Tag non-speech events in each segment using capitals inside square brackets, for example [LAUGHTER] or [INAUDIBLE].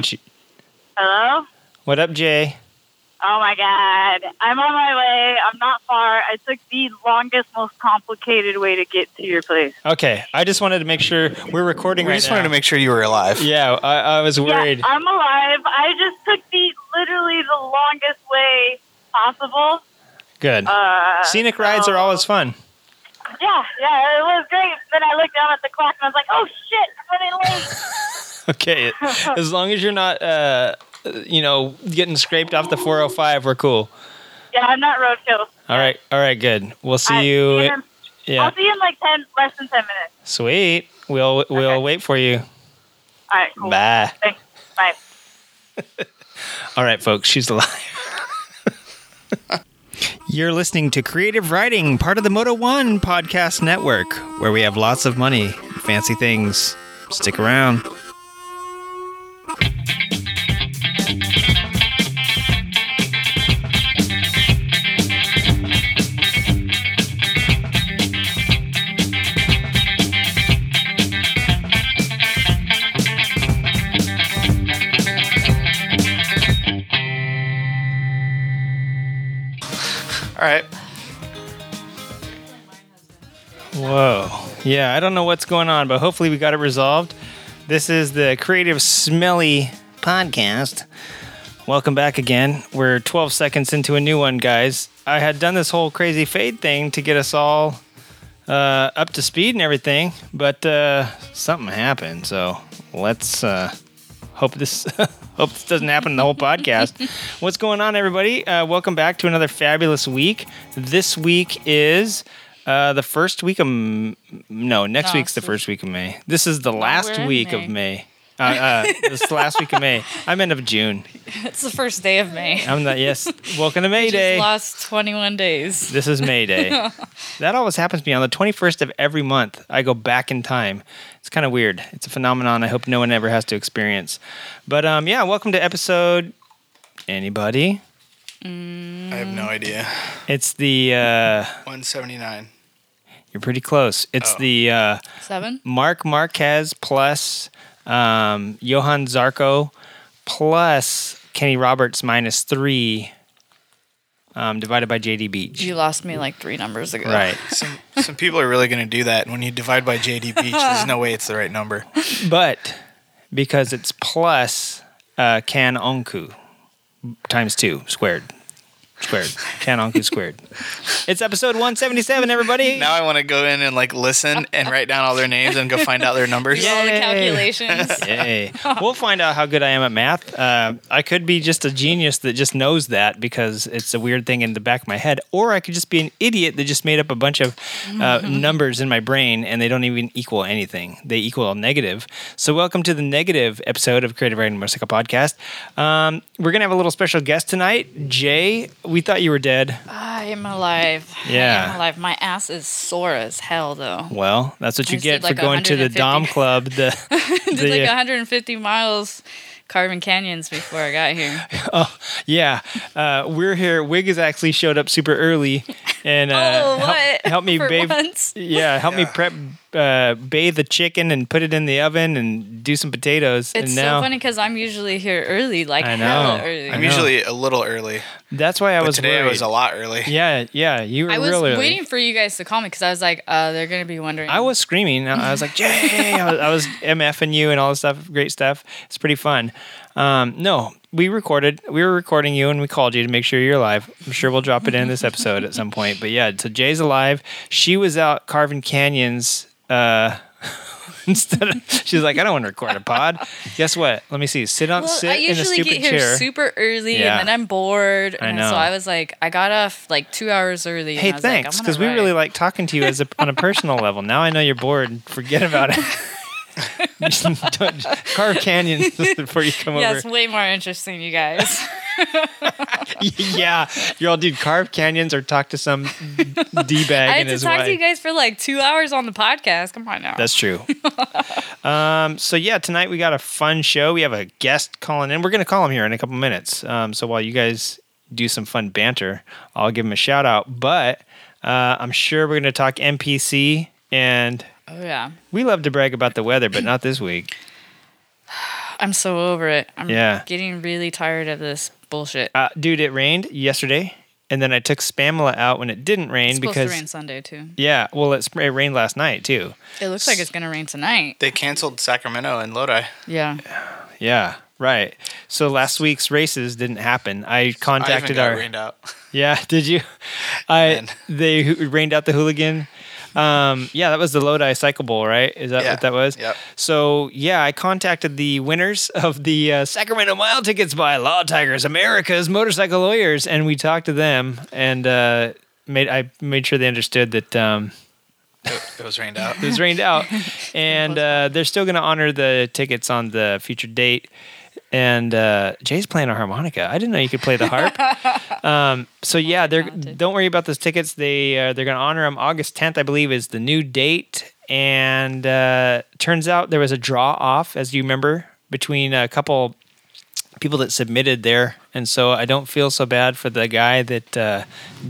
And she, Hello? what up, Jay? Oh my god. I'm on my way. I'm not far. I took the longest, most complicated way to get to your place. Okay, I just wanted to make sure we're recording We right just now. wanted to make sure you were alive. yeah, I, I was worried. Yeah, I'm alive. I just took the literally the longest way possible. Good. Uh, Scenic rides are always fun. Yeah, yeah, it was great. Then I looked down at the clock and I was like, oh shit, I'm running late. [LAUGHS] Okay, as long as you're not, uh, you know, getting scraped off the 405, we're cool. yeah, I'm not roadkill. All right, all right, good. We'll see I- you. in- I'll see you in like 10, less than 10 minutes. sweet. We'll we'll Okay. wait for you. All right, cool. Bye. Thanks. Bye. [LAUGHS] All right, folks, she's alive. [LAUGHS] You're listening to Creative Writing, part of the Moto One podcast network, where we have lots of money, fancy things. Stick around. All right. Whoa. Yeah, I don't know what's going on, but hopefully we got it resolved. This is the Creative Smelly podcast. Welcome back again. We're 12 seconds into a new one, guys. I had done this whole crazy fade thing to get us all uh, up to speed and everything, but uh, something happened. So let's uh, hope this [LAUGHS] hope this doesn't happen in the whole podcast. [LAUGHS] What's going on, everybody? Uh, welcome back to another fabulous week. This week is uh, the first week of M- no, next No, week's the first week of May. This is the last week of May. May. Uh, uh, this is the last week of May. I'm end of June. It's the first day of May. I'm not. Yes, welcome to May Day. Just Day. lost 21 days. This is May Day. [LAUGHS] that always happens to me on the 21st of every month. I go back in time. It's kind of weird. It's a phenomenon I hope no one ever has to experience. But um, yeah, welcome to episode. Anybody? I have no idea. It's the. Uh, 179. you're pretty close. It's Oh. the uh, Seven? Marc Marquez plus um, Johann Zarco plus Kenny Roberts minus three um, divided by JD Beach. You lost me like three numbers ago. Right. [LAUGHS] Some some people are really going to do that. When you divide by JD Beach, there's no way it's the right number. [LAUGHS] But because it's plus uh, Can Öncü times two squared. Squared. [LAUGHS] Can Öncü squared. It's episode 177, everybody. Now I want to go in and like listen and write down all their names and go find out their numbers. Do all the calculations. [LAUGHS] Yay. We'll find out how good I am at math. Uh, I could be just a genius that just knows that because it's a weird thing in the back of my head, or I could just be an idiot that just made up a bunch of uh, numbers in my brain and they don't even equal anything. They equal a negative. So, welcome to the negative episode of Creative Writing Motorcycle Podcast. Um, we're going to have a little special guest tonight. Jay, we thought you were dead. I am alive. Yeah. I Yeah. am alive. My ass is sore as hell, though. Well, that's what you just get for like going to the Dom Club. The, [LAUGHS] Did the, like uh, 150 miles carving canyons before I got here. [LAUGHS] Oh yeah, uh, we're here. Wig has actually showed up super early and uh, oh, help, what? help me For bathe. once? Yeah, help me prep, uh, bathe the chicken and put it in the oven and do some potatoes. It's and now so funny because I'm usually here early, like I hella know. early. I I'm usually a little early, that's why I but was today worried. I was a lot early. yeah, yeah, you were I was real early. waiting for you guys to call me because I was like, uh, they're gonna be wondering. I was screaming. I I was like, Jay, I was, I was MFing you and all this stuff, great stuff. It's pretty fun. Um, no, we recorded, we were recording you and we called you to make sure you're alive. I'm sure we'll drop it in this episode at some point. But yeah, so Jay's alive. She was out carving canyons. Uh, [LAUGHS] instead of, she's like, I don't want to record a pod. Guess what? Let me see. Sit on, Well, sit I in a usually stupid get here chair. super early, Yeah. and then I'm bored. I and know. So I was like, I got off like two hours early. Hey, I like, thanks, because gonna we really like talking to you as a, on a personal level. Now I know you're bored. Forget about it. [LAUGHS] [LAUGHS] Carve canyons before you come Yeah, over. it's way more interesting, you guys. [LAUGHS] yeah, you're all dude. Carve canyons or talk to some d bag I had to talk wife. to you guys for like two hours on the podcast. Come on now. That's true. [LAUGHS] um, so yeah, tonight we got a fun show. We have a guest calling in. We're gonna call him here in a couple minutes. Um, so while you guys do some fun banter, I'll give him a shout out. But uh, I'm sure we're gonna talk NPC, and oh yeah. we love to brag about the weather, but not this week. [SIGHS] I'm so over it. I'm Yeah. getting really tired of this bullshit. Uh, dude, it rained yesterday, and then I took Spamula out when it didn't rain It's supposed because to rain Sunday too. yeah, well, it, it rained last night too. It looks like it's gonna rain tonight. They canceled Sacramento and Lodi. Yeah. Yeah, right. So last week's races didn't happen. I I even contacted got our rained out. [LAUGHS] yeah. Did you? I Man. they hu- rained out the hooligan. Um, yeah, that was the Lodi Cycle Bowl, right? Is that Yeah. what that was? Yep. So yeah, I contacted the winners of the uh, Sacramento Mile tickets by Law Tigers, America's motorcycle lawyers, and we talked to them and uh, made I made sure they understood that um, It, it was rained out. [LAUGHS] it was rained out, [LAUGHS] and uh, they're still going to honor the tickets on the future date. And uh, Jay's playing a harmonica. I didn't know you could play the harp. [LAUGHS] um, so yeah, they're don't worry about those tickets. They uh, they're going to honor them. August 10th, I believe, is the new date. And uh, turns out there was a draw off, as you remember, between a couple people that submitted there, and so I don't feel so bad for the guy that uh,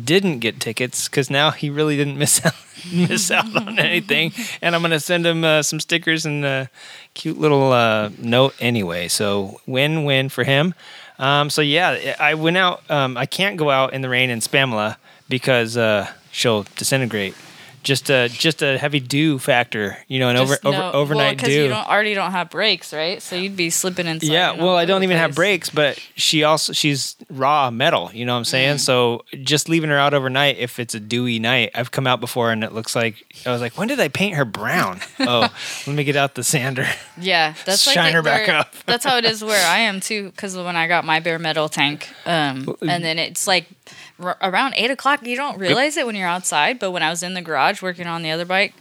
didn't get tickets because now he really didn't [LAUGHS] miss out miss out on anything. And I'm gonna send him uh, some stickers and a cute little uh, note anyway. So win win for him. Um, so yeah, I went out. Um, I can't go out in the rain in Spamla because uh, she'll disintegrate. Just a just a heavy dew factor, you know, an over, Just over no- overnight well, dew. you don't already don't have brakes, right? So you'd be slipping inside. Yeah, well, I don't even have brakes, but she also she's raw metal. You know what I'm saying? Mm. So just leaving her out overnight, if it's a dewy night, I've come out before and it looks like I was like, when did I paint her brown? [LAUGHS] oh, let me get out the sander. Yeah, that's like Shine it her back up. that's how it is where I am too. Because when I got my bare metal tank, um, and then it's like r- around eight o'clock. You don't realize it when you're outside, but when I was in the garage working on the other bike,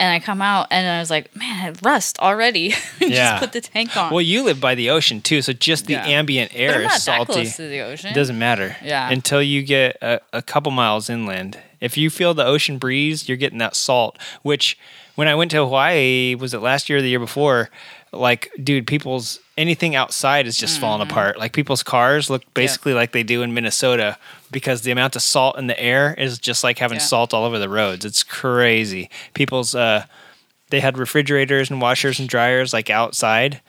and I come out and I was like, man, it rust already. [LAUGHS] Yeah. Just put the tank on. Well, you live by the ocean too, so just the Yeah. ambient but air I'm not is that salty. close to the ocean. It doesn't matter. Yeah. Until you get a, a couple miles inland. If you feel the ocean breeze, you're getting that salt, which when I went to Hawaii, was it last year or the year before? Like, dude, people's anything outside is just falling Mm-hmm. apart. Like people's cars look basically like they do in Minnesota because the amount of salt in the air is just like having Yeah. salt all over the roads. It's crazy. People's uh they had refrigerators and washers and dryers like outside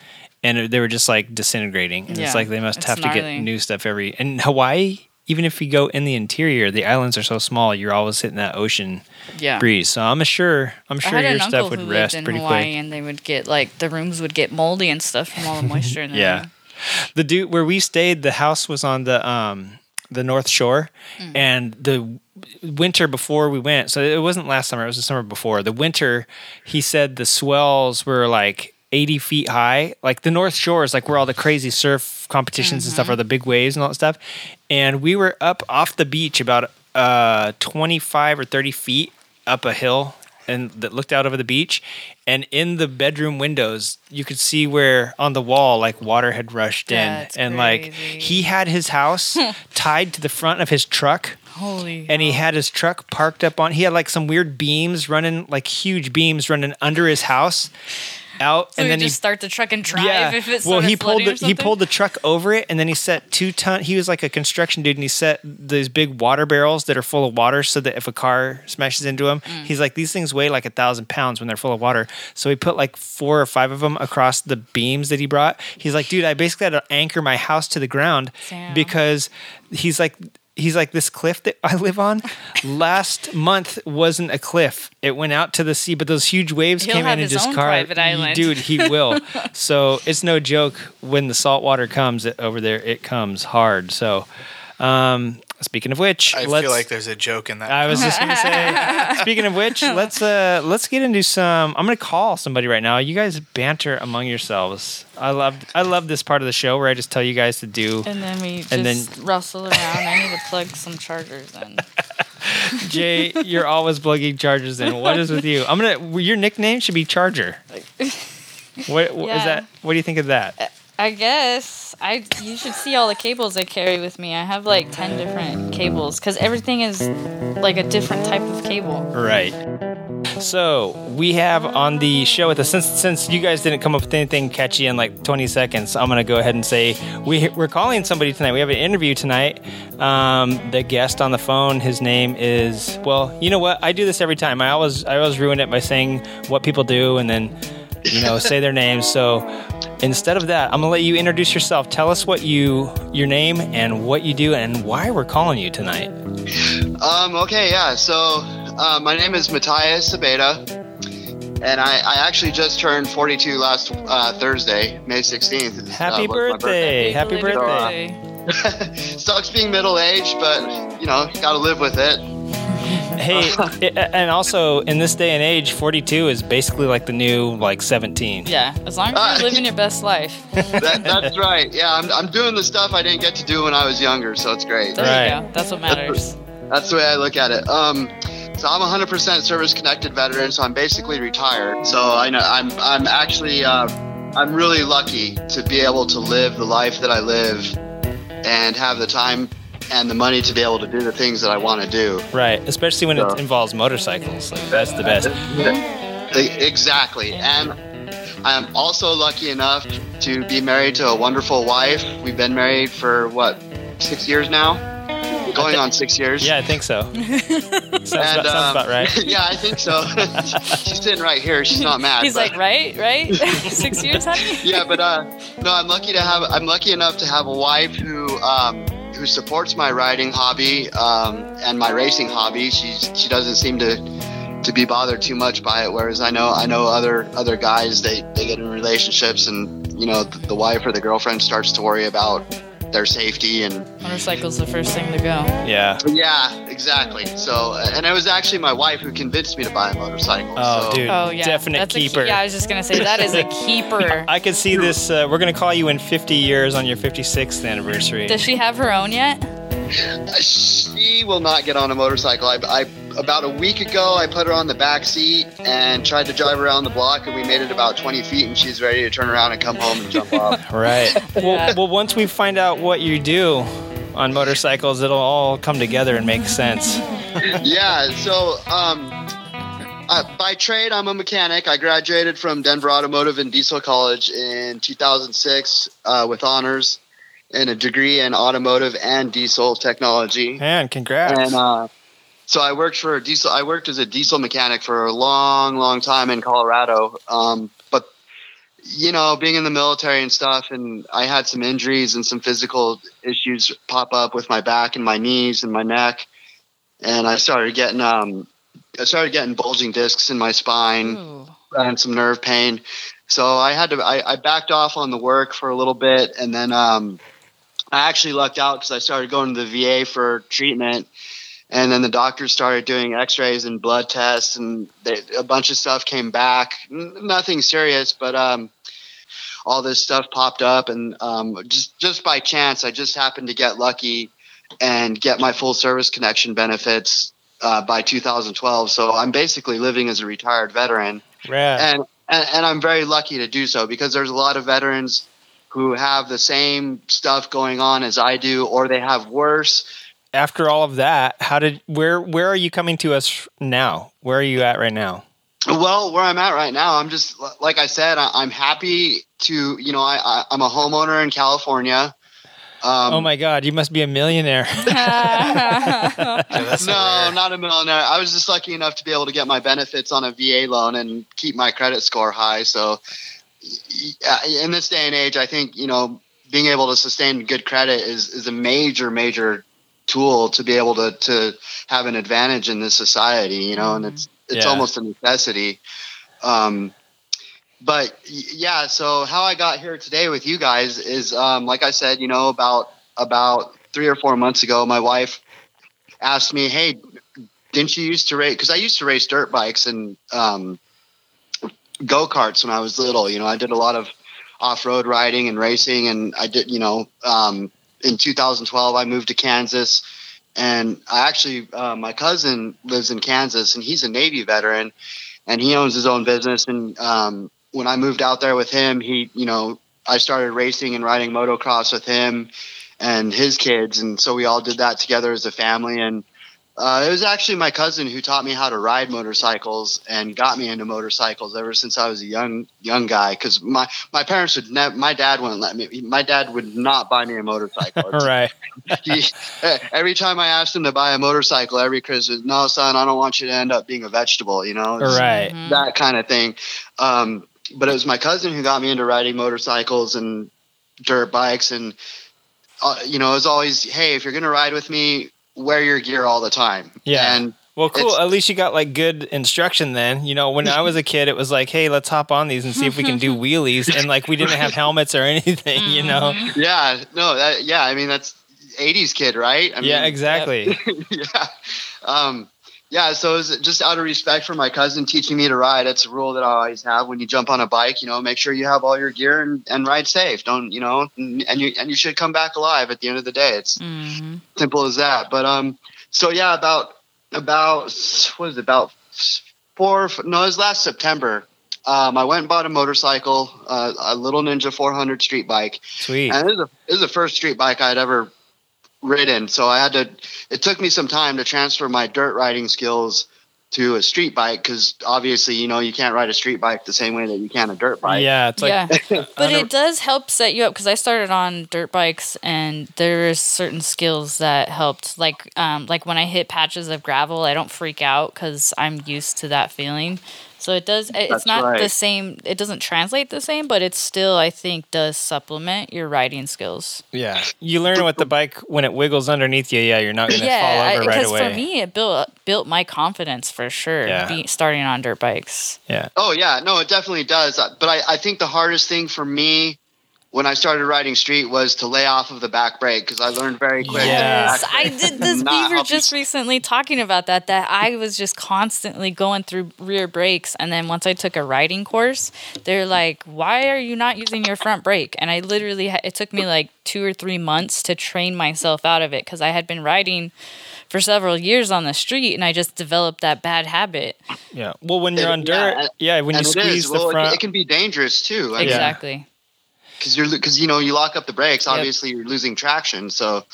and they were just like disintegrating and Yeah, it's like they must it's have to get new stuff every and hawaii even if you go in the interior the islands are so small you're always hitting that ocean yeah. breeze so i'm sure i'm sure your stuff would rest pretty Hawaii, quick and they would get like the rooms would get moldy and stuff from all the moisture in there. yeah the dude where we stayed the house was on the um the north shore Mm. and the winter before we went so it wasn't last summer it was the summer before the winter he said the swells were like 80 feet high like the north shore is like where all the crazy surf competitions and stuff Mm-hmm. are the big waves and all that stuff and we were up off the beach about uh 25 or 30 feet up a hill and that looked out over the beach. And in the bedroom windows you could see where on the wall like water had rushed That's in and like he had his house [LAUGHS] tied to the front of his truck. Holy. and he had his truck parked up on he had like some weird beams running like huge beams running under his house out so and then he start the truck and drive yeah. if it's well, he pulled the he pulled the truck over it, and then he set two ton. He was like a construction dude, and he set these big water barrels that are full of water, so that if a car smashes into them, Mm. he's like these things weigh like a thousand pounds when they're full of water. So he put like four or five of them across the beams that he brought. He's like, dude, I basically had to anchor my house to the ground Damn. because he's like. He's like this cliff that I live on. Last month wasn't a cliff; it went out to the sea. But those huge waves He'll came in and just carved. private island. Dude, he will. [LAUGHS] so it's no joke when the salt water comes it, over there. It comes hard. So, um, speaking of which, I let's. feel like there's a joke in that. I was just gonna say. [LAUGHS] speaking of which, let's uh let's get into some. I'm gonna call somebody right now. You guys banter among yourselves. I love I love this part of the show where I just tell you guys to do. And then we just And then- rustle around. I need to plug some chargers in. [LAUGHS] Jay, you're always plugging chargers in. What is with you? I'm gonna. Your nickname should be Charger. [LAUGHS] What, what is Yeah. that? What do you think of that? I guess I. You should see all the cables I carry with me. I have like ten different cables because everything is like a different type of cable. Right. So we have on the show with us since since you guys didn't come up with anything catchy in like 20 seconds, I'm gonna go ahead and say we we're calling somebody tonight. We have an interview tonight. Um, the guest on the phone, his name is well, you know what? I do this every time. I always I always ruin it by saying what people do and then you know, say their names. So instead of that, I'm gonna let you introduce yourself. Tell us what you, your name, and what you do, and why we're calling you tonight. Um, okay, yeah. So, uh, my name is Matthias Sabeda, and I, I actually just turned 42 last uh, Thursday, May 16th. Happy uh, was my birthday! Happy belated birthday! [LAUGHS] Sucks being middle aged, but you know, gotta live with it. [LAUGHS] Hey, [LAUGHS] i- and also in this day and age, 42 is basically like the new like 17. Yeah, as long as Uh, you're living your best life. [LAUGHS] That, that's right. Yeah, I'm, I'm doing the stuff I didn't get to do when I was younger, so it's great. Right. you go. That's what matters. That's the way I look at it. Um, so I'm 100% service-connected veteran, so I'm basically retired. So I know I'm I'm actually uh, I'm really lucky to be able to live the life that I live, and have the time and the money to be able to do the things that I want to do. Right, especially when it involves motorcycles. Like that's the best. Exactly, and I'm also lucky enough to be married to a wonderful wife. We've been married for what six years now, going on six years. Yeah, I think so. [LAUGHS] sounds, And, about, sounds um, about right. [LAUGHS] yeah, I think so. [LAUGHS] She's sitting right here. She's not mad. He's but- like, right, right? Six years, honey? yeah, but uh, no, I'm lucky to have. I'm lucky enough to have a wife who um, who supports my riding hobby um, and my racing hobby. She's she doesn't seem to to be bothered too much by it. Whereas I know I know other other guys they they get in relationships and you know the, the wife or the girlfriend starts to worry about their safety and Motorcycle's the first thing to go. Yeah. yeah exactly so and it was actually my wife who convinced me to buy a motorcycle Oh, so, dude. Oh, yeah. Definite That's a key- keeper. yeah, I was just going to say, that is a [LAUGHS] keeper. I could see this. Uh, we're going to call you in 50 years on your 56th anniversary. Does she have her own yet? [LAUGHS] She will not get on a motorcycle. I, I about a week ago, I put her on the back seat and tried to drive around the block, and we made it about 20 feet, and she's ready to turn around and come home and jump off. [LAUGHS] Right. Well, well, once we find out what you do on motorcycles, it'll all come together and make sense. [LAUGHS] yeah. So, um, uh, by trade, I'm a mechanic. I graduated from Denver Automotive and Diesel College in 2006 uh, with honors and a degree in automotive and diesel technology. Man, congrats. And uh, so I worked for a diesel. I worked as a diesel mechanic for a long, long time in Colorado. Um, but you know, being in the military and stuff, and I had some injuries and some physical issues pop up with my back and my knees and my neck, and I started getting um, I started getting bulging discs in my spine Ooh. and some nerve pain. So I had to I, I backed off on the work for a little bit, and then um, I actually lucked out because I started going to the VA for treatment, and then the doctors started doing X-rays and blood tests, and they, a bunch of stuff came back. N- Nothing serious, but um, all this stuff popped up, and um, just just by chance, I just happened to get lucky and get my full service connection benefits uh, by 2012. So I'm basically living as a retired veteran Rad. and, and and I'm very lucky to do so because there's a lot of veterans who have the same stuff going on as I do, or they have worse. After all of that, how did where where are you coming to us now? Where are you at right now? Well, where I'm at right now, I'm just like I said, I, I'm happy to you know I, I I'm a homeowner in California. Um, oh my God, you must be a millionaire. Yeah, [LAUGHS] [LAUGHS] [LAUGHS] no, rare. not a millionaire. I was just lucky enough to be able to get my benefits on a VA loan and keep my credit score high. So, in this day and age, I think you know being able to sustain good credit is is a major, major tool to be able to to have an advantage in this society. You know, and it's it's Yeah. almost a necessity. Um, but yeah, so how I got here today with you guys is, um, like I said, you know, about about three or four months ago, my wife asked me, "Hey, didn't you used to race?" Because I used to race dirt bikes and um, go karts when I was little. You know, I did a lot of off road riding and racing, and I did. You know, um, in 2012, I moved to Kansas, and I actually, uh, my cousin lives in Kansas, and he's a Navy veteran, and he owns his own business. And um, when I moved out there with him, he, you know, I started racing and riding motocross with him and his kids, and so we all did that together as a family. And uh, it was actually my cousin who taught me how to ride motorcycles and got me into motorcycles ever since I was a young young guy. Because my my parents would never, my dad wouldn't let me. My dad would not buy me a motorcycle. [LAUGHS] All right. [LAUGHS] He- [LAUGHS] every time I asked him to buy a motorcycle, every Christmas, no, son, I don't want you to end up being a vegetable. You know, It's All right. Mhm. that kind of thing. Um, but it was my cousin who got me into riding motorcycles and dirt bikes, and uh, you know, it was always, hey, if you're gonna ride with me, wear your gear all the time. Yeah. and Well, cool. At least you got like good instruction then. You know, when I was a [LAUGHS] kid, it was like, hey, let's hop on these and see if we can do [LAUGHS] wheelies. And like, we didn't have helmets or [LAUGHS] anything, you know? yeah, no, that yeah, I mean that's '80s kid, right? I yeah, mean, exactly. yeah. Um, yeah, so it's just out of respect for my cousin teaching me to ride. It's a rule that I always have when you jump on a bike. You know, make sure you have all your gear and, and ride safe. Don't you know? And, and you and you should come back alive at the end of the day. It's Mhm. simple as that. But um, so yeah, about about what is it about four? No, it was last September. Um, I went and bought a motorcycle, uh, a little Ninja 400 street bike, Sweet. and this is, a, this is the first street bike I'd ever ridden. So I had to. It took me some time to transfer my dirt riding skills to a street bike because obviously, you know, you can't ride a street bike the same way that you can a dirt bike. yeah, it's like, yeah, [LAUGHS] but it does help set you up because I started on dirt bikes and there's certain skills that helped. Like, um, like when I hit patches of gravel, I don't freak out because I'm used to that feeling. So it does. It's That's not the same. It doesn't translate the same, but it still, I think, does supplement your riding skills. yeah. You learn with the bike when it wiggles underneath you. Yeah, you're not going to Yeah, fall over right because away. for me, it built built my confidence for sure. Yeah. Be, starting on dirt bikes. yeah. Oh yeah, no, it definitely does. Uh, But I, I think the hardest thing for me when I started riding street was to lay off of the back brake because I learned very quick. Yeah. that Yes, I did this. not We were help you just recently talking about that. That I was just constantly going through rear brakes, and then once I took a riding course, they're like, "Why are you not using your front brake?" And I literally, it took me like two or three months to train myself out of it because I had been riding for several years on the street, and I just developed that bad habit. Yeah. Well, when you're Yeah, on dirt, and- yeah, when you and it squeeze is. the Well, front. it can be dangerous too. Yeah. Exactly. Because you're because you know you lock up the brakes. Yep. Obviously, you're losing traction. So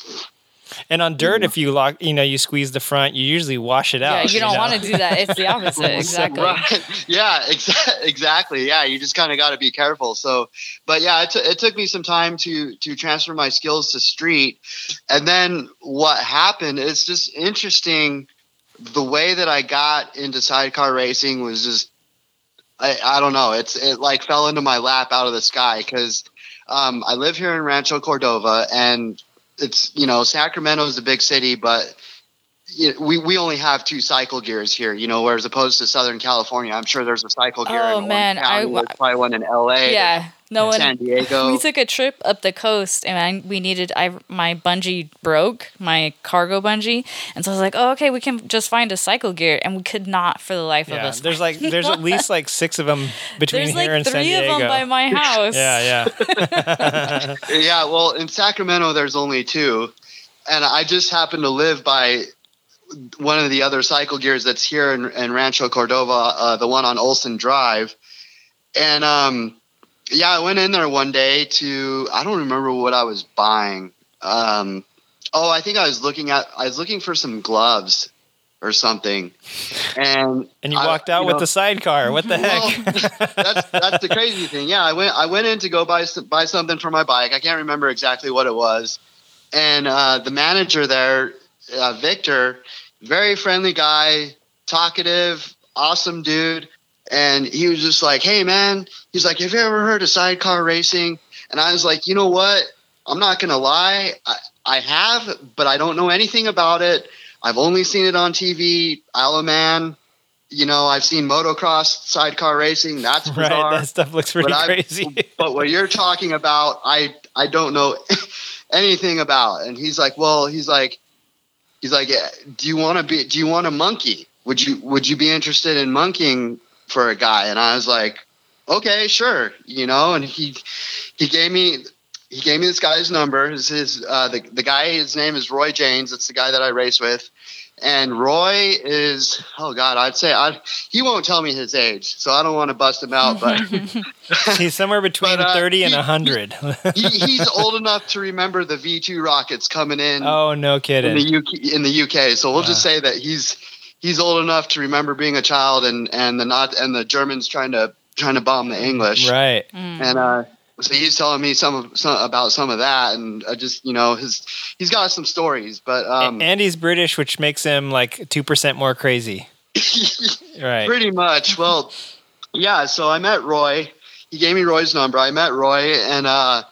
And on Mm-hmm. dirt, if you lock, you know, you squeeze the front, you usually wash it out. Yeah, you don't know? want to do that. It's the [LAUGHS] opposite. Exactly. Right. Yeah, exa- exactly. Yeah, you just kind of got to be careful. So, but yeah, it, t- it took me some time to to transfer my skills to street, and then what happened? It's just interesting. The way that I got into sidecar racing was just, I, I don't know. It's it like fell into my lap out of the sky because um, I live here in Rancho Cordova, and it's you know Sacramento is a big city, but we we only have two cycle gears here, you know, whereas opposed to Southern California, I'm sure there's a cycle gear. Oh, in man, I County, w- there's probably one in L.A. Yeah. No one. San Diego. [LAUGHS] We took a trip up the coast, and I, we needed. I my bungee broke, my cargo bungee, and so I was like, "Oh, okay, we can just find a cycle gear," and we could not for the life of Yeah, us. there's like [LAUGHS] there's at least like six of them between There's here like and San three of Diego. them by my [LAUGHS] house. yeah, yeah. yeah, well, in Sacramento, there's only two, and I just happen to live by one of the other cycle gears that's here in, in Rancho Cordova, uh, the one on Olson Drive, and um, yeah, I went in there one day to I don't remember what I was buying. Um, oh, I think I was looking at I was looking for some gloves or something, and And you I- walked out you with know- the sidecar. What the well, heck? [LAUGHS] that's that's the crazy thing. Yeah, I went I went in to go buy some, buy something for my bike. I can't remember exactly what it was, and uh, the manager there, uh, Victor, very friendly guy, talkative, awesome dude, and he was just like, "Hey, man," he's like, "Have you ever heard of sidecar racing?" And I was like, "You know what? I'm not gonna lie, I, I have, but I don't know anything about it. I've only seen it on TV. Alaman." You know, I've seen motocross sidecar racing. That's [LAUGHS] right, bizarre. that stuff looks pretty But crazy. [LAUGHS] but what you're talking about, I I don't know [LAUGHS] anything about. And he's like, well, he's like, he's like, do you want to be? Do you want a monkey? Would you Would you be interested in monkeying for a guy? And I was like, okay, sure, you know. And he he gave me he gave me this guy's number. His his uh, the the guy his name is Roy James. It's the guy that I race with. And Roy is oh god, I'd say I he won't tell me his age, so I don't want to bust him out, but [LAUGHS] [LAUGHS] He's somewhere between But, uh, thirty and he- hundred. he, he's [LAUGHS] old enough to remember the V two rockets coming in oh no in kidding! the UK. In the UK, so we'll just say that he's he's old enough to remember being a child and and the not and the Germans trying to trying to bomb the English. Right. Mm. And uh, so he's telling me some, of, some about some of that, and I just you know his he's got some stories, but um, and he's British, which makes him like two percent more crazy. [LAUGHS] Right. Pretty much. Well, yeah. So I met Roy, he gave me Roy's number. I met Roy and uh,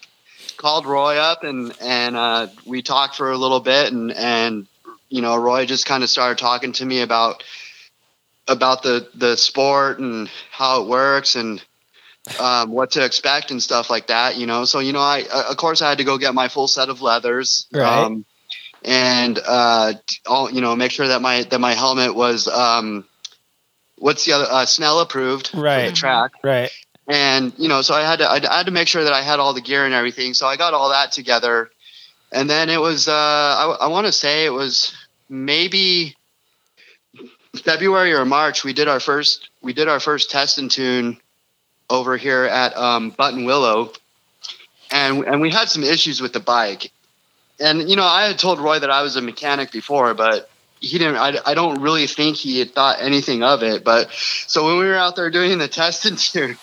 called Roy up and and uh, we talked for a little bit and and you know Roy just kind of started talking to me about about the the sport and how it works and um, what to expect and stuff like that. You know, so you know I uh, of course I had to go get my full set of leathers. Right. Um, and uh, all you know, make sure that my that my helmet was um, what's the other uh, Snell approved for Right. the track Right. and you know so i had to i had to make sure that i had all the gear and everything so i got all that together and then it was uh i, I want to say it was maybe february or march we did our first we did our first test and tune over here at um, Buttonwillow. And and we had some issues with the bike. And you know i had told roy that i was a mechanic before but he didn't I, I don't really think he had thought anything of it. But so when we were out there doing the [LAUGHS] test and tune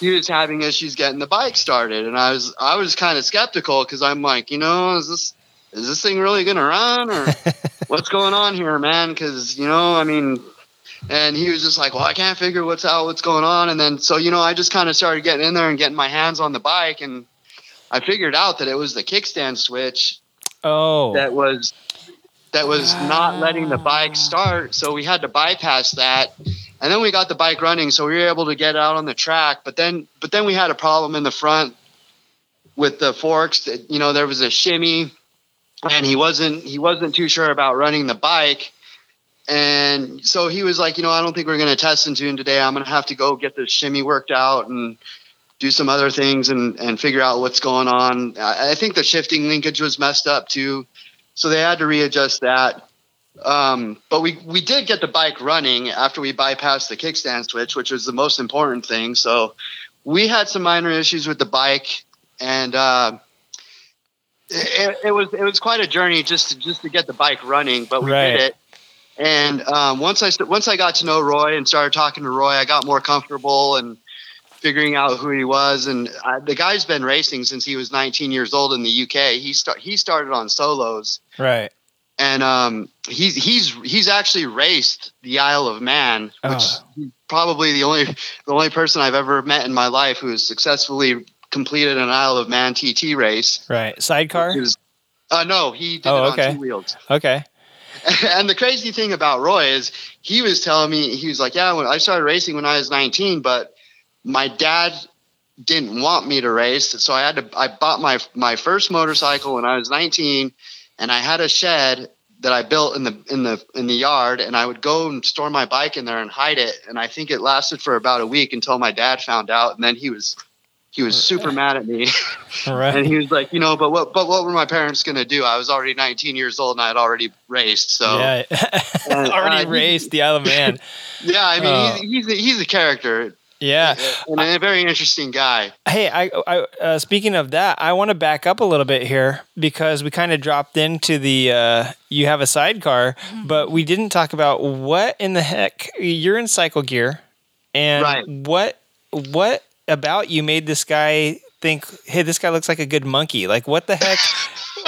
he was having issues getting the bike started. And i was i was kind of skeptical because i'm like you know is this is this thing really gonna run or [LAUGHS] what's going on here man? Because you know i mean and he was just like well i can't figure what's out what's going on. And then so you know i just kind of started getting in there and getting my hands on the bike and i figured out that it was the kickstand switch Oh. that was that was not letting the bike ah. start. So we had to bypass that and then we got the bike running so we were able to get out on the track. But then but then we had a problem in the front with the forks that you know there was a shimmy and he wasn't he wasn't too sure about running the bike and so he was like you know i don't think we're going to test and tune today i'm going to have to go get the shimmy worked out and do some other things and and figure out what's going on i, I think the shifting linkage was messed up too so they had to readjust that um, but we, we did get the bike running after we bypassed the kickstand switch, which was the most important thing. So we had some minor issues with the bike, and uh, it, it was it was quite a journey just to just to get the bike running. But we Right. did it. And um, once I once I got to know Roy and started talking to Roy, I got more comfortable and figuring out who he was. And uh, the guy's been racing since he was 19 years old in the UK. He start he started on solos Right. and um, he's he's he's actually raced the Isle of Man, which Oh. is probably the only the only person I've ever met in my life who has successfully completed an Isle of Man TT race. Right. Sidecar. Was- uh, no, he did Oh, it on okay. two wheels. Okay. [LAUGHS] and the crazy thing about Roy is he was telling me he was like, yeah, when I started racing when I was 19, but my dad didn't want me to race, so I had to. I bought my my first motorcycle when I was 19, and I had a shed that I built in the in the in the yard, and I would go and store my bike in there and hide it. And I think it lasted for about a week until my dad found out, and then he was he was super mad at me. [LAUGHS] All And he was like, you know, but what, but what were my parents going to do? I was already 19 years old and I had already raced. So Yeah. And, [LAUGHS] Already uh, raced the Isle of Man. [LAUGHS] yeah, I mean, Oh. he's, he's, a, he's a character Yeah. and a very interesting guy. Hey, I, I uh, speaking of that, I want to back up a little bit here because we kind of dropped into the uh, you have a sidecar, but we didn't talk about what in the heck you're in cycle gear, and Right. what what about you made this guy think, hey, this guy looks like a good monkey? Like, what the heck?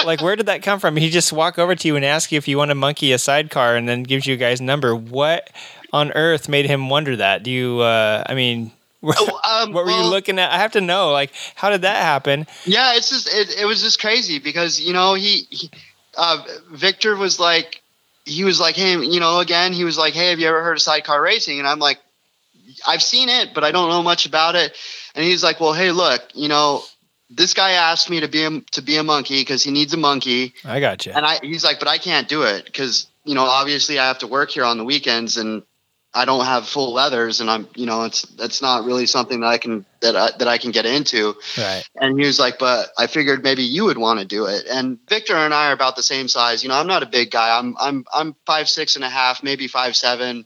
like, where did that come from? He just walk over to you and ask you if you want to monkey a sidecar, and then gives you a guy's number. What on earth made him wonder that? Do you? Uh, I mean. [LAUGHS] Um, What were you looking at? I have to know, like, how did that happen? Yeah, it's just it, it was just crazy because you know he, he uh, Victor was like he was like hey you know again he was like hey have you ever heard of sidecar racing and I'm like I've seen it but I don't know much about it and he's like well hey look you know this guy asked me to be a, to be a monkey because he needs a monkey I got you. and I he's like but I can't do it because you know obviously I have to work here on the weekends and I don't have full leathers and I'm you know it's that's not really something that I can that I, that I can get into Right. and he was like, but I figured maybe you would want to do it. And Victor and I are about the same size. You know, I'm not a big guy. I'm I'm I'm five six and a half, maybe five seven,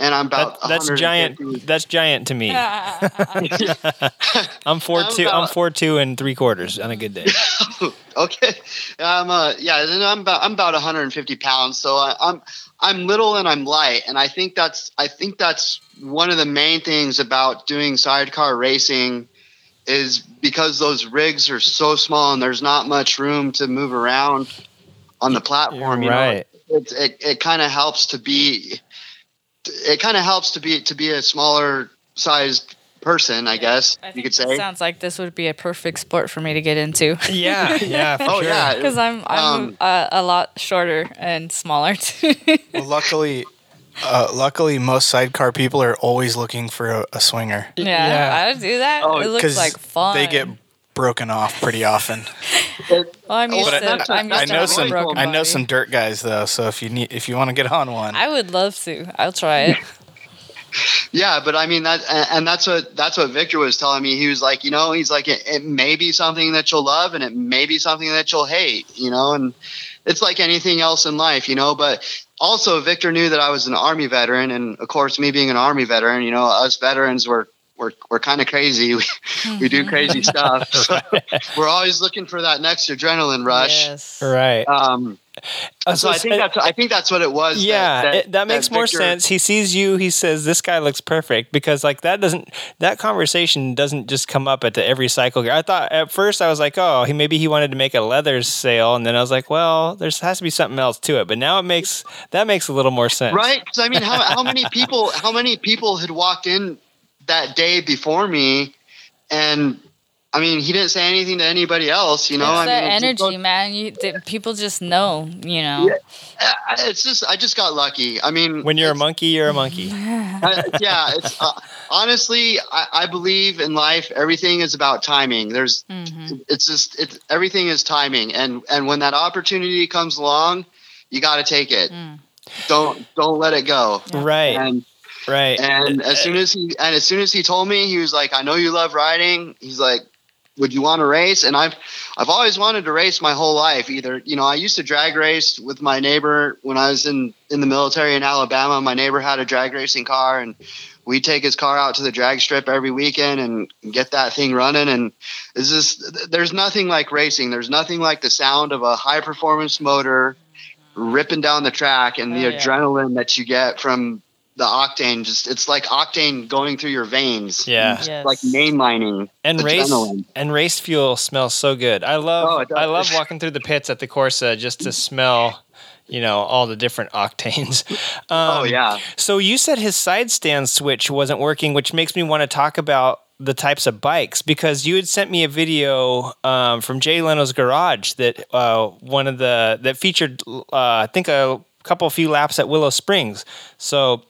and I'm about That, that's giant. That's giant to me. [LAUGHS] I'm four [LAUGHS] I'm two. I'm four two and three quarters on a good day. [LAUGHS] okay, um, uh, yeah, and I'm about I'm about 150 pounds. So I, I'm I'm little and I'm light, and I think that's I think that's one of the main things about doing sidecar racing is because those rigs are so small and there's not much room to move around on the platform. You know, right. it it, it kind of helps to be it kind of helps to be to be a smaller sized person, I guess I you could say. sounds like this would be a perfect sport for me to get into. Yeah, yeah. [LAUGHS] For Oh sure. yeah, Because I'm I'm Um, uh, a lot shorter and smaller too. [LAUGHS] Well, luckily, uh, luckily, most sidecar people are always looking for a, a swinger yeah, Yeah. I would do that. Oh, it looks 'cause like fun. they get broken off pretty often. Well, I'm used But to. I- I'm used I to know having some. I know body. some dirt guys though. So if you need, if you want to get on one, I would love to. I'll try it. [LAUGHS] Yeah, but I mean that, and and that's what that's what Victor was telling me. He was like, you know, he's like, it, it may be something that you'll love, and it may be something that you'll hate, you know, and it's like anything else in life, you know. But also, Victor knew that I was an Army veteran, and of course, me being an Army veteran, you know, us veterans were we're we're kind of crazy. [LAUGHS] We, we do crazy stuff. [LAUGHS] So we're always looking for that next adrenaline rush. Yes. Right. Um, Uh, so I think uh, that's I think that's what it was. yeah, that, it, that makes more Victor- sense. He sees you. He says, "This guy looks perfect," because like that doesn't that conversation doesn't just come up at the every cycle. I thought at first I was like, "Oh, he maybe he wanted to make a leather sale," and then I was like, "Well, there has to be something else to it." But now it makes that makes a little more sense, right? Because I mean, how, how many people how many people had walked in that day before me, and I mean, he didn't say anything to anybody else. You know, it's I that mean, it's just- energy, man. You people just know. You know. It's just I just got lucky. I mean, When you're a monkey, you're a monkey. [LAUGHS] [LAUGHS] uh, yeah, it's uh, honestly, I, I believe in life. Everything is about timing. There's, Mhm. it's just, it's everything is timing, and and when that opportunity comes along, you got to take it. Mm. Don't don't let it go. Right, And right. and as uh, soon as he and as soon as he told me, he was like, "I know you love riding." He's like, "Would you want to race?" And I've I've always wanted to race my whole life. Either you know, I used to drag race with my neighbor when I was in in the military in Alabama. My neighbor had a drag racing car, and we'd take his car out to the drag strip every weekend and get that thing running. And it's just there's nothing like racing. There's nothing like the sound of a high performance motor ripping down the track and the Oh, yeah. adrenaline that you get from the octane just it's like octane going through your veins Yeah. Yes. like mainlining and race adrenaline. and race fuel smells so good. I love Oh. I love walking through the pits at the Corsa just to smell, you know, all the different octanes. [LAUGHS] Um, oh yeah So you said his side stand switch wasn't working, which makes me want to talk about the types of bikes because you had sent me a video um, from Jay Leno's garage that uh, one of the that featured uh, I think a couple of few laps at Willow Springs. So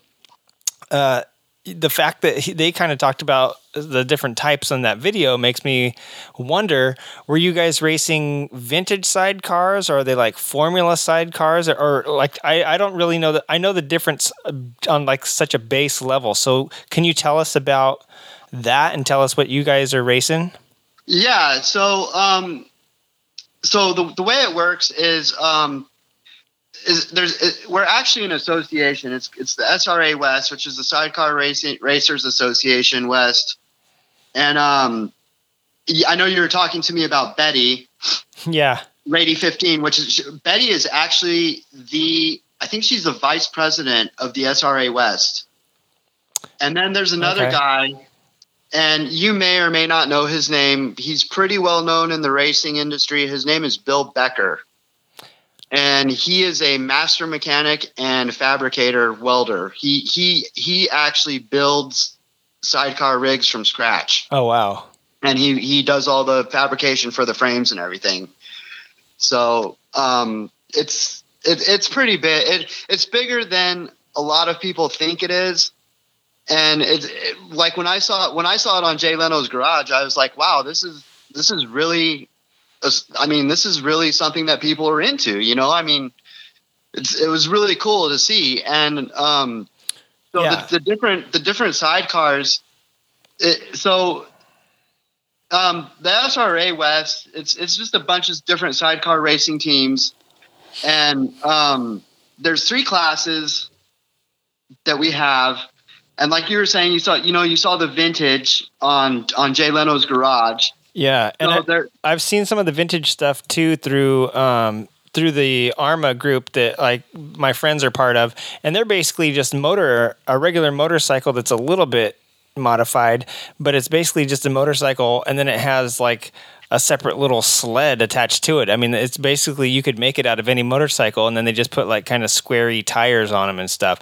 uh, the fact that he, they kind of talked about the different types on that video makes me wonder were you guys racing vintage sidecars? Or are they like formula sidecars? Or, or like I, I don't really know that i know the difference uh, on like such a base level. So can you tell us about that and tell us what you guys are racing? Yeah so um so the, the way it works is um is there's it, we're actually an association it's it's the SRA West which is the Sidecar Racing Racers Association West and um I know you were talking to me about Betty [LAUGHS] yeah Rady 15, which is Betty is actually the I think she's the vice president of the SRA West. And then there's another Okay. guy, and you may or may not know his name. He's pretty well known in the racing industry. His name is Bill Becker. And he is a master mechanic and fabricator welder. He he he actually builds sidecar rigs from scratch oh wow and he he does all the fabrication for the frames and everything. So um, it's it, it's pretty big. It it's bigger than a lot of people think it is. And it's it, like when I saw it when I saw it on Jay Leno's garage, I was like, wow, this is this is really. I mean, this is really something that people are into. You know, I mean, it's it was really cool to see, and um, so Yeah. the, the different the different sidecars. It, so um, the SRA West, it's it's just a bunch of different sidecar racing teams, and um, there's three classes that we have, and like you were saying, you saw you know you saw the vintage on on Jay Leno's garage. Yeah and So I, I've seen some of the vintage stuff too through um, through the AHRMA group that like my friends are part of, and they're basically just motor a regular motorcycle that's a little bit modified, but it's basically just a motorcycle, and then it has like a separate little sled attached to it. I mean, it's basically you could make it out of any motorcycle, and then they just put like kind of squarey tires on them and stuff.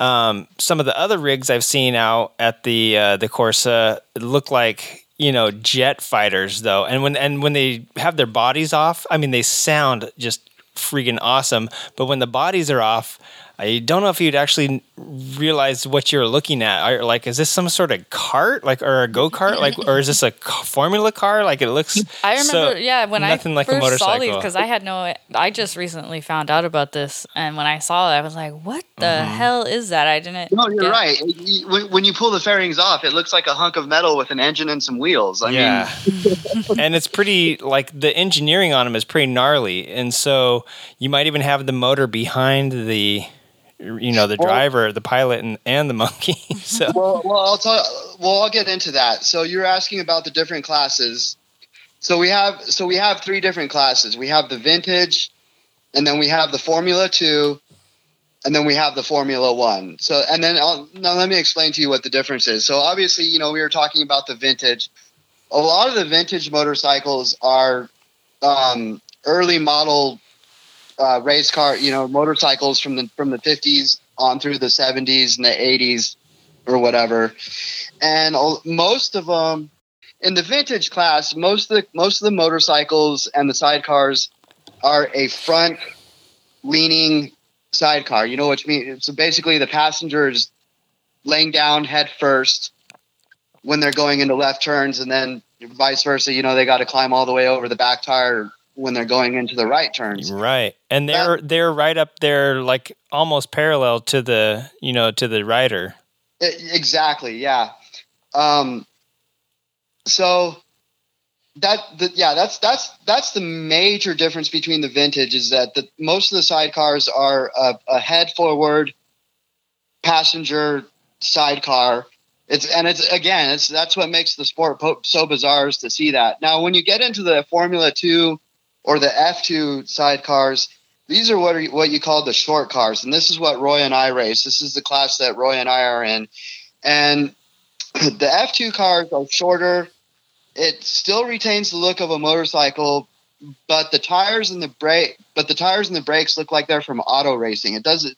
um, some of the other rigs I've seen out at the uh, the Corsa look like you know jet fighters though, and when and when they have their bodies off, I mean they sound just freaking awesome. But when the bodies are off, I don't know if you'd actually realize what you're looking at. Are, like, is this some sort of cart, like, or a go kart, like, or is this a formula car? Like, it looks. [LAUGHS] I remember, so- yeah, when I nothing like a first saw these because I had no, I just recently found out about this, and when I saw it, I was like, "What the Mm-hmm. hell is that?" I didn't. No, you're yeah. right. When, when you pull the fairings off, it looks like a hunk of metal with an engine and some wheels. I yeah. mean, [LAUGHS] and it's pretty like the engineering on them is pretty gnarly, and so you might even have the motor behind the, you know, the Well- driver, the pilot, and and the [LAUGHS] monkey. so well, well, I'll tell. Well, I'll get into that. So you're asking about the different classes. So we have so we have three different classes. We have the vintage, and then we have the Formula Two, and then we have the Formula One. So and then I'll, now let me explain to you what the difference is. So obviously, you know, we were talking about the vintage. A lot of the vintage motorcycles are um, early model uh, race car, you know, motorcycles from the from the 50s on through the 70s and the 80s or whatever. And most of them in the vintage class, most of the most of the motorcycles and the sidecars are a front leaning sidecar. You know what I mean? So basically, the passenger is laying down head first when they're going into left turns, and then vice versa. You know, they got to climb all the way over the back tire when they're going into the right turns. right, and they're they're right up there, like almost parallel to the you know to the rider. E- Exactly. Yeah. Um, so that the, yeah, that's that's that's the major difference between the vintage is that the most of the sidecars are a, a head forward passenger sidecar. It's and it's again, it's that's what makes the sport po- so bizarre is to see that. Now, when you get into the Formula Two or the F two sidecars, these are what are what you call the short cars, and this is what Roy and I race. This is the class that Roy and I are in, and [CLEARS THROAT] the F2 cars are shorter. It still retains the look of a motorcycle, but the tires and the brake, but the tires and the brakes look like they're from auto racing. It doesn't,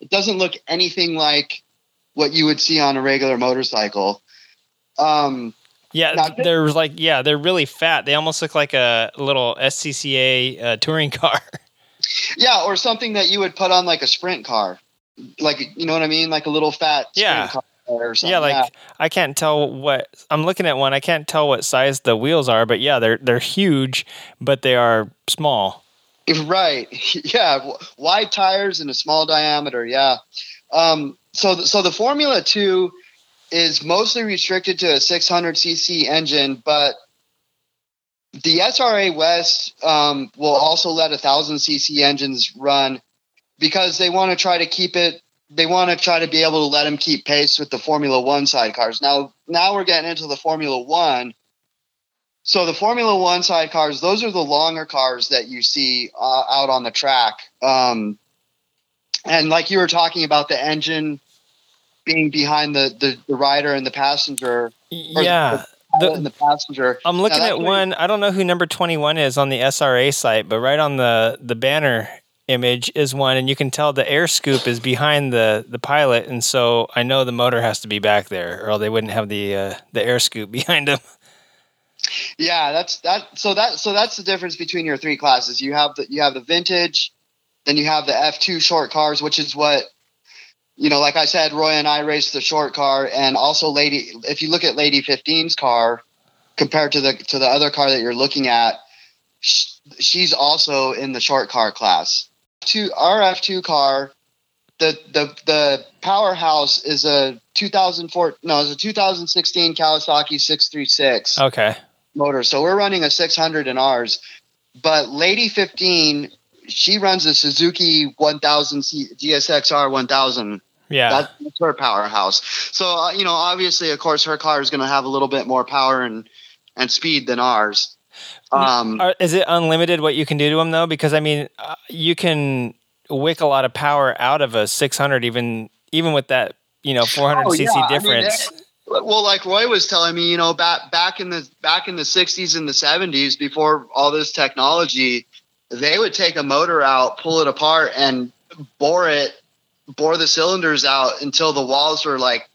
it doesn't look anything like what you would see on a regular motorcycle. Um, Yeah, Now, they're like yeah, they're really fat. They almost look like a little SCCA uh, touring [LAUGHS] car. yeah, or something that you would put on like a sprint car, like you know what I mean, like a little fat sprint Yeah. car or something. yeah, like I can't tell what I'm looking at one. I can't tell what size the wheels are, but yeah, they're they're huge, but they are small. Right. [LAUGHS] Yeah. Wide tires and a small diameter. Yeah. Um, so, th- so the Formula Two is mostly restricted to a 600 cc engine, but the SRA West um, will also let a thousand cc engines run because they want to try to keep it. They want to try to be able to let them keep pace with the Formula One sidecars. Now, now we're getting into the Formula One. So the Formula One sidecars, those are the longer cars that you see uh, out on the track. Um, and like you were talking about the engine being behind the, the, the rider and the passenger, Yeah. the, The- and the passenger. I'm looking at one. I don't know who number 21 is on the SRA site, but right on the the banner image is one, and you can tell the air scoop is behind the the pilot, and so I know the motor has to be back there, or they wouldn't have the uh, the air scoop [LAUGHS] behind them. Yeah, that's that. So that so that's the difference between your three classes. You have the you have the vintage, then you have the F two short cars, which is what you know. Like I said, Roy and I raced the short car, and also Lady. If you look at Lady 15's car compared to the to the other car that you're looking at, sh- she's also in the short car class. Two RF two car. The, the the powerhouse is a 2004 no it's a 2016 Kawasaki 636 Okay. motor. So we're running a 600 in ours. But Lady 15, she runs a Suzuki 1000 GSXR 1000. Yeah. That's, that's her powerhouse. So, uh, you know, obviously, of course, her car is going to have a little bit more power and, and speed than ours. Um, is it unlimited what you can do to them though? Because I mean, uh, you can wick a lot of power out of a 600, even even with that you know 400 Oh, cc yeah. I mean, difference. well, like Roy was telling me, you know, back back in the back in the 60s and the 70s, before all this technology, they would take a motor out, pull it apart, and bore it bore the cylinders out until the walls were like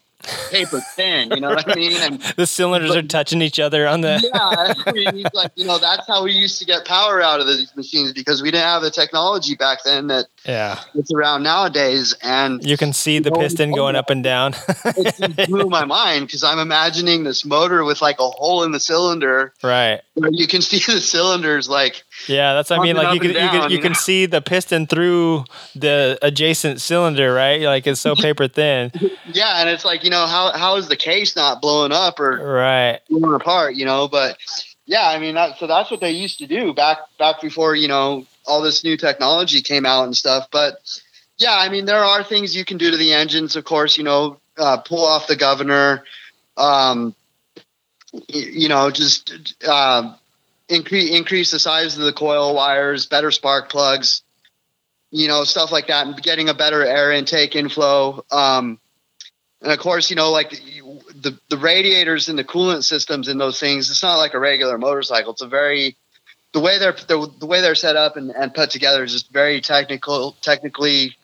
paper thin. You know what I [LAUGHS] mean? And The cylinders are touching each other on the. yeah, I mean, like, you know, that's how we used to get power out of these machines because we didn't have the technology back then that Yeah. it's around nowadays. And You can see the piston going up and down. it [LAUGHS] blew my mind because I'm imagining this motor with like a hole in the cylinder right. you can see the cylinders like Yeah, that's what I mean. Like you can you can you you can see the piston through the adjacent cylinder, right? Like it's so [LAUGHS] paper thin. yeah, and it's like you know how how is the case not blowing up or Right. blowing apart, you know? But yeah, I mean that so that's what they used to do back back before you know all this new technology came out and stuff. But yeah, I mean there are things you can do to the engines, of course. You know, uh, pull off the governor, um, you know, just uh, increase increase the size of the coil wires, better spark plugs, you know, stuff like that, and getting a better air intake inflow. Um, and of course, you know, like the the radiators and the coolant systems in those things. It's not like a regular motorcycle. It's a very the way they're the, the way they're set up and, and put together is just very technical, technically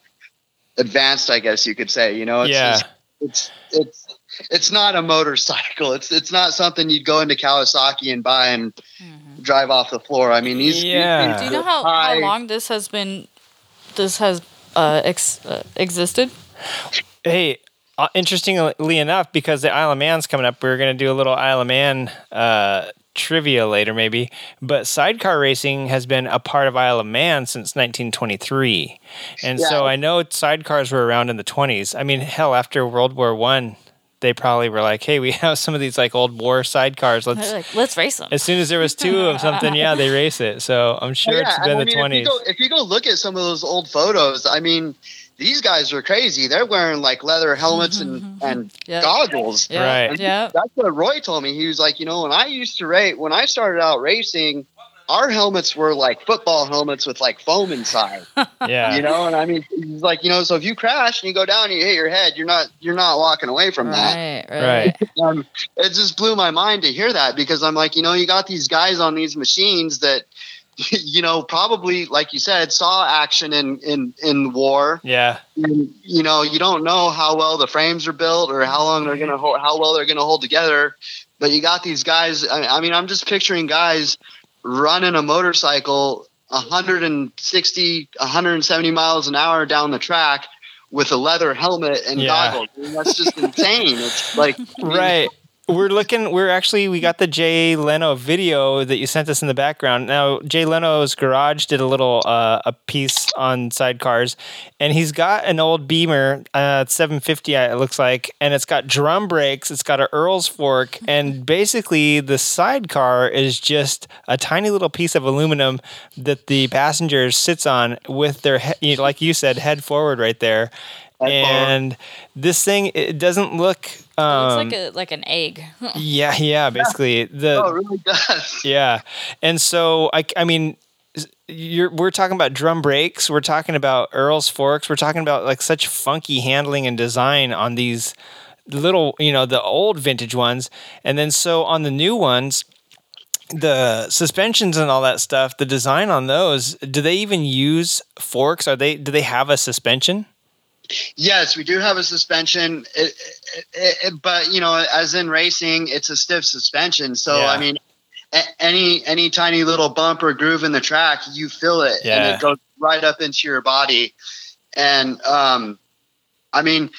advanced. I guess you could say. You know, it's yeah. just, it's it's it's not a motorcycle. It's it's not something you'd go into Kawasaki and buy and drive off the floor. I mean, these. Yeah. these Do you know how, how long this has been? This has uh, ex, uh, existed. Hey, uh, interestingly enough, because the Isle of Man's coming up, we're going to do a little Isle of Man uh, trivia later, maybe. But sidecar racing has been a part of Isle of Man since 1923, and Yeah. so I know sidecars were around in the 20s. I mean, hell, after World War One, they probably were like, "Hey, we [LAUGHS] have some of these like old war sidecars. Let's." Like, let's race them. As soon as there was two of [LAUGHS] something, yeah, they race it. So I'm oh, sure it's Oh, Yeah, been and I the 20s. If you, go, if you go look at some of those old photos, I mean, these guys are crazy. They're wearing like leather helmets and, and [LAUGHS] Yeah. goggles. Yeah, Right. Yeah. That's what Roy told me. He was like, you know, when I used to race, when I started out racing, our helmets were like football helmets with like foam inside. [LAUGHS] yeah. You know, and I mean, he's like, you know, so if you crash and you go down and you hit your head, you're not you're not walking away from that. Right. Right. Right. [LAUGHS] Um, it just blew my mind to hear that because I'm like, you know, you got these guys on these machines that, [LAUGHS] you know, probably like you said, saw action in in in war. Yeah. And, you know, you don't know how well the frames are built or how long they're gonna hold, how well they're gonna hold together. But you got these guys. I, mean, I'm just picturing guys running a motorcycle 160, 170 miles an hour down the track with a leather helmet and Yeah. goggles. I mean, that's just [LAUGHS] insane. It's like Right. We're looking. We're actually. We got the Jay Leno video that you sent us in the background. Now, Jay Leno's garage did a little uh, a piece on sidecars, and he's got an old Beamer, uh, 750. It looks like, and it's got drum brakes. It's got a Earles fork, [LAUGHS] and basically the sidecar is just a tiny little piece of aluminum that the passenger sits on with their, he- like you said, head forward right there. Head forward. and this thing, it doesn't look. Um, It looks like a like an egg. [LAUGHS] yeah, yeah, basically the Oh, it really does. [LAUGHS] yeah, and so I, I mean, you're we're talking about drum brakes, we're talking about Earles forks, we're talking about like such funky handling and design on these little, you know, the old vintage ones, and then so on the new ones. The suspensions and all that stuff, the design on those, do they even use forks? Are they do they have a suspension? Yes, we do have a suspension, it, it, it, but you know, as in racing, it's a stiff suspension. So Yeah. I mean, a- any any tiny little bump or groove in the track, you feel it, Yeah. and it goes right up into your body. And um, I mean,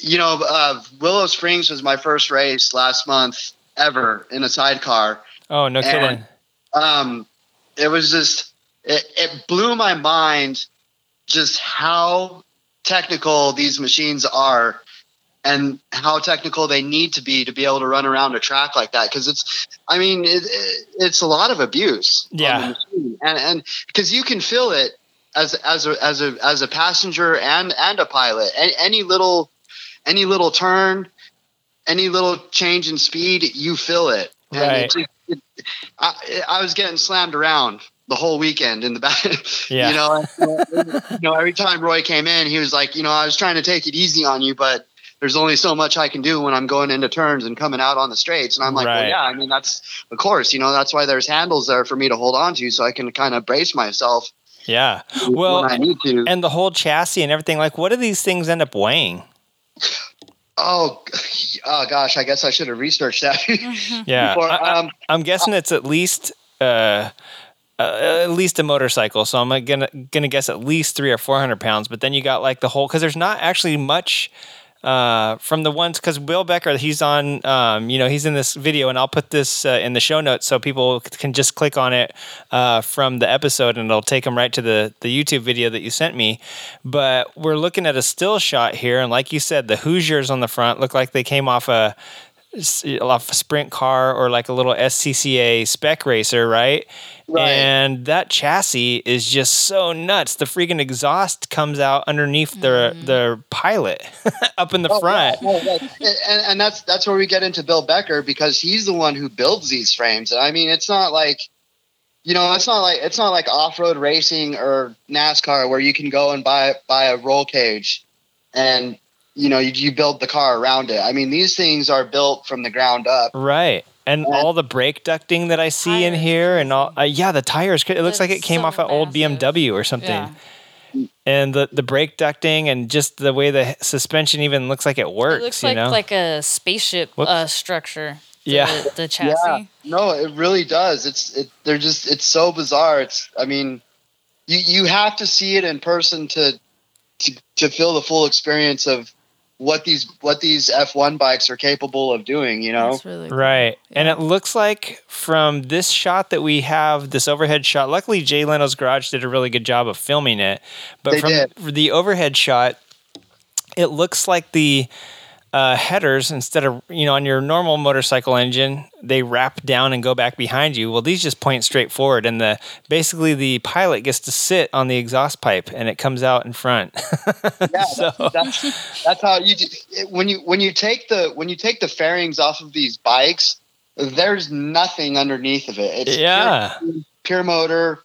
you know, uh, Willow Springs was my first race last month ever in a sidecar. Oh, no And- kidding. um, it was just it, it blew my mind just how technical these machines are and how technical they need to be to be able to run around a track like that because it's i mean it, it, it's a lot of abuse on the Yeah. and and because you can feel it as as a as a as a passenger and and a pilot any, any little any little turn any little change in speed you feel it And Right. it just- it- I, I was getting slammed around the whole weekend in the back. [LAUGHS] Yeah. You know, you know, every time Roy came in, he was like, you know, I was trying to take it easy on you, but there's only so much I can do when I'm going into turns and coming out on the straights. And I'm like, Right. well, yeah, I mean, that's of course, you know, that's why there's handles there for me to hold on to, so I can kind of brace myself. Yeah. Well, when I need to. and the whole chassis and everything. Like, what do these things end up weighing? oh, oh gosh, I guess I should have researched that. Yeah, [LAUGHS] Before, I, I- um, I'm guessing it's at least uh, uh, at least a motorcycle. So I'm gonna gonna guess at least three or four hundred pounds. But then you got like the whole because there's not actually much. Uh, from the ones because Will Becker, he's on, um, you know, he's in this video, and I'll put this uh, in the show notes so people can just click on it uh, from the episode, and it'll take them right to the the YouTube video that you sent me. But we're looking at a still shot here, and like you said, the Hoosiers on the front look like they came off a a sprint car or like a little SCCA spec racer, right? Right. And that chassis is just so nuts. The freaking exhaust comes out underneath the mm. the pilot [LAUGHS] up in the Oh, front. Oh, yeah, no, that- and, and that's that's where we get into Bill Becker because he's the one who builds these frames. I mean, it's not like, you know, it's not like it's not like off road racing or NASCAR where you can go and buy buy a roll cage, and you know you, you build the car around it. I mean, these things are built from the ground up. Right. And Yeah. all the brake ducting that I see in here, and all, uh, yeah, the tires. It looks like it came so off an old. BMW or something. Yeah. And the the brake ducting and just the way the suspension even looks like it works. It looks you like know? like a spaceship uh, structure. The, Yeah. the [LAUGHS] chassis. Yeah, no, it really does. It's it. They're just it's so bizarre. It's I mean, you you have to see it in person to to to feel the full experience of what these what these F1 bikes are capable of doing. You know, That's really cool. Right. And it looks like from this shot that we have, this overhead shot, luckily Jay Leno's Garage did a really good job of filming it. But They from did. the overhead shot, it looks like the uh, headers, instead of, you know, on your normal motorcycle engine, they wrap down and go back behind you. Well, these just point straight forward. And the basically the pilot gets to sit on the exhaust pipe and it comes out in front. [LAUGHS] yeah, So- that's, that's that's how you do, when you when you take the when you take the fairings off of these bikes, there's nothing underneath of it. It's yeah. pure, pure motor,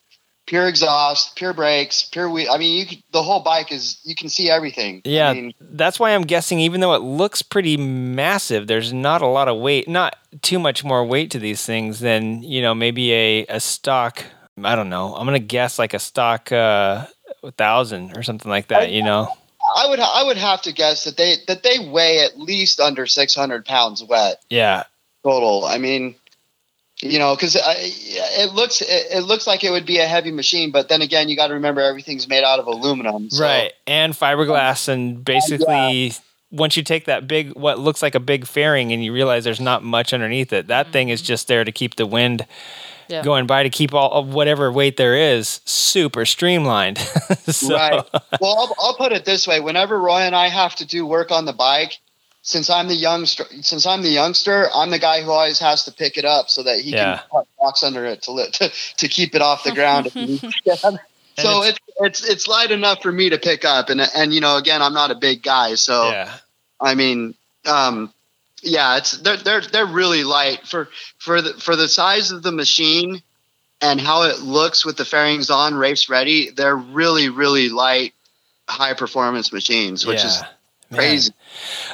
pure exhaust, pure brakes, pure wheel. I mean, you can, the whole bike is you can see everything. Yeah, I mean, that's why I'm guessing. Even though it looks pretty massive, there's not a lot of weight, not too much more weight to these things than you know maybe a a stock. I don't know. I'm gonna guess like a stock uh, thousand or something like that. You know. I would I would have to guess that they that they weigh at least under 600 pounds wet Yeah. total. I mean, you know, because it looks it, it looks like it would be a heavy machine, but then again, you got to remember everything's made out of aluminum. so- Right. And fiberglass, and basically. Once you take that big, what looks like a big fairing, and you realize there's not much underneath it, that thing is mm-hmm. just there to keep the wind Yeah. going by to keep all of whatever weight there is super streamlined. [LAUGHS] so, Right. Well, I'll, I'll put it this way: whenever Roy and I have to do work on the bike, since I'm the youngster, since I'm the youngster, I'm the guy who always has to pick it up so that he Yeah. can put rocks under it to, li- to [LAUGHS] to keep it off the ground. [LAUGHS] if he needs to. [LAUGHS] so it's, it's it's light enough for me to pick up, and and you know, again, I'm not a big guy, so Yeah. I mean, um, yeah, it's they're they're they're really light for for the for the size of the machine and how it looks with the fairings on, race ready. They're really really light, high performance machines, which is Man.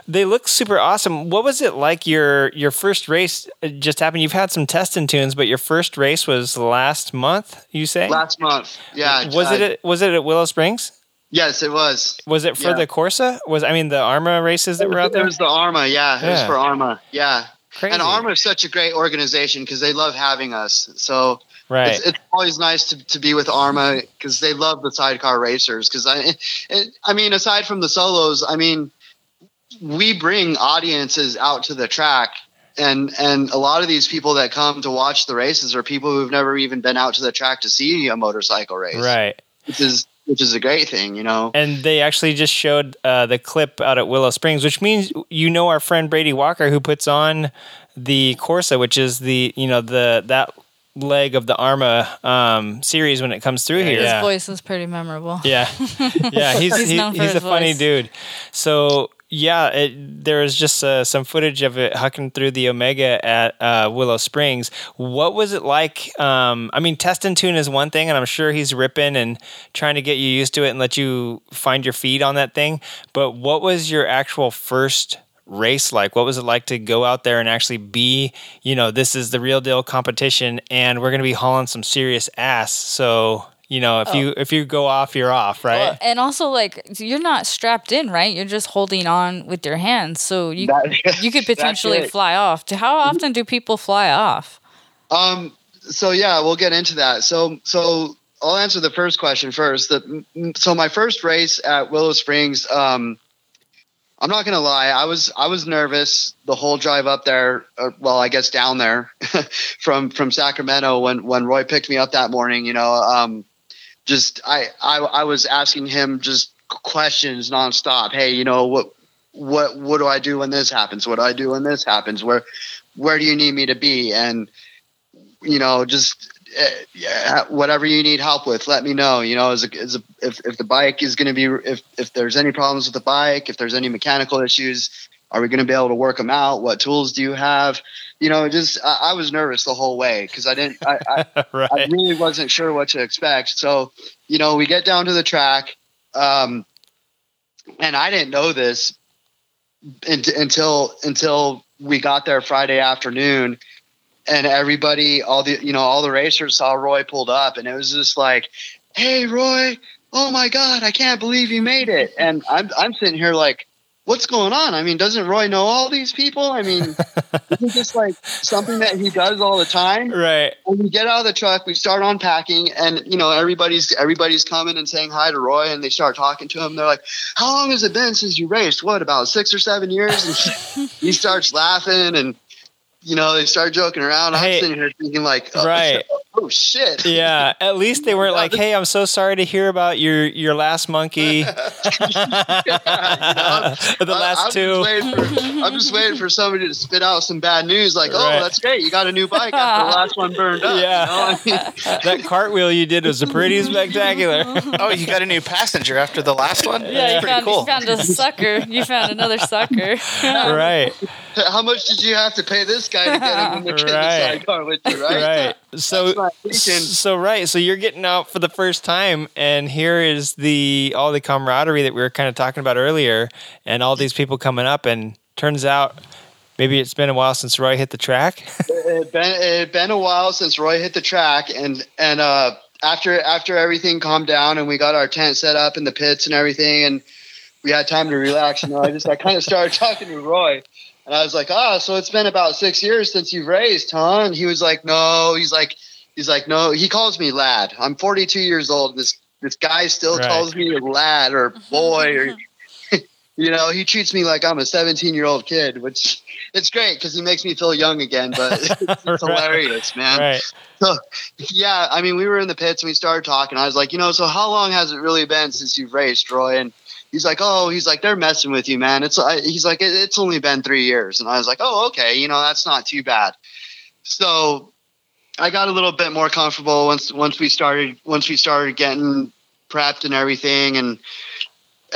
They look super awesome. What was it like your your first race uh, just happened? You've had some testing tunes, but your first race was last month, you say? Last month, yeah, was uh, it at, was it at Willow Springs? Yes, it was. Was it for Yeah. the Corsa? Was I mean the AHRMA races that were out there? It was the AHRMA, yeah, It was for AHRMA, yeah. Crazy. And AHRMA is such a great organization because they love having us. So right. It's, it's always nice to, to be with AHRMA because they love the sidecar racers. Because I, it, I mean, aside from the solos, I mean, we bring audiences out to the track, and and a lot of these people that come to watch the races are people who've never even been out to the track to see a motorcycle race, right. Which is which is a great thing, you know. And they actually just showed uh, the clip out at Willow Springs, which means you know our friend Brady Walker who puts on the Corsa, which is the you know the that leg of the AHRMA um, series when it comes through here. His voice is pretty memorable. Yeah, [LAUGHS] yeah, he's He's he- he's a his funny dude. So yeah, it, there was just uh, some footage of it hucking through the Omega at uh, Willow Springs. What was it like? Um, I mean, test and tune is one thing, and I'm sure he's ripping and trying to get you used to it and let you find your feet on that thing. But what was your actual first? race like what was it like to go out there and actually be you know this is the real deal competition and we're going to be hauling some serious ass so you know, if you if you go off, you're off, right? Well, and also, like, you're not strapped in, right? You're just holding on with your hands, so you That- you could [LAUGHS] potentially fly off. How often do people fly off? Um. So yeah, we'll get into that. So so I'll answer the first question first. The, so my first race at Willow Springs. Um, I'm not gonna lie. I was I was nervous the whole drive up there. Uh, well, I guess down there [LAUGHS] from from Sacramento when when Roy picked me up that morning. You know, um, just I I I was asking him just questions nonstop. Hey, you know what what what do I do when this happens? What do I do when this happens? Where where do you need me to be? And you know, just uh, whatever you need help with, let me know. You know, as a, as a, if if the bike is going to be if if there's any problems with the bike, if there's any mechanical issues, are we going to be able to work them out? What tools do you have? You know, just I, I was nervous the whole way because I didn't. I, I, [LAUGHS] I really wasn't sure what to expect. So, you know, we get down to the track, um, and I didn't know this unt- until until we got there Friday afternoon, and everybody, all the you know, all the racers saw Roy pulled up, and it was just like, "Hey, Roy! Oh my God, I can't believe you made it!" And I'm I'm sitting here like. What's going on? I mean, doesn't Roy know all these people? I mean, [LAUGHS] isn't this like something that he does all the time? Right. when we get out of the truck, we start unpacking, and you know everybody's everybody's coming and saying hi to Roy, and they start talking to him. They're like, "How long has it been since you raced? What about six or seven years?" And [LAUGHS] he starts laughing, and you know they start joking around. I'm Hey. sitting here thinking like, "Oh, Right. oh shit, Yeah. [LAUGHS] At least they weren't like, "Hey, I'm so sorry to hear about your your last monkey." [LAUGHS] [LAUGHS] the last I'm two. Just waiting for, I'm just waiting for somebody to spit out some bad news, like, "Oh, that's great, you got a new bike after the last one burned up." Yeah. you know? I mean, that cartwheel you did was pretty spectacular. Oh, you got a new passenger after the last one? Yeah, That's you pretty found, cool. you found a sucker. You found another sucker. right. how much did you have to pay this guy to get him [LAUGHS] the, Right. sidecar with you, right? Right. [LAUGHS] So That's my thinking. so right. So you're getting out for the first time and here is the all the camaraderie that we were kind of talking about earlier and all these people coming up and turns out maybe it's been a while since Roy hit the track. [LAUGHS] it been it been a while since Roy hit the track, and and uh, after after everything calmed down and we got our tent set up in the pits and everything, and we had time to relax. You know, I just I kind of started talking to Roy, and I was like, "Ah, so it's been about six years since you've raced, huh?" And he was like, "No," he's like, he's like, "No." He calls me lad. I'm 42 years old. This this guy still Right. calls me lad or boy or. [LAUGHS] You know, he treats me like I'm a 17 year old kid, which it's great because he makes me feel young again. But [LAUGHS] it's, it's [LAUGHS] Right. hilarious, man. right. So, yeah, I mean, we were in the pits and we started talking. I was like, you know, so how long has it really been since you've raced, roy And he's like, oh, he's like, they're messing with you, man. It's I, he's like, it, it's only been three years, and I was like, oh, okay, you know, that's not too bad. So, I got a little bit more comfortable once once we started once we started getting prepped and everything, and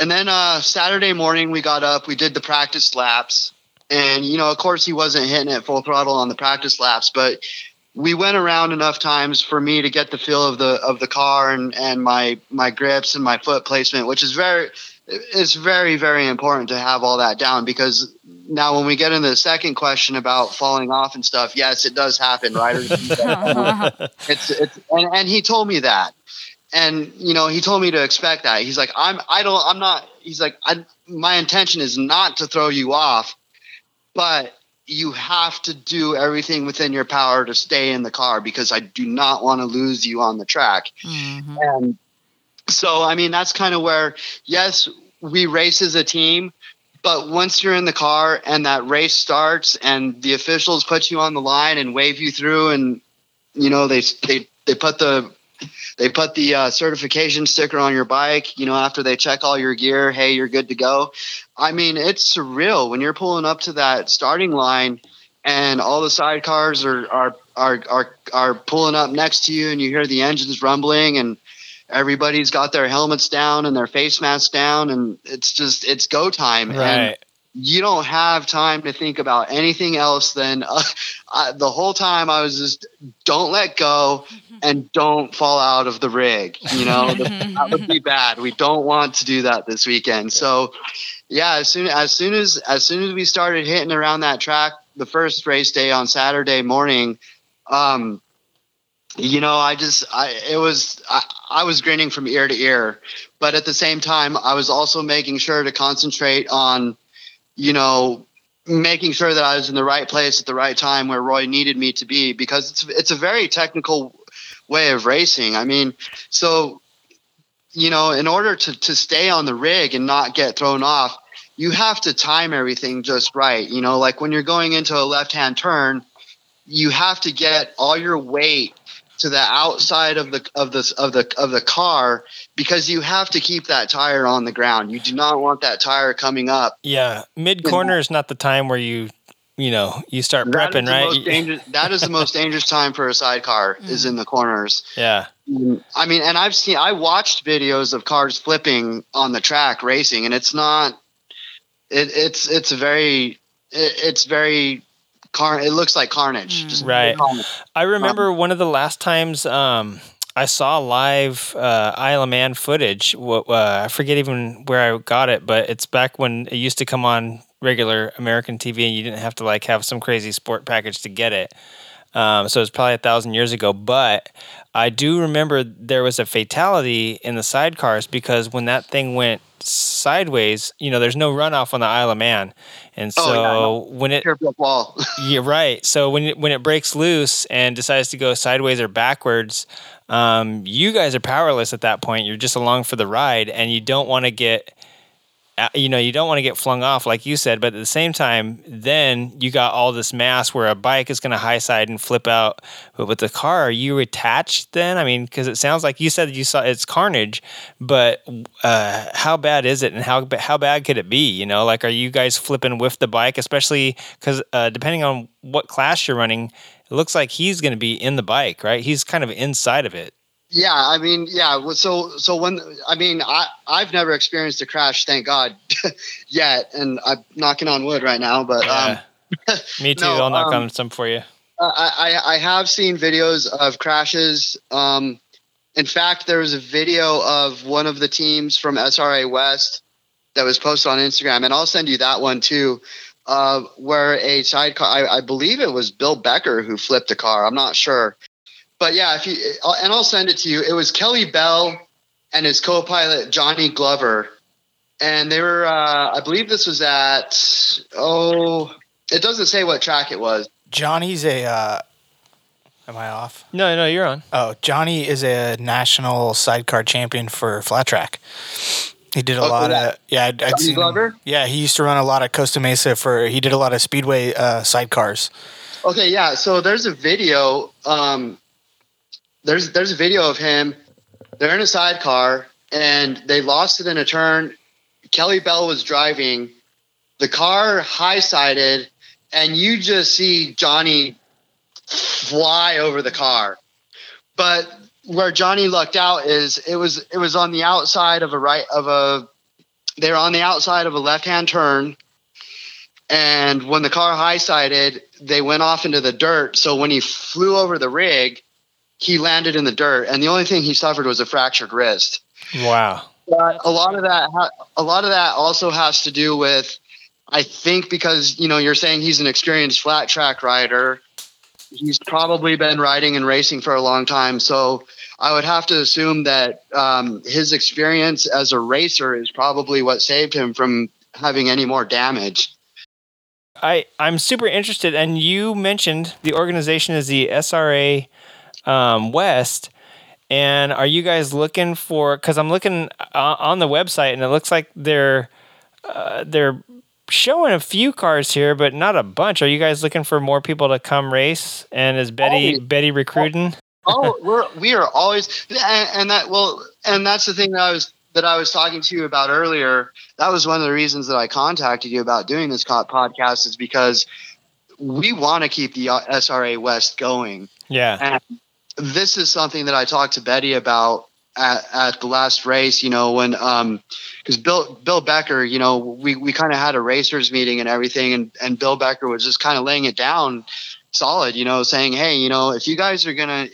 and then uh, Saturday morning we got up, we did the practice laps, and you know, of course, he wasn't hitting it full throttle on the practice laps, but we went around enough times for me to get the feel of the of the car and and my my grips and my foot placement, which is very it's very very important to have all that down because now when we get into the second question about falling off and stuff, yes, it does happen, right? [LAUGHS] it's it's and, and he told me that and you know he told me to expect that he's like i'm i don't i'm not he's like I, my intention is not to throw you off but you have to do everything within your power to stay in the car because i do not want to lose you on the track Mhm. and so i mean that's kind of where yes we race as a team but once you're in the car and that race starts and the officials put you on the line and wave you through and you know they they they put the they put the uh, certification sticker on your bike you know after they check all your gear hey you're good to go. I mean it's surreal when you're pulling up to that starting line and all the sidecars are are are are, are pulling up next to you and you hear the engines rumbling and everybody's got their helmets down and their face masks down and it's just it's go time and you don't have time to think about anything else than uh, I, the whole time I was just don't let go and don't fall out of the rig. You know, [LAUGHS] that would be bad. We don't want to do that this weekend. So, yeah, as soon as soon as as soon as we started hitting around that track, the first race day on Saturday morning, um, you know, I just, I, it was, I, I was grinning from ear to ear, but at the same time, I was also making sure to concentrate on, you know, making sure that I was in the right place at the right time where Roy needed me to be because it's, it's a very technical way of racing. I mean, so, you know, in order to, to stay on the rig and not get thrown off, you have to time everything just right. You know, like when you're going into a left hand turn, you have to get all your weight to the outside of the of the of the of the car because you have to keep that tire on the ground. You do not want that tire coming up. Yeah, mid corner is not the time where you you know you start That is prepping, right? [LAUGHS] that is the most dangerous time for a sidecar mm-hmm. is in the corners. yeah, I mean, and I've seen I watched videos of cars flipping on the track racing, and it's not. It, it's it's a very it, it's very car. It looks like carnage. Just Right. carnage. I remember one of the last times um, I saw live uh, Isle of Man footage. Uh, I forget even where I got it, but it's back when it used to come on regular American TV, and you didn't have to like have some crazy sport package to get it. Um, so it's probably a thousand years ago, but I do remember there was a fatality in the sidecars because when that thing went sideways, you know, there's no runoff on the Isle of Man, and so Oh, yeah, when it wall. [LAUGHS] yeah, right. So when it, when it breaks loose and decides to go sideways or backwards, um, you guys are powerless at that point. You're just along for the ride, and you don't want to get, you know, you don't want to get flung off, like you said. But at the same time, then you got all this mass where a bike is going to high side and flip out. But with the car, are you attached then? I mean, because it sounds like you said you saw it's carnage, but uh, how bad is it, and how how bad could it be? You know, like are you guys flipping with the bike, especially because uh, depending on what class you're running, it looks like he's going to be in the bike, right? He's kind of inside of it. Yeah, I mean, yeah. So, so when I mean, I I've never experienced a crash, thank God, [LAUGHS] yet, and I'm knocking on wood right now. But um, [LAUGHS] Me too. no, I'll knock um, on some for you. I, I I have seen videos of crashes. Um, in fact, there was a video of one of the teams from SRA West that was posted on Instagram, and I'll send you that one too. Uh, where a sidecar, I, I believe it was Bill Becker who flipped a car. I'm not sure, but yeah, if you and I'll send it to you. It was Kelly Bell and his co-pilot Johnny Glover, and they were. Uh, I believe this was at. Oh, it doesn't say what track it was. Johnny's a. Uh, am I off? No, no, you're on. Oh, Johnny is a national sidecar champion for flat track. He did a Oh, lot yeah. of yeah. I'd, I'd Johnny seen Glover? Yeah, he used to run a lot of Costa Mesa for. He did a lot of speedway uh, sidecars. Okay, yeah. So there's a video. Um, there's there's a video of him. They're in a sidecar and they lost it in a turn. Kelly Bell was driving. The car high sided, and you just see Johnny fly over the car. But where Johnny lucked out is it was it was on the outside of a right of a. They were on the outside of a left hand turn and when the car high sided, they went off into the dirt. So when he flew over the rig, he landed in the dirt, and the only thing he suffered was a fractured wrist. Wow. But a lot of that, a lot of that also has to do with, I think, because you know you're saying he's an experienced flat track rider. He's probably been riding and racing for a long time, so I would have to assume that um, his experience as a racer is probably what saved him from having any more damage. I I'm super interested, and you mentioned the organization is the SRA um, West. And are you guys looking for? Because I'm looking uh, on the website, and it looks like they're uh, they're showing a few cars here, but not a bunch. Are you guys looking for more people to come race? And is Betty Oh. Betty recruiting? oh, we're we are always and, and that well, and that's the thing that I was that I was talking to you about earlier. That was one of the reasons that I contacted you about doing this podcast is because we want to keep the uh, SRA West going. Yeah, This is something that I talked to Betty about at, at the last race. You know when um because Bill Bill Becker, you know we we kind of had a racers meeting and everything, and and Bill Becker was just kind of laying it down solid, you know, saying, hey, you know, if you guys are i-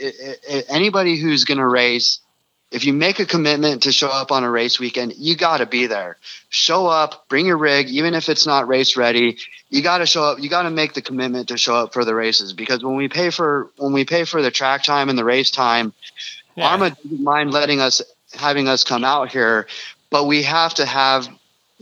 i- anybody who's gonna race, if you make a commitment to show up on a race weekend, you got to be there. Show up, bring your rig, even if it's not race ready. You got to show up. You got to make the commitment to show up for the races because when we pay for when we pay for the track time and the race time, Yeah. AHRMA doesn't mind letting us having us come out here, but we have to have.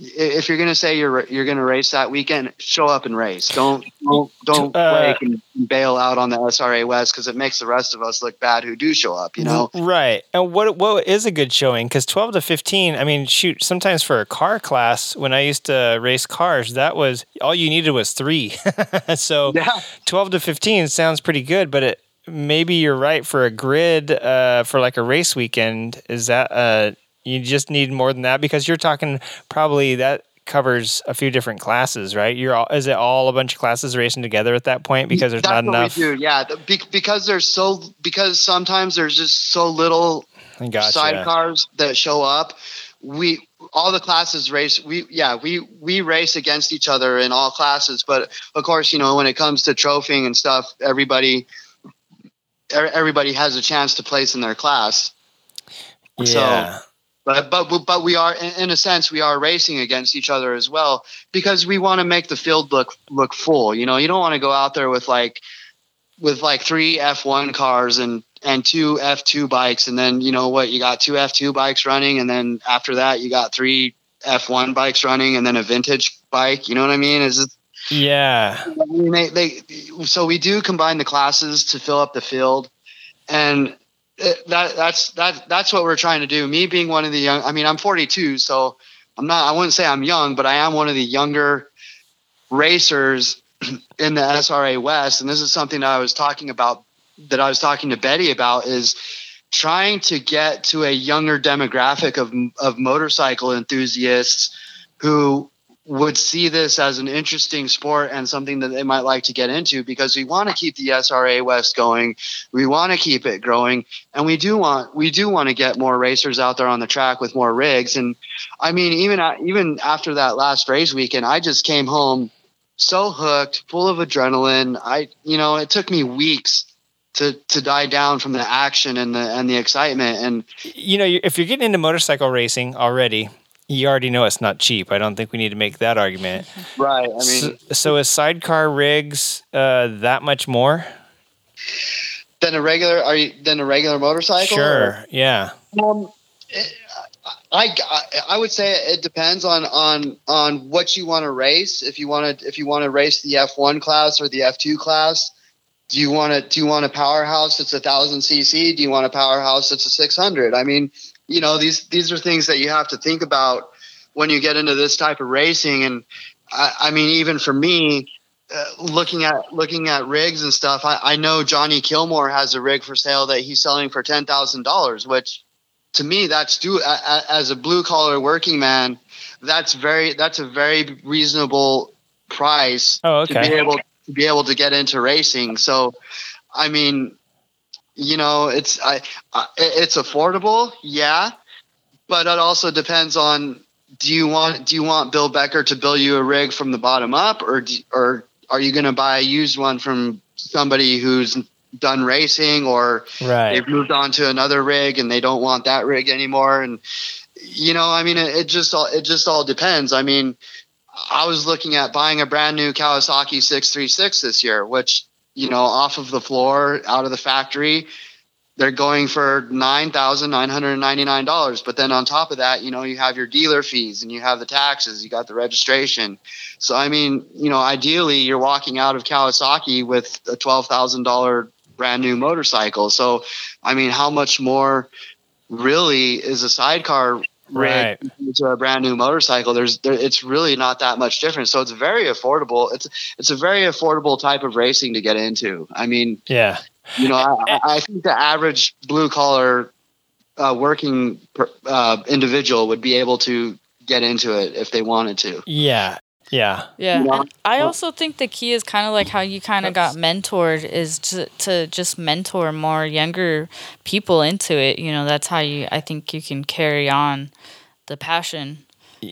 If you're going to say you're you're going to race that weekend, show up and race. Don't don't don't Uh, and bail out on the SRA West because it makes the rest of us look bad who do show up. You know. Right. And what what is a good showing? Because twelve to fifteen, I mean, shoot, sometimes for a car class, when I used to race cars, that was all you needed was three. [LAUGHS] so Yeah. twelve to fifteen sounds pretty good, but it maybe you're right for a grid uh, for like a race weekend. Is that uh you just need more than that because you're talking probably that covers a few different classes, right? You're all is it all a bunch of classes racing together at that point because there's That's not what enough. we do. Yeah, be- because there's so because sometimes there's just so little Gotcha. sidecars that show up. We all the classes race. We yeah we we race against each other in all classes. But of course, you know when it comes to trophying and stuff, everybody er- everybody has a chance to place in their class. So- Yeah. But but but we are in a sense we are racing against each other as well because we want to make the field look look full. You know, you don't want to go out there with like with like three F1 cars and and two F2 bikes and then you know what you got two F2 bikes running and then after that you got three F1 bikes running and then a vintage bike. You know what I mean? Is yeah. I mean, they, they, so we do combine the classes to fill up the field, and it, that that's that that's what we're trying to do. Me being one of the young, I mean, I'm 42, so I'm not. I wouldn't say I'm young, but I am one of the younger racers [CLEARS THROAT] in the SRA West, and this is something that I was talking about that I was talking to Betty about is trying to get to a younger demographic of of motorcycle enthusiasts who would see this as an interesting sport and something that they might like to get into because we want to keep the SRA West going. We want to keep it growing and we do want we do want to get more racers out there on the track with more rigs and I mean even even after that last race weekend I just came home so hooked, full of adrenaline. I you know, it took me weeks to to die down from the action and the and the excitement and you know, if you're getting into motorcycle racing already, you already know it's not cheap. I don't think we need to make that argument. [LAUGHS] right, I so, so is sidecar rigs uh, that much more? than a regular are you than a regular motorcycle? or- Sure. Yeah. Um, I, I I would say it depends on on on what you want to race. If you want to if you want to race the F one class or the F two class, do you want to do you want a powerhouse that's a thousand cc? Do you want a powerhouse that's a six hundred? I mean, you know these these are things that you have to think about when you get into this type of racing. And I, I mean, even for me, uh, looking at looking at rigs and stuff, I, I know Johnny Kilmore has a rig for sale that he's selling for ten thousand dollars, which to me that's do as a blue collar working man, that's very that's a very reasonable price Oh, to be able to be able to get into racing. So, I mean, you know, it's I, I it's affordable, yeah, but it also depends on do you want do you want Bill Becker to build you a rig from the bottom up, or do, or are you going to buy a used one from somebody who's done racing or Right. they've moved on to another rig and they don't want that rig anymore and you know i mean it, it just all it just all depends i mean i was looking at buying a brand new kawasaki 636 this year which you know off of the floor out of the factory they're going for $9,999 but then on top of that you know you have your dealer fees and you have the taxes you got the registration. So i mean you know ideally you're walking out of kawasaki with a $12,000 brand new motorcycle. So I mean, how much more really is a sidecar rig Right. to a brand new motorcycle? There's, there, it's really not that much different. So it's very affordable. It's, it's a very affordable type of racing to get into. I mean, Yeah. you know, I, I- I think the average blue collar uh, working per, uh, individual would be able to get into it if they wanted to. Yeah. Yeah. Yeah, Yeah. and I also think the key is kind of like how you kind of got mentored is to to just mentor more younger people into it. You know, that's how you I think you can carry on the passion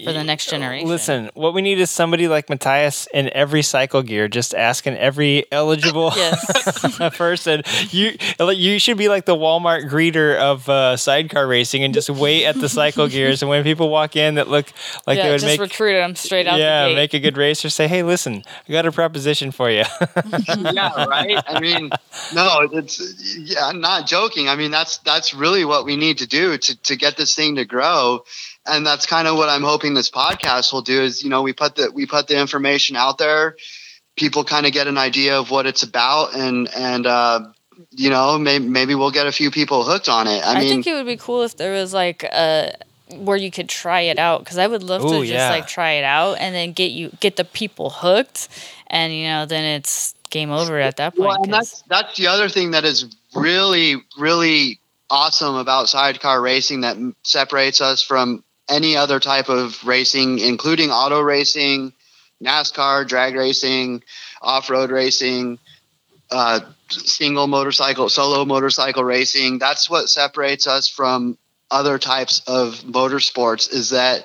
for the next generation. Listen, what we need is somebody like Matthias in every cycle gear, just asking every eligible [LAUGHS] [LAUGHS] person. You you should be like the Walmart greeter of uh, sidecar racing and just wait at the cycle [LAUGHS] gears. And when people walk in that look like they would just make recruit them straight out yeah the gate. make a good racer, say, hey, listen, I got a proposition for you. yeah, right. I mean, no, it's yeah, I'm not joking. I mean, that's that's really what we need to do to to get this thing to grow, and that's kind of what I'm hoping this podcast will do. Is you know we put the we put the information out there, people kind of get an idea of what it's about, and and uh, you know maybe maybe we'll get a few people hooked on it. I, I, mean, think it would be cool if there was like a where you could try it out because I would love to just yeah. like try it out and then get you get the people hooked, and you know then it's game over at that point. Well, and 'cause- that's that's the other thing that is really really awesome about sidecar racing that separates us from any other type of racing, including auto racing, NASCAR, drag racing, off-road racing, uh, single motorcycle, solo motorcycle racing. That's what separates us from other types of motorsports. Is that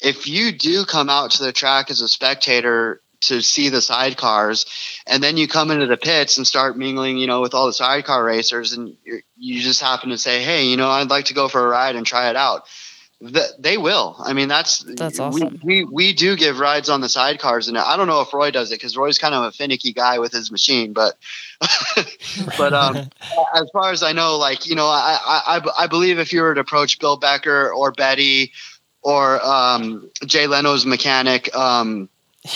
if you do come out to the track as a spectator to see the sidecars, and then you come into the pits and start mingling, you know, with all the sidecar racers, and you just happen to say, "Hey, you know, I'd like to go for a ride and try it out." Th- they will. I mean, that's That's awesome. We, we we do give rides on the sidecars, and I don't know if Roy does it because Roy's kind of a finicky guy with his machine, but [LAUGHS] but um, [LAUGHS] as far as I know, like you know, I, I I- believe if you were to approach Bill Becker or Betty or um, Jay Leno's mechanic, um,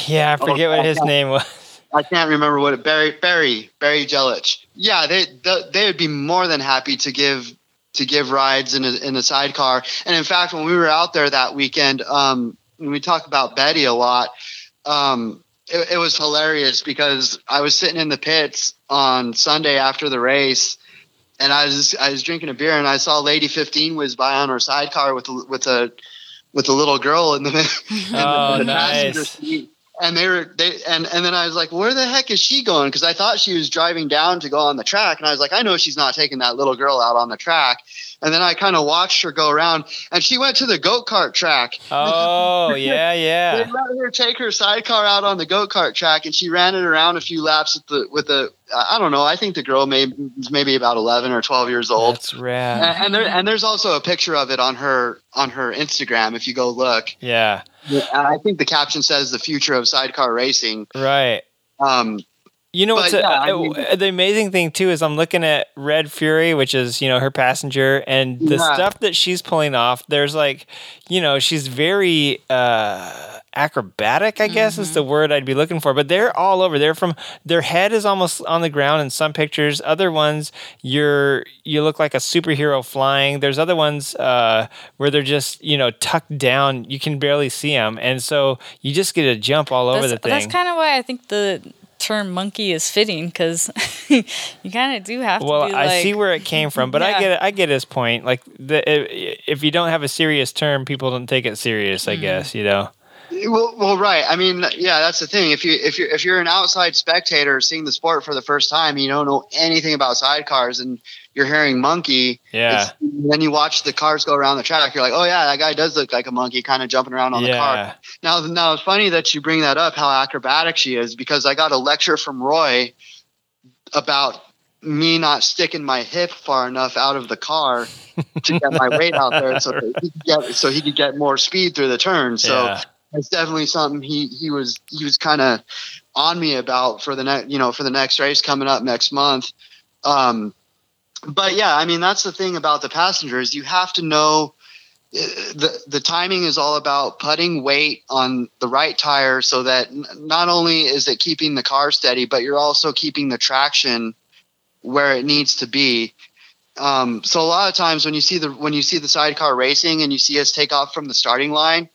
yeah, I forget what his name was. I can't remember what it Barry Barry Barry Jelich. Yeah, they they they would be more than happy to give to give rides in a in a sidecar. And in fact, when we were out there that weekend, um, when we talk about Betty a lot, um, it, it was hilarious because I was sitting in the pits on Sunday after the race. And I was I was drinking a beer and I saw Lady 15 was by on her sidecar with a, with a with a little girl in the, [LAUGHS] in the, Oh, in the passenger seat and they were they and and then I was like, where the heck is she going? Because I thought she was driving down to go on the track, and I was like, I know she's not taking that little girl out on the track. And then I kind of watched her go around, and she went to the go kart track. [LAUGHS] Oh yeah, They yeah. let her take her sidecar out on the go kart track, and she ran it around a few laps with the with the I don't know. I think the girl may maybe about eleven or twelve years old. That's rad. And, and there and there's also a picture of it on her on her Instagram if you go look. Yeah, I think the caption says the future of sidecar racing. right. Um, You know what's yeah, I uh, mean- uh, the amazing thing too is I'm looking at Red Fury, which is you know her passenger, and the Yeah. stuff that she's pulling off. There's like, you know, she's very uh, acrobatic. I guess is the word I'd be looking for. But they're all over. They're from their head is almost on the ground in some pictures. Other ones, you're you look like a superhero flying. There's other ones uh, where they're just you know tucked down. You can barely see them, and so you just get to jump all over that's, the thing. that's kind of why I think the term monkey is fitting because [LAUGHS] you kind of do have to Well, be I see where it came from, but I [LAUGHS] get it. I get his point. Like, the, if, you don't have a serious term, people don't take it serious. Mm-hmm. I guess you know. Well, well, right. I mean, yeah, that's the thing. If you if you if you're an outside spectator seeing the sport for the first time, you don't know anything about sidecars, and you're hearing monkey. Yeah, Then you watch the cars go around the track. You're like, oh yeah, that guy does look like a monkey, kind of jumping around on the car. yeah, Now, now it's funny that you bring that up, how acrobatic she is, because I got a lecture from Roy about me not sticking my hip far enough out of the car to get my weight out there, so he could get so he could get more speed through the turn. So yeah. It's definitely something he he was he was kind of on me about for the next you know for the next race coming up next month. Um, but yeah, I mean that's the thing about the passengers. You have to know uh, the the timing is all about putting weight on the right tire so that not only is it keeping the car steady, but you're also keeping the traction where it needs to be. Um, so a lot of times when you see the when you see the sidecar racing and you see us take off from the starting line,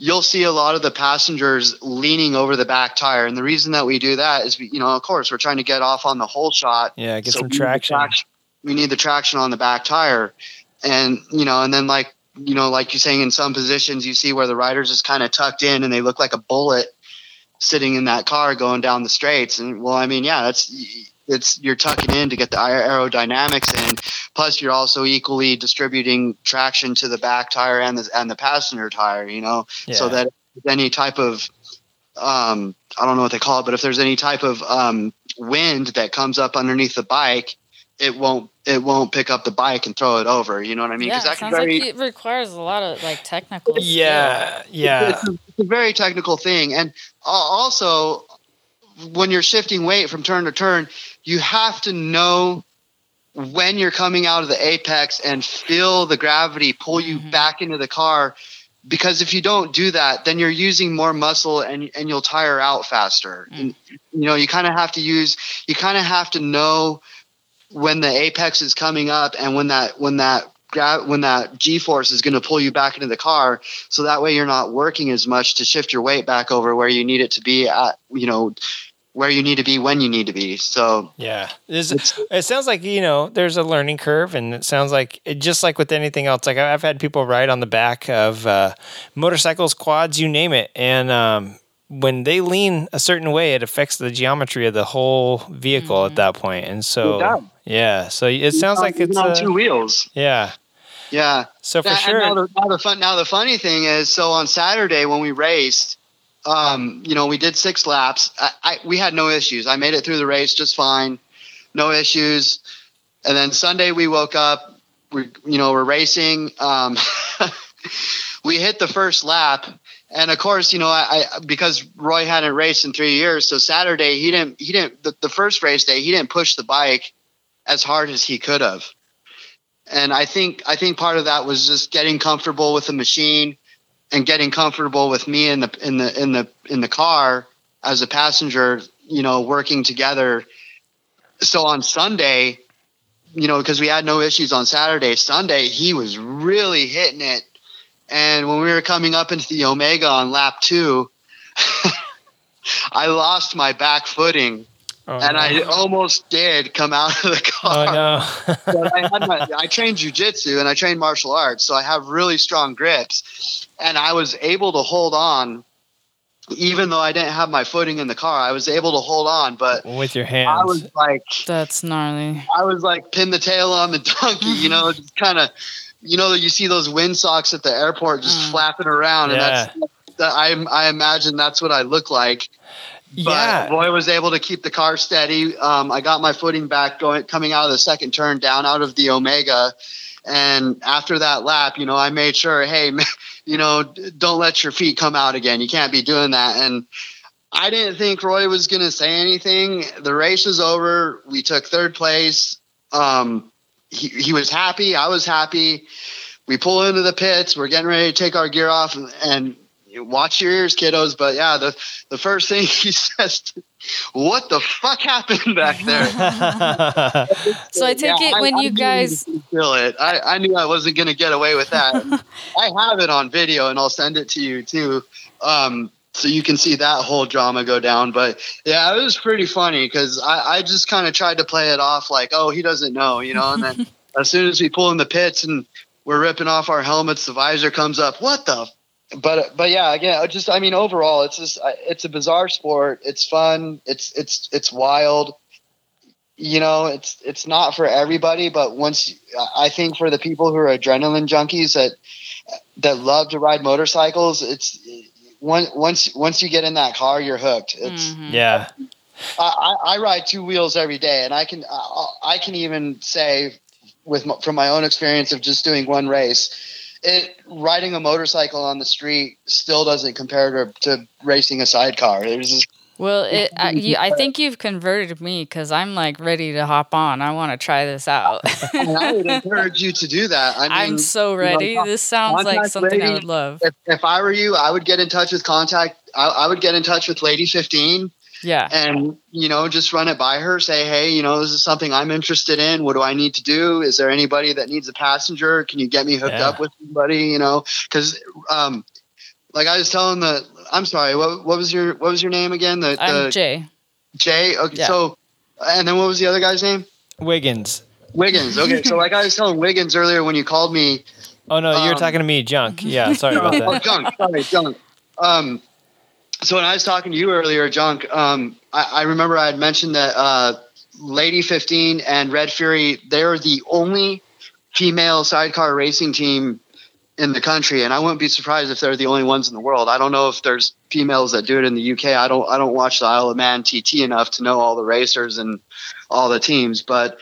you'll see a lot of the passengers leaning over the back tire. And the reason that we do that is, we, you know, of course, we're trying to get off on the whole shot. Yeah, get So some the traction. We need the traction on the back tire, and you know, and then like you know, like you're saying, in some positions you see where the rider's just kind of tucked in and they look like a bullet sitting in that car going down the straights. And well, I mean, yeah, that's it's you're tucking in to get the aerodynamics in. Plus, you're also equally distributing traction to the back tire and the and the passenger tire. You know, so that if any type of um, I don't know what they call it, but if there's any type of um, wind that comes up underneath the bike, it won't it won't pick up the bike and throw it over. You know what I mean? yeah, that it can sounds very like it requires a lot of like technical. skill. Yeah, yeah. it's, a, it's a very technical thing and also when you're shifting weight from turn to turn you have to know when you're coming out of the apex and feel the gravity pull you Mhm. back into the car because if you don't do that then you're using more muscle and and you'll tire out faster Mm. and, you know you kind of have to use you kind of have to know when the apex is coming up and when that when that when that g force is going to pull you back into the car so that way you're not working as much to shift your weight back over where you need it to be at you know where you need to be when you need to be. So Yeah, There's- It's- it sounds like you know there's a learning curve, and it sounds like it, just like with anything else. Like I've had people ride on the back of uh, motorcycles, quads, you name it, and um, when they lean a certain way, it affects the geometry of the whole vehicle at that point. And so, yeah, so it sounds like Even it's on uh, two wheels. Yeah. yeah. So for And- and sure, now, the, now the fun now the funny thing is so on saturday when we raced um, you know we did six laps. I, I we had no issues. I made it through the race just fine. No issues. And then sunday we woke up. We you know we're racing. Um, [LAUGHS] we hit the first lap. And of course you know I, I because roy hadn't raced in three years so saturday he didn't he didn't the, the first race day he didn't push the bike as hard as he could have. And I think I think part of that was just getting comfortable with the machine and getting comfortable with me in the in the in the in the car as a passenger, you know, working together. So on Sunday, you know, because we had no issues on Saturday, Sunday he was really hitting it. And when we were coming up into the Omega on lap two, [LAUGHS] I lost my back footing oh, and no. I almost did come out of the [LAUGHS] car oh no, but I, had my, I trained jujitsu and I trained martial arts, so I have really strong grips, and I was able to hold on, even though I didn't have my footing in the car. I was able to hold on, but with your hands, I was like, That's gnarly. I was like pin the tail on the [LAUGHS] donkey, you know, just kind of, you know, you see those wind socks at the airport just Mm. flapping around, and that's. I, I imagine that's what I look like. But yeah, Roy was able to keep the car steady. Um, I got my footing back going, coming out of the second turn down out of the Omega. And after that lap, you know, I made sure, hey, [LAUGHS] you know, don't let your feet come out again. You can't be doing that. And I didn't think Roy was going to say anything. The race was over. We took third place. Um, he, he was happy. I was happy. We pull into the pits. We're getting ready to take our gear off and, and watch your ears, kiddos. But yeah, the, the first thing [LAUGHS] he says, what the fuck happened back there? [LAUGHS] So I take Yeah, it when I you knew guys feel it. I, I knew I wasn't going to get away with that. [LAUGHS] I have it on video, and I'll send it to you too, um, so you can see that whole drama go down. But yeah, it was pretty funny because I, I just kind of tried to play it off like, oh, he doesn't know, you know. And then as soon as we pull in the pits and we're ripping off our helmets, the visor comes up. What the? But but yeah, again, just I mean, overall, it's just it's a bizarre sport. It's fun. It's it's it's wild you know it's it's not for everybody but once i think for the people who are adrenaline junkies that that love to ride motorcycles it's once once once you get in that car you're hooked it's Mhm. yeah, I, I I ride two wheels every day and i can i, I can even say with from my own experience of just doing one race it riding a motorcycle on the street still doesn't compare to, to racing a sidecar there's just Well, it, I, [LAUGHS] you, I think you've converted me because I'm like ready to hop on. I want to try this out. [LAUGHS] and I would encourage you to do that. I mean, I'm so ready. con- this sounds like something I would love. if, if I were you, I would get in touch with contact. I, I would get in touch with Lady 15 Yeah. and, you know, just run it by her. Say, hey, you know, this is something I'm interested in. What do I need to do? Is there anybody that needs a passenger? Can you get me hooked Yeah. up with somebody? You know, because, um, like I was telling the, I'm sorry, what, what was your, what was your name again? The, I'm Jay. Jay. Okay. Yeah. So, and then what was the other guy's name? Wiggins. Wiggins. Okay. so like I was telling Wiggins earlier when you called me, Oh no, you're Um, talking to me, junk. Yeah, sorry about that. [LAUGHS] oh, that. junk. Sorry, junk. Um, so when I was talking to you earlier, junk, um, I, I remember I had mentioned that uh, Lady 15 and Red Fury, they're the only female sidecar racing team in the country, and I wouldn't be surprised if they're the only ones in the world. I don't know if there's females that do it in the UK. I don't I don't watch the Isle of Man TT enough to know all the racers and all the teams, but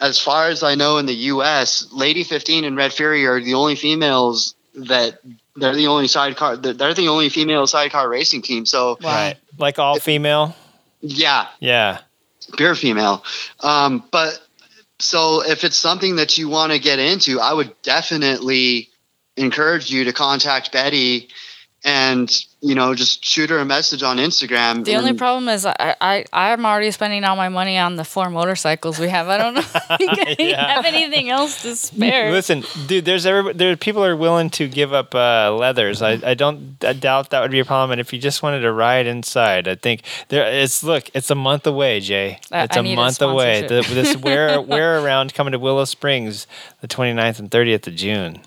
as far as I know in the US, Lady 15 and Red Fury are the only females that they're the only sidecar they're the only female sidecar racing team. So Right. Like all female. yeah, Yeah. pure female. Um, but so if it's something that you want to get into, I would definitely encourage you to contact Betty and you know just shoot her a message on Instagram. The only and- problem is I, I I'm already spending all my money on the four motorcycles we have. I don't know if you [LAUGHS] Yeah. have anything else to spare. Listen, dude. There's every, there. People are willing to give up uh, leathers. I, I don't I doubt that would be a problem. And if you just wanted to ride inside, I think there. It's look. It's a month away, Jay. It's I a need a month away. The, sponsorship. this wear [LAUGHS] wear around coming to Willow Springs, the 29th and 30th of June.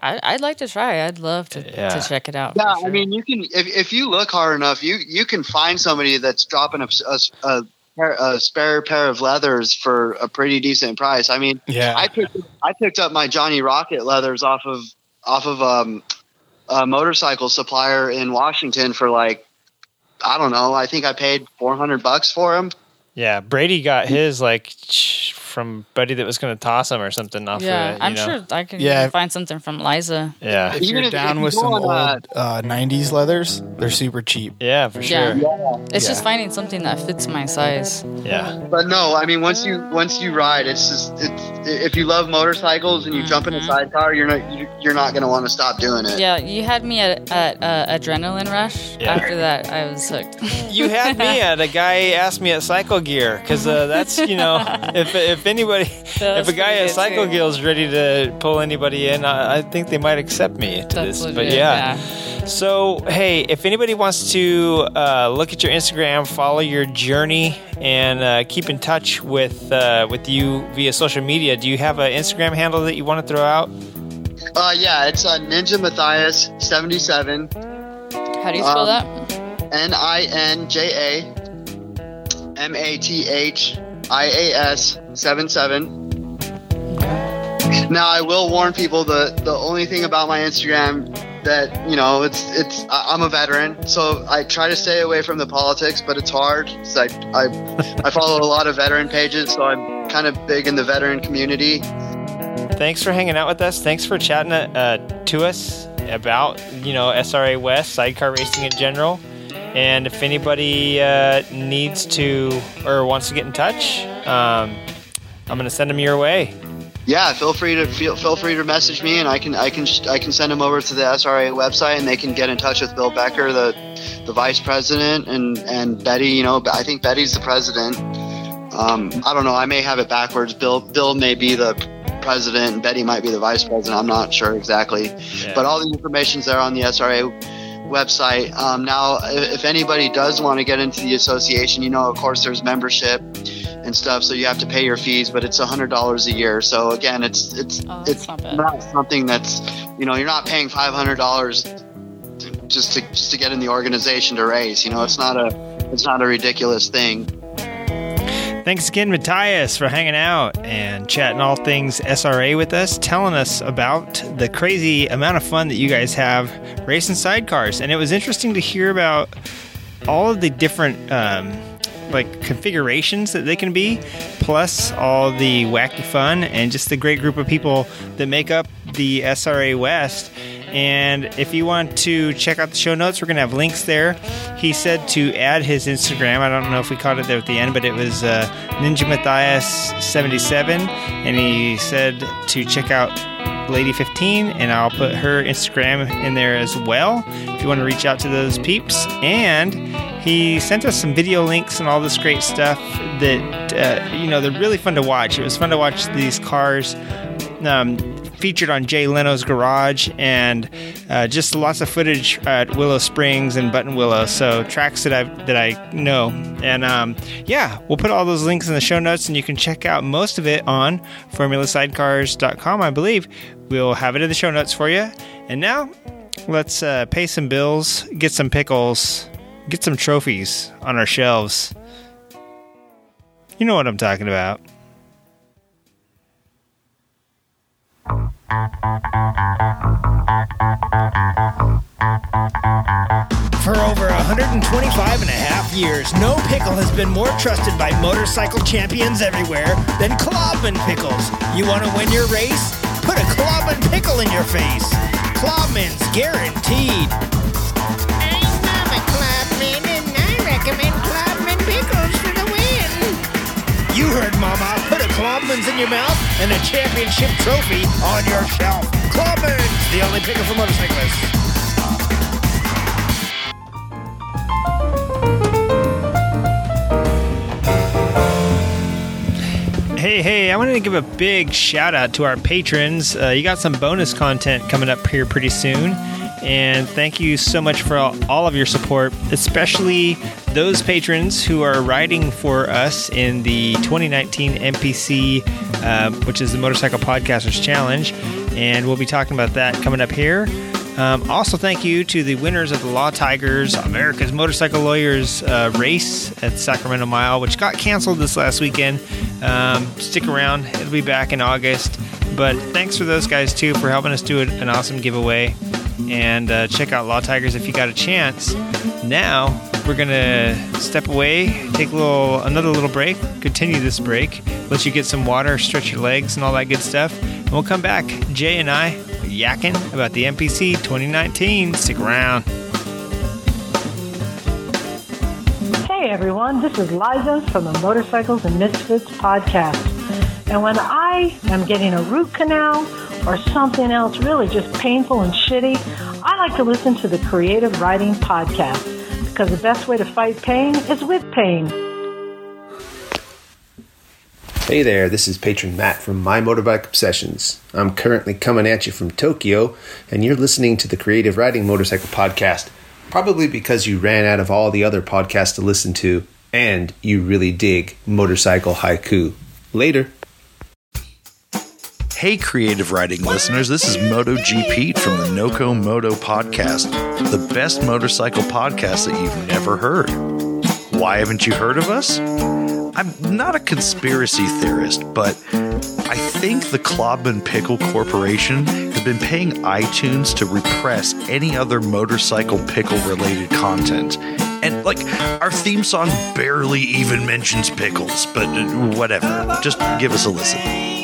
I, I'd like to try. I'd love to, Yeah. to check it out. Yeah, for I mean, you can if, if you look hard enough, you you can find somebody that's dropping a, a, a, pair- a spare pair of leathers for a pretty decent price. I mean, Yeah. I picked I picked up my Johnny Rocket leathers off of off of um, a motorcycle supplier in Washington for like I don't know. I think I paid four hundred bucks for them. Yeah, Brady got his like sh- from Buddy that was going to toss him or something off yeah, of it. you I'm know? sure I can Yeah. find something from Liza. Yeah, If Even you're if- down if with you some go old uh, 90s leathers, they're super cheap. yeah, for sure. Yeah. sure. It's Yeah. just finding something that fits my size. Yeah, But no, I mean once you once you ride, it's just it's if you love motorcycles and you jump in a Mhm. sidecar, you're not you- you're not going to want to stop doing it. Yeah, you had me at, at uh, adrenaline rush. Yeah. After that, I was hooked. you had me [LAUGHS] at a guy asked me at Cycle Gear because uh, that's you know [LAUGHS] if if anybody [LAUGHS] That if a guy pretty at good, Cycle too. Gear is ready to pull anybody in, I, I think they might accept me to That's this. legit, but yeah. So hey, if anybody wants to uh, look at your Instagram, follow your journey, and uh, keep in touch with uh, with you via social media, do you have an Instagram handle that you want to throw out? Uh, yeah, it's uh, Ninja Matthias seventy seven. How do you spell Um, that? N I N J A M A T H I A S 7 7. Now, I will warn people the, the only thing about my Instagram that, you know, it's, it's, I'm a veteran, so I try to stay away from the politics, but it's hard. 'cause I, I, I follow a lot of veteran pages, so I'm kind of big in the veteran community. Thanks for hanging out with us. Thanks for chatting uh, to us about you know SRA West sidecar racing in general. And if anybody uh, needs to or wants to get in touch, um, I'm going to send them your way. yeah, feel free to feel, feel free to message me, and I can I can I can send them over to the SRA website, and they can get in touch with Bill Becker, the the vice president, and and Betty. You know, I think Betty's the president. Um, I don't know. I may have it backwards. Bill Bill may be the president, and Betty might be the vice president. I'm not sure exactly, Yeah. but all the information's there on the SRA website. Um, now, if anybody does want to get into the association, you know, of course, there's membership and stuff, so you have to pay your fees, but it's hundred dollars a year. So again, it's it's Oh, it's not not something that's you know you're not paying five hundred dollars just to just to get in the organization to race. You know, it's not a it's not a ridiculous thing. Thanks again, Matthias, for hanging out and chatting all things SRA with us, telling us about the crazy amount of fun that you guys have racing sidecars. And it was interesting to hear about all of the different um, like configurations that they can be, plus all the wacky fun and just the great group of people that make up the SRA West. And if you want to check out the show notes, we're going to have links there. He said to add his Instagram. I don't know if we caught it there at the end, but it was uh, Ninja Matthias 77. And he said to check out Lady 15, and I'll put her Instagram in there as well if you want to reach out to those peeps. And he sent us some video links and all this great stuff that, uh, you know, they're really fun to watch. It was fun to watch these cars. Um, featured on Jay Leno's Garage, and uh, just lots of footage at Willow Springs and Buttonwillow. So tracks that I that I know, and um, yeah, we'll put all those links in the show notes, and you can check out most of it on FormulaSidecars.com. I believe we'll have it in the show notes for you. And now, let's uh, pay some bills, get some pickles, get some trophies on our shelves. You know what I'm talking about. For over 125 and a half years, no pickle has been more trusted by motorcycle champions everywhere than Klobman Pickles. You want to win your race? Put a Klobman pickle in your face. Klobman's guaranteed. I'm Mama Klobman, and I recommend Klobman pickles for the win. You heard, Mama. Klobman's in your mouth and a championship trophy on your shelf. Klobman's, the only pickle for motorcyclists. Hey, hey, I wanted to give a big shout out to our patrons. Uh, you got some bonus content coming up here pretty soon. And thank you so much for all, of your support, especially those patrons who are riding for us in the 2019 MPC, uh, which is the Motorcycle Podcasters Challenge. And we'll be talking about that coming up here. Um, also, thank you to the winners of the Law Tigers America's Motorcycle Lawyers uh, race at Sacramento Mile, which got canceled this last weekend. Um, stick around, it'll be back in August. But thanks for those guys too for helping us do an awesome giveaway. And uh, check out Law Tigers if you got a chance. Now we're gonna step away, take a little another little break, continue this break, let you get some water, stretch your legs, and all that good stuff. And we'll come back. Jay and I yakking about the MPC 2019. Stick around. Hey everyone, this is Liza from the Motorcycles and Misfits podcast. And when I am getting a root canal or something else really just painful and shitty, I like to listen to the Creative Riding Podcast because the best way to fight pain is with pain. Hey there, this is patron Matt from My Motorbike Obsessions. I'm currently coming at you from Tokyo, and you're listening to the Creative Riding Motorcycle Podcast, probably because you ran out of all the other podcasts to listen to, and you really dig motorcycle haiku. Later. Hey, creative riding listeners, this is MotoG Pete from the Noco Moto Podcast, the best motorcycle podcast that you've never heard. Why haven't you heard of us? I'm not a conspiracy theorist, but I think the Klobman Pickle Corporation has been paying iTunes to repress any other motorcycle pickle related content. And like our theme song barely even mentions pickles, but uh, whatever. Just give us a listen.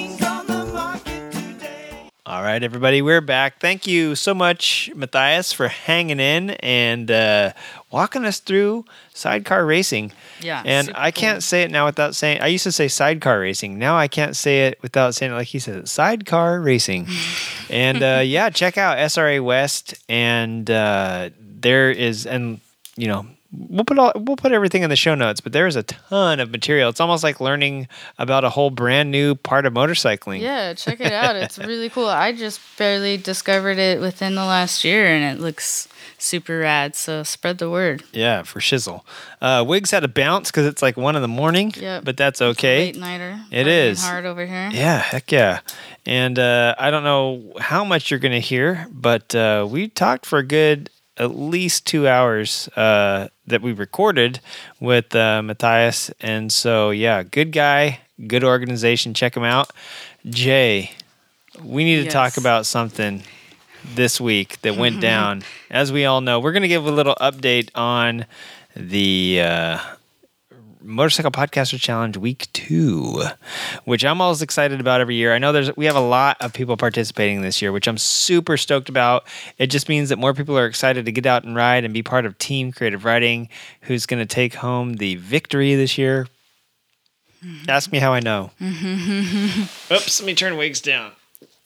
All right, everybody, we're back. Thank you so much, Matthias, for hanging in and uh, walking us through sidecar racing. Yeah, And I can't say it now without saying, I used to say sidecar racing. Now I can't say it without saying it like he said, sidecar racing. [LAUGHS] and uh, yeah, check out SRA West. And uh, there is, and you know, we'll put all we'll put everything in the show notes but there is a ton of material it's almost like learning about a whole brand new part of motorcycling Yeah, check it out. It's [LAUGHS] really cool. I just barely discovered it within the last year and it looks super rad. So spread the word. Yeah, for shizzle. Uh, Wigs had a bounce because it's like one in the morning. Yep. but that's okay. Late nighter. It is. hard over here. Yeah, heck yeah. And uh, I don't know how much you're going to hear, but uh, we talked for a good at least two hours uh, that we recorded with uh, Matthias. And so, yeah, good guy, good organization. Check him out. Jay, we need to talk about something this week that went [LAUGHS] down. As we all know, we're going to give a little update on the uh, Motorcycle Podcaster Challenge Week Two, which I'm always excited about every year. I know there's we have a lot of people participating this year, which I'm super stoked about. It just means that more people are excited to get out and ride and be part of Team Creative Riding, who's going to take home the victory this year. Mm-hmm. Ask me how I know. Mm-hmm. [LAUGHS] Oops, let me turn wigs down.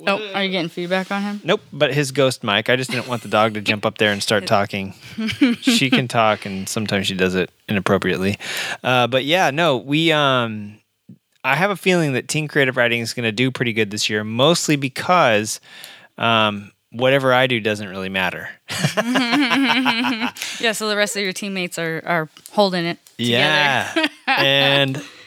Oh, are you getting feedback on him? Nope, but his ghost mic. I just didn't want the dog to jump up there and start talking. [LAUGHS] she can talk, and sometimes she does it inappropriately. Uh, but yeah, no, we. Um, I have a feeling that Team Creative Riding is going to do pretty good this year, mostly because um, whatever I do doesn't really matter. [LAUGHS] Yeah, so the rest of your teammates are, are holding it together. Yeah, and [LAUGHS]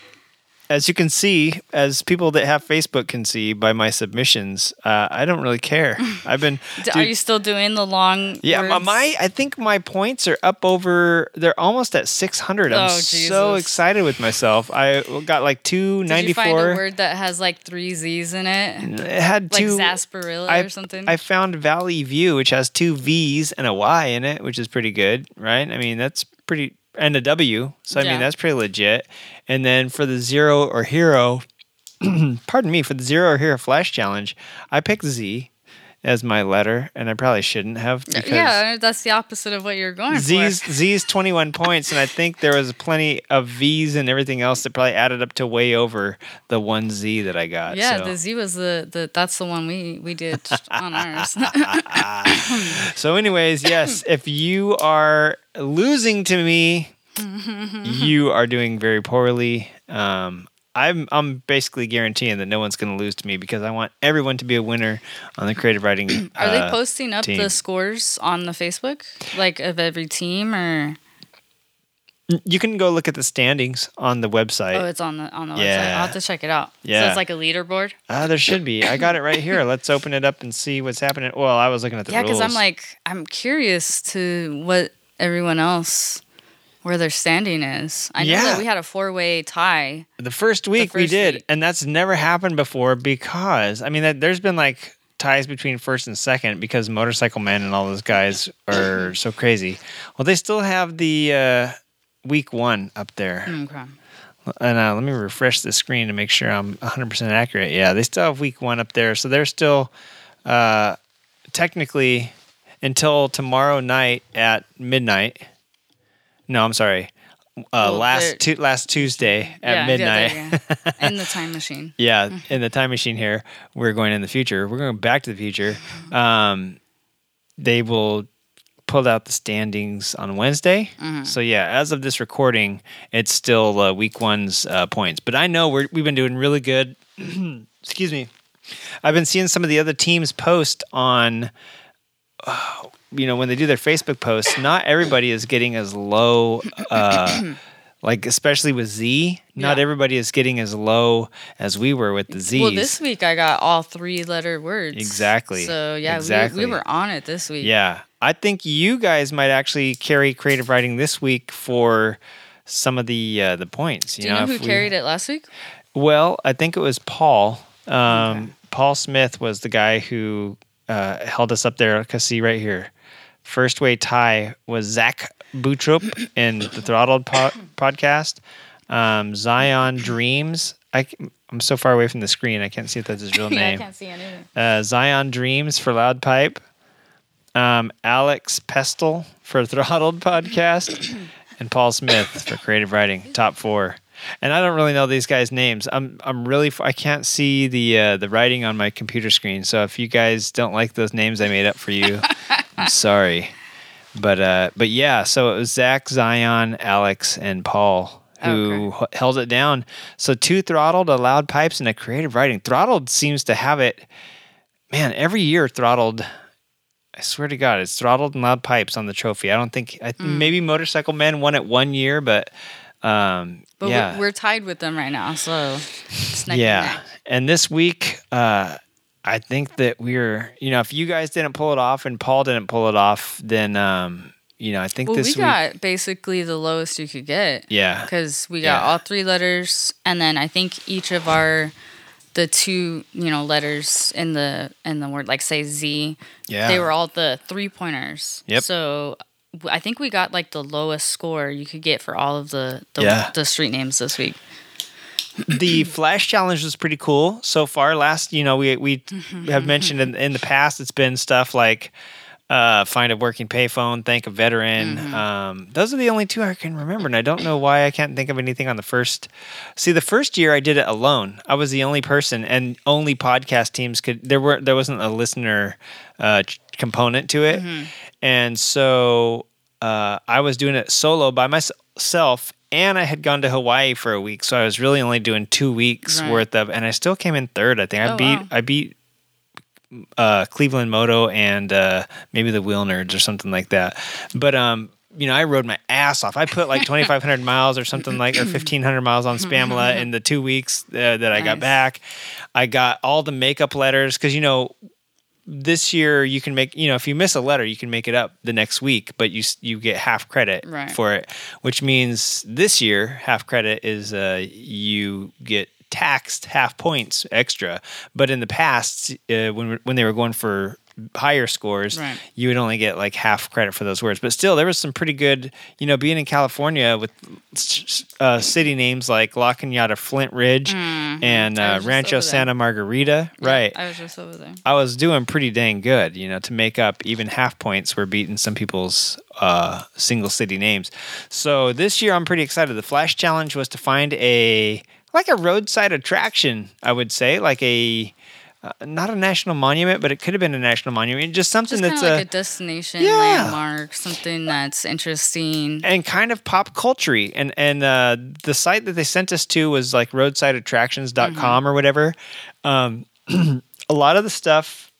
as you can see, as people that have Facebook can see by my submissions, uh, I don't really care. [LAUGHS] I've been. D- Are dude, you still doing the long? yeah, my, words? my I think my points are up over. They're almost at six hundred. I'm Oh, so excited with myself. I got like two Did you find a word that has like three Z's in it? It had Like two. sarsaparilla I, or something? I found Valley View, which has two V's and a Y in it, which is pretty good, right? I mean, that's pretty, and a W. So, I Yeah. mean, that's pretty legit. And then for the Zero or Hero, [CLEARS THROAT] pardon me, for the Zero or Hero Flash Challenge, I picked Z as my letter, and I probably shouldn't have yeah, that's the opposite of what you're going Z's for. Z's 21 points, and I think there was plenty of V's and everything else that probably added up to way over the one Z that I got. Yeah, so. the Z was the, the that's the one we we did [LAUGHS] on ours. [LAUGHS] So, anyways, yes, [LAUGHS] if you are losing to me, you are doing very poorly. Um, I'm I'm basically guaranteeing that no one's going to lose to me because I want everyone to be a winner on the creative riding. [CLEARS THROAT] Are they uh, posting up team. the scores on the Facebook, like of every team, or You can go look at the standings on the website. oh, it's on the on the website? I'll have to check it out. so Yeah. it's like a leaderboard. Ah, there should be. I got it right here. Let's open it up and see what's happening. Well, I was looking at the Yeah, because I'm like I'm curious to what everyone else where their standing is. I know Yeah. that we had a four way tie. The first week we first did, week. and that's never happened before because I mean, that, there's been like ties between first and second because Motorcycle Man and all those guys are [LAUGHS] so crazy. Well, they still have the uh, week one up there, Okay. and uh, let me refresh the screen to make sure I'm 100 percent accurate. Yeah, they still have week one up there, so they're still uh, technically until tomorrow night at midnight. No, I'm sorry. Uh, Well, last tu- last Tuesday at yeah, midnight. Yeah, you in the time machine. [LAUGHS] Yeah, in the time machine here, we're going in the future. We're going back to the future. Um, they will pull out the standings on Wednesday. So yeah, as of this recording, it's still uh, week one's uh, points. But I know we're, we've been doing really good. [CLEARS THROAT] Excuse me. I've been seeing some of the other teams post on. uh, you know when they do their Facebook posts, not everybody is getting as low. Uh, [CLEARS THROAT] like especially with Z, not Yeah. everybody is getting as low as we were with the z Well, this week I got all three letter words. Exactly. So yeah, Exactly. We, we were on it this week. yeah, I think you guys might actually carry creative riding this week for some of the uh, the points. Do you know, who if we- carried it last week? Well, I think it was Paul. Um, Paul Smith was the guy who uh, held us up there. Cause see right here, first way tie was Zach Boutrup in the Throttled po- podcast. Um, Zion Dreams. I, am so far away from the screen. I can't see if that's his real [LAUGHS] yeah, I name. can't see anything. uh, Zion Dreams for Loud Pipe, um, Alex Pestle for Throttled Podcast, [COUGHS] and Paul Smith for Creative Riding. Top four. And I don't really know these guys' names. I'm I'm really I can't see the uh, the writing on my computer screen. So if you guys don't like those names I made up for you, [LAUGHS] I'm sorry. But uh, but yeah, so it was Zach, Zion, Alex, and Paul who h- held it down. So two throttled, a loud pipes, and a creative riding. Throttled seems to have it man, every year throttled. I swear to God, it's throttled and loud pipes on the trophy. I don't think I, Mm. maybe Motorcycle Men won it one year, but um, But yeah, we're, we're tied with them right now, so it's and yeah. And this week, uh, I think that we're you know if you guys didn't pull it off and Paul didn't pull it off, then um, you know I think Well, this we week, got basically the lowest you could get. yeah, because we got Yeah. all three letters, and then I think each of our the two you know letters in the in the word like say Z, yeah, they were all the three pointers. Yep. So I think we got like the lowest score you could get for all of the the, Yeah. the street names this week. The flash challenge was pretty cool so far. Last you know we we have mentioned in, in the past it's been stuff like uh, find a working payphone thank a veteran. Um, those are the only two i can remember and i don't know why i can't think of anything on the first see the first year i did it alone. I was the only person and only podcast teams could there were there wasn't a listener uh, component to it. And so uh, I was doing it solo by myself, and I had gone to Hawaii for a week, so I was really only doing two weeks Right. worth of, and I still came in third. I think I Oh, beat wow. I beat uh, Cleveland Moto and uh, maybe the Wheel Nerds or something like that. But um, you know, I rode my ass off. I put like 2,500 miles or something like, or 1,500 miles on Spamula [LAUGHS] in the two weeks uh, that I got back. I got all the makeup letters because, you know, this year you can make, you know, if you miss a letter, you can make it up the next week, but you you get half credit Right. for it, which means this year half credit is uh, you get taxed half points extra. But in the past, uh, when when they were going for higher scores, Right. you would only get like half credit for those words. But still, there was some pretty good, you know, being in California with uh, city names like La Cañada Flintridge and Mm-hmm. I uh, Rancho. Santa Margarita. right. I was just over there. I was doing pretty dang good, you know, to make up even half points. We're beating some people's uh, single city names. So this year, I'm pretty excited. The Flash Challenge was to find a like a roadside attraction, I would say, like a uh, not a national monument, but it could have been a national monument. Just something Just that's of a, a destination Yeah. landmark, something that's interesting. and kind of pop culture and and uh, the site that they sent us to was like roadsideattractions.com Mm-hmm. or whatever um, [CLEARS THROAT] a lot of the stuff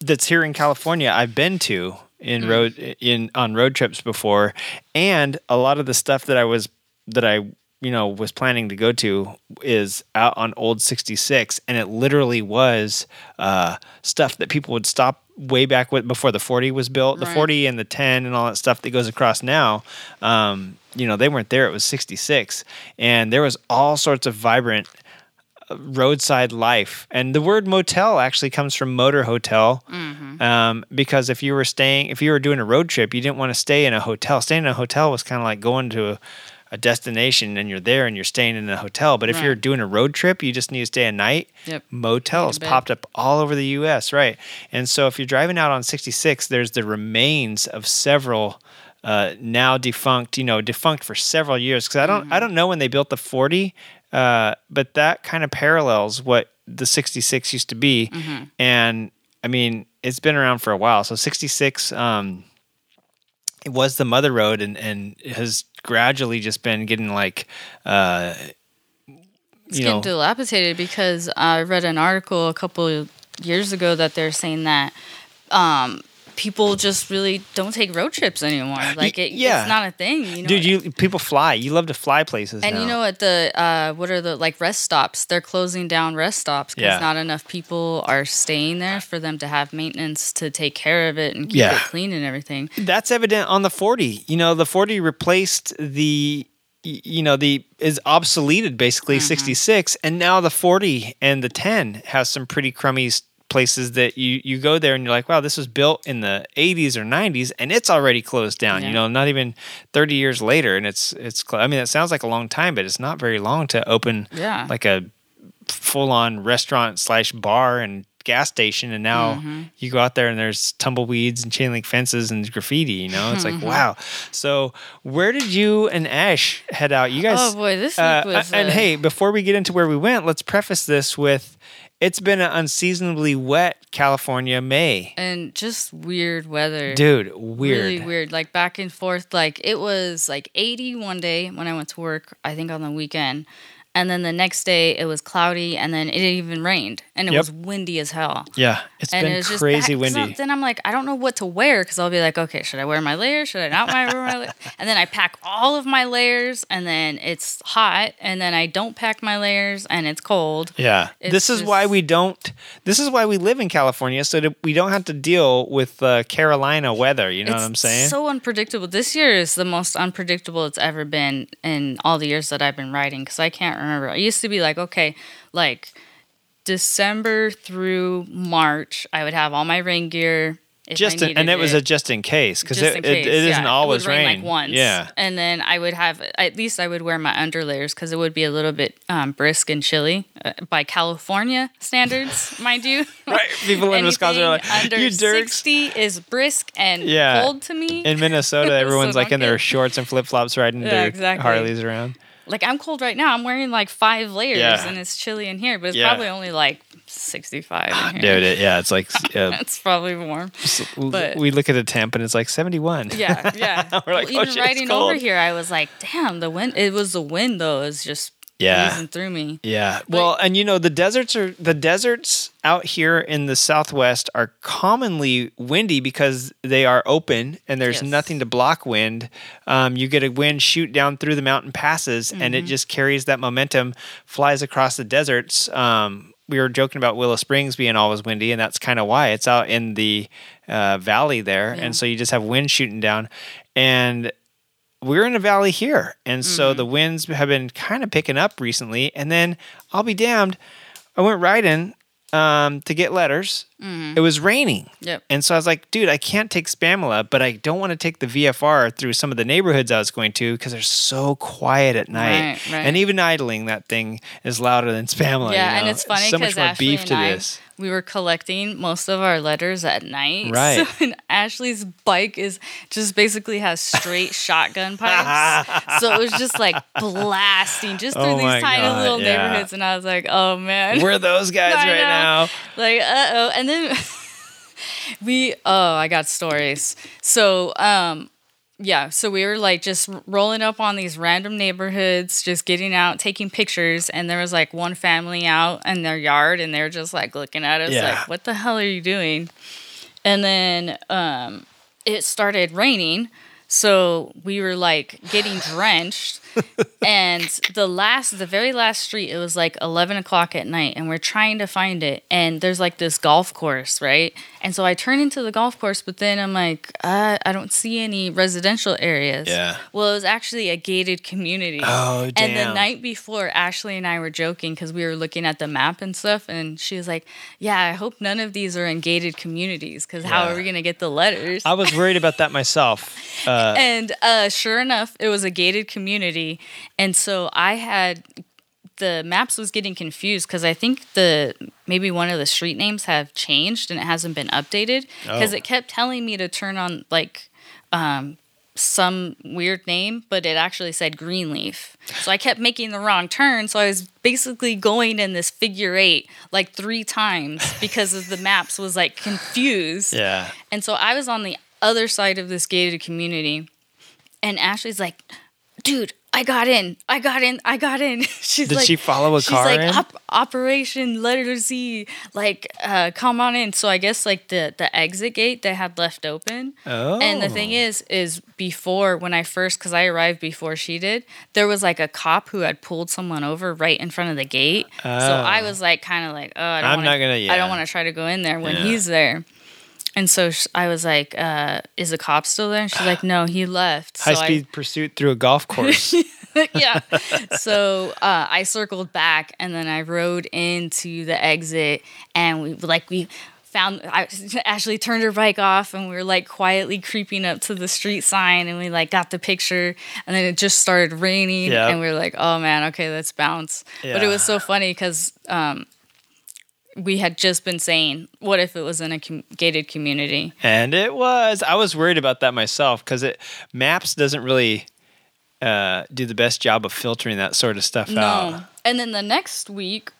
that's here in california i've been to in Mm. road in on road trips before and a lot of the stuff that i was that i you know was planning to go to is out on old 66 and it literally was uh, stuff that people would stop way back with before the 40 was built the Right. 40 and the 10 and all that stuff that goes across now. Um, you know they weren't there it was 66 and there was all sorts of vibrant uh, roadside life. And the word motel actually comes from motor hotel um, because if you were staying if you were doing a road trip you didn't want to stay in a hotel. Staying in a hotel was kind of like going to a, a destination and you're there and you're staying in a hotel but if Right. you're doing a road trip you just need to stay a night Yep. motels popped up all over the US right and so if you're driving out on 66 there's the remains of several uh, now defunct, you know, defunct for several years. Because I don't, I don't know when they built the 40, uh, but that kind of parallels what the 66 used to be. And I mean, it's been around for a while. So 66, um, was the mother road and, and has gradually just been getting like, uh, It's you getting know, dilapidated because I read an article a couple years ago that they're saying that um, people just really don't take road trips anymore. Like it, yeah. it's not a thing. You know? dude, you people fly. You love to fly places. and now. you know what the uh, what are the like rest stops? They're closing down rest stops because Yeah. not enough people are staying there for them to have maintenance to take care of it and keep Yeah. it clean and everything. that's evident on the 40 you know the 40 replaced the you know the is obsoleted basically 66 and now the 40 and the 10 has some pretty crummy places that you you go there and you're like wow this was built in the 80s or 90s and it's already closed down you know not even 30 years later and it's it's cl- i mean that sounds like a long time but it's not very long to open Yeah. like a full-on restaurant slash bar and gas station and now Mm-hmm. you go out there and there's tumbleweeds and chain link fences and graffiti you know it's Mm-hmm. like wow so where did you and ash head out you guys Oh, boy, this week uh, was, and uh, hey before we get into where we went let's preface this with it's been an unseasonably wet california may and just weird weather. dude weird Really weird. Like back and forth. Like it was like 80 one day when I went to work, I think on the weekend. And then the next day it was cloudy and then it even rained and it Yep. was windy as hell. yeah it's and been it crazy windy then I'm like, I don't know what to wear because I'll be like, okay, should I wear my layers? Should I not wear my layers? [LAUGHS] And then I pack all of my layers, and then it's hot, and then I don't pack my layers, and it's cold. Yeah. It's this is why we don't this is why we live in California so that we don't have to deal with uh, Carolina weather, you know it's what I'm saying? It's so unpredictable. This year is the most unpredictable it's ever been in all the years that I've been riding because I can't remember. I used to be like, okay, like December through March, I would have all my rain gear. If just in, and needed it was a just in case because it, it, it isn't yeah. always it rain, rain. like once. Yeah. and then I would have at least I would wear my underlayers because it would be a little bit um, brisk and chilly uh, by California standards, [LAUGHS] mind you. Right. People in Wisconsin are like, [LAUGHS] under you dirks. sixty is brisk and Yeah. cold to me. In Minnesota, [LAUGHS] So everyone's like don't in their shorts and flip flops riding Yeah, their exactly. Harleys around. Like I'm cold right now. I'm wearing like five layers Yeah. and it's chilly in here, but it's Yeah. probably only like sixty-five in here. Dude, it, yeah, it's like [LAUGHS] uh, it's probably warm. But- we look at a temp and it's like 71. Yeah, [LAUGHS] yeah. We're like, Well, "Oh, even shit, it's riding over here, I was like, damn, the wind. It was the wind though. It's just Yeah. through me. Yeah. Well, and you know the deserts are the deserts out here in the southwest are commonly windy because they are open and there's Yes. nothing to block wind. Um, you get a wind shoot down through the mountain passes and it Mhm. just carries that momentum, flies across the deserts. Um, we were joking about Willow Springs being always windy, and that's kind of why it's out in the uh, valley there, Yeah. and so you just have wind shooting down, and we're in a valley here. And so Mm-hmm. the winds have been kind of picking up recently. And then I'll be damned, I went riding um, to get letters. Mhm. It was raining. Yep. And so I was like, dude, I can't take Spamula, but I don't want to take the VFR through some of the neighborhoods I was going to because they're so quiet at night. Right, right. And even idling, that thing is louder than Spamula. yeah, you and it's funny because more Ashley beef and I, this. we were collecting most of our letters at night. [LAUGHS] Right. So, and Ashley's bike is just basically has straight [LAUGHS] shotgun pipes. so it was just like [LAUGHS] blasting just through Oh these tiny God, little yeah. neighborhoods, and I was like, oh man, We're those guys right now. like uh oh and then [LAUGHS] we oh i got stories so um yeah so we were like just rolling up on these random neighborhoods just getting out taking pictures and there was like one family out in their yard and they're just like looking at us Yeah. like what the hell are you doing and then um it started raining so we were like getting drenched and the last the very last street it was like 11 o'clock at night and we're trying to find it and there's like this golf course right and so i turn into the golf course but then i'm like uh, i don't see any residential areas Yeah. well it was actually a gated community Oh, damn. and the night before ashley and i were joking because we were looking at the map and stuff and she was like yeah i hope none of these are in gated communities because how Yeah. are we going to get the letters I was worried about that myself. Uh, [LAUGHS] and uh, sure enough, it was a gated community, and so I had the maps was getting confused because I think the maybe one of the street names have changed and it hasn't been updated because Oh. it kept telling me to turn on like um, some weird name, but it actually said Greenleaf. So I kept making the wrong turn. So I was basically going in this figure eight like three times [LAUGHS] because of the maps was like confused. yeah. And so I was on the other side of this gated community, and Ashley's like, "Dude, I got in, I got in, I got in." [LAUGHS] she's Did like, she follow a she's car like, in? Op- Operation Letter Z, like, uh, come on in. So I guess like the the exit gate they had left open. Oh. And the thing is, is before when I first, because I arrived before she did, there was like a cop who had pulled someone over right in front of the gate. Oh. So I Oh. was like, kind of like, oh, I don't I'm wanna, not gonna- Yeah. I don't want to try to go in there when Yeah. he's there. And so sh- I was like, uh, "Is the cop still there?" And she's like, "No, he left." So High I- speed pursuit through a golf [LAUGHS] course. yeah. So uh, I circled back and then I rode into the exit and we like we found I, Ashley turned her bike off and we were like quietly creeping up to the street sign and we like got the picture and then it just started raining Yep. and we were like oh man okay let's bounce yeah. but it was so funny because um, we had just been saying what if it was in a com- gated community And it was. I was worried about that myself because it Maps doesn't really uh, do the best job of filtering that sort of stuff out. No. And then the next week,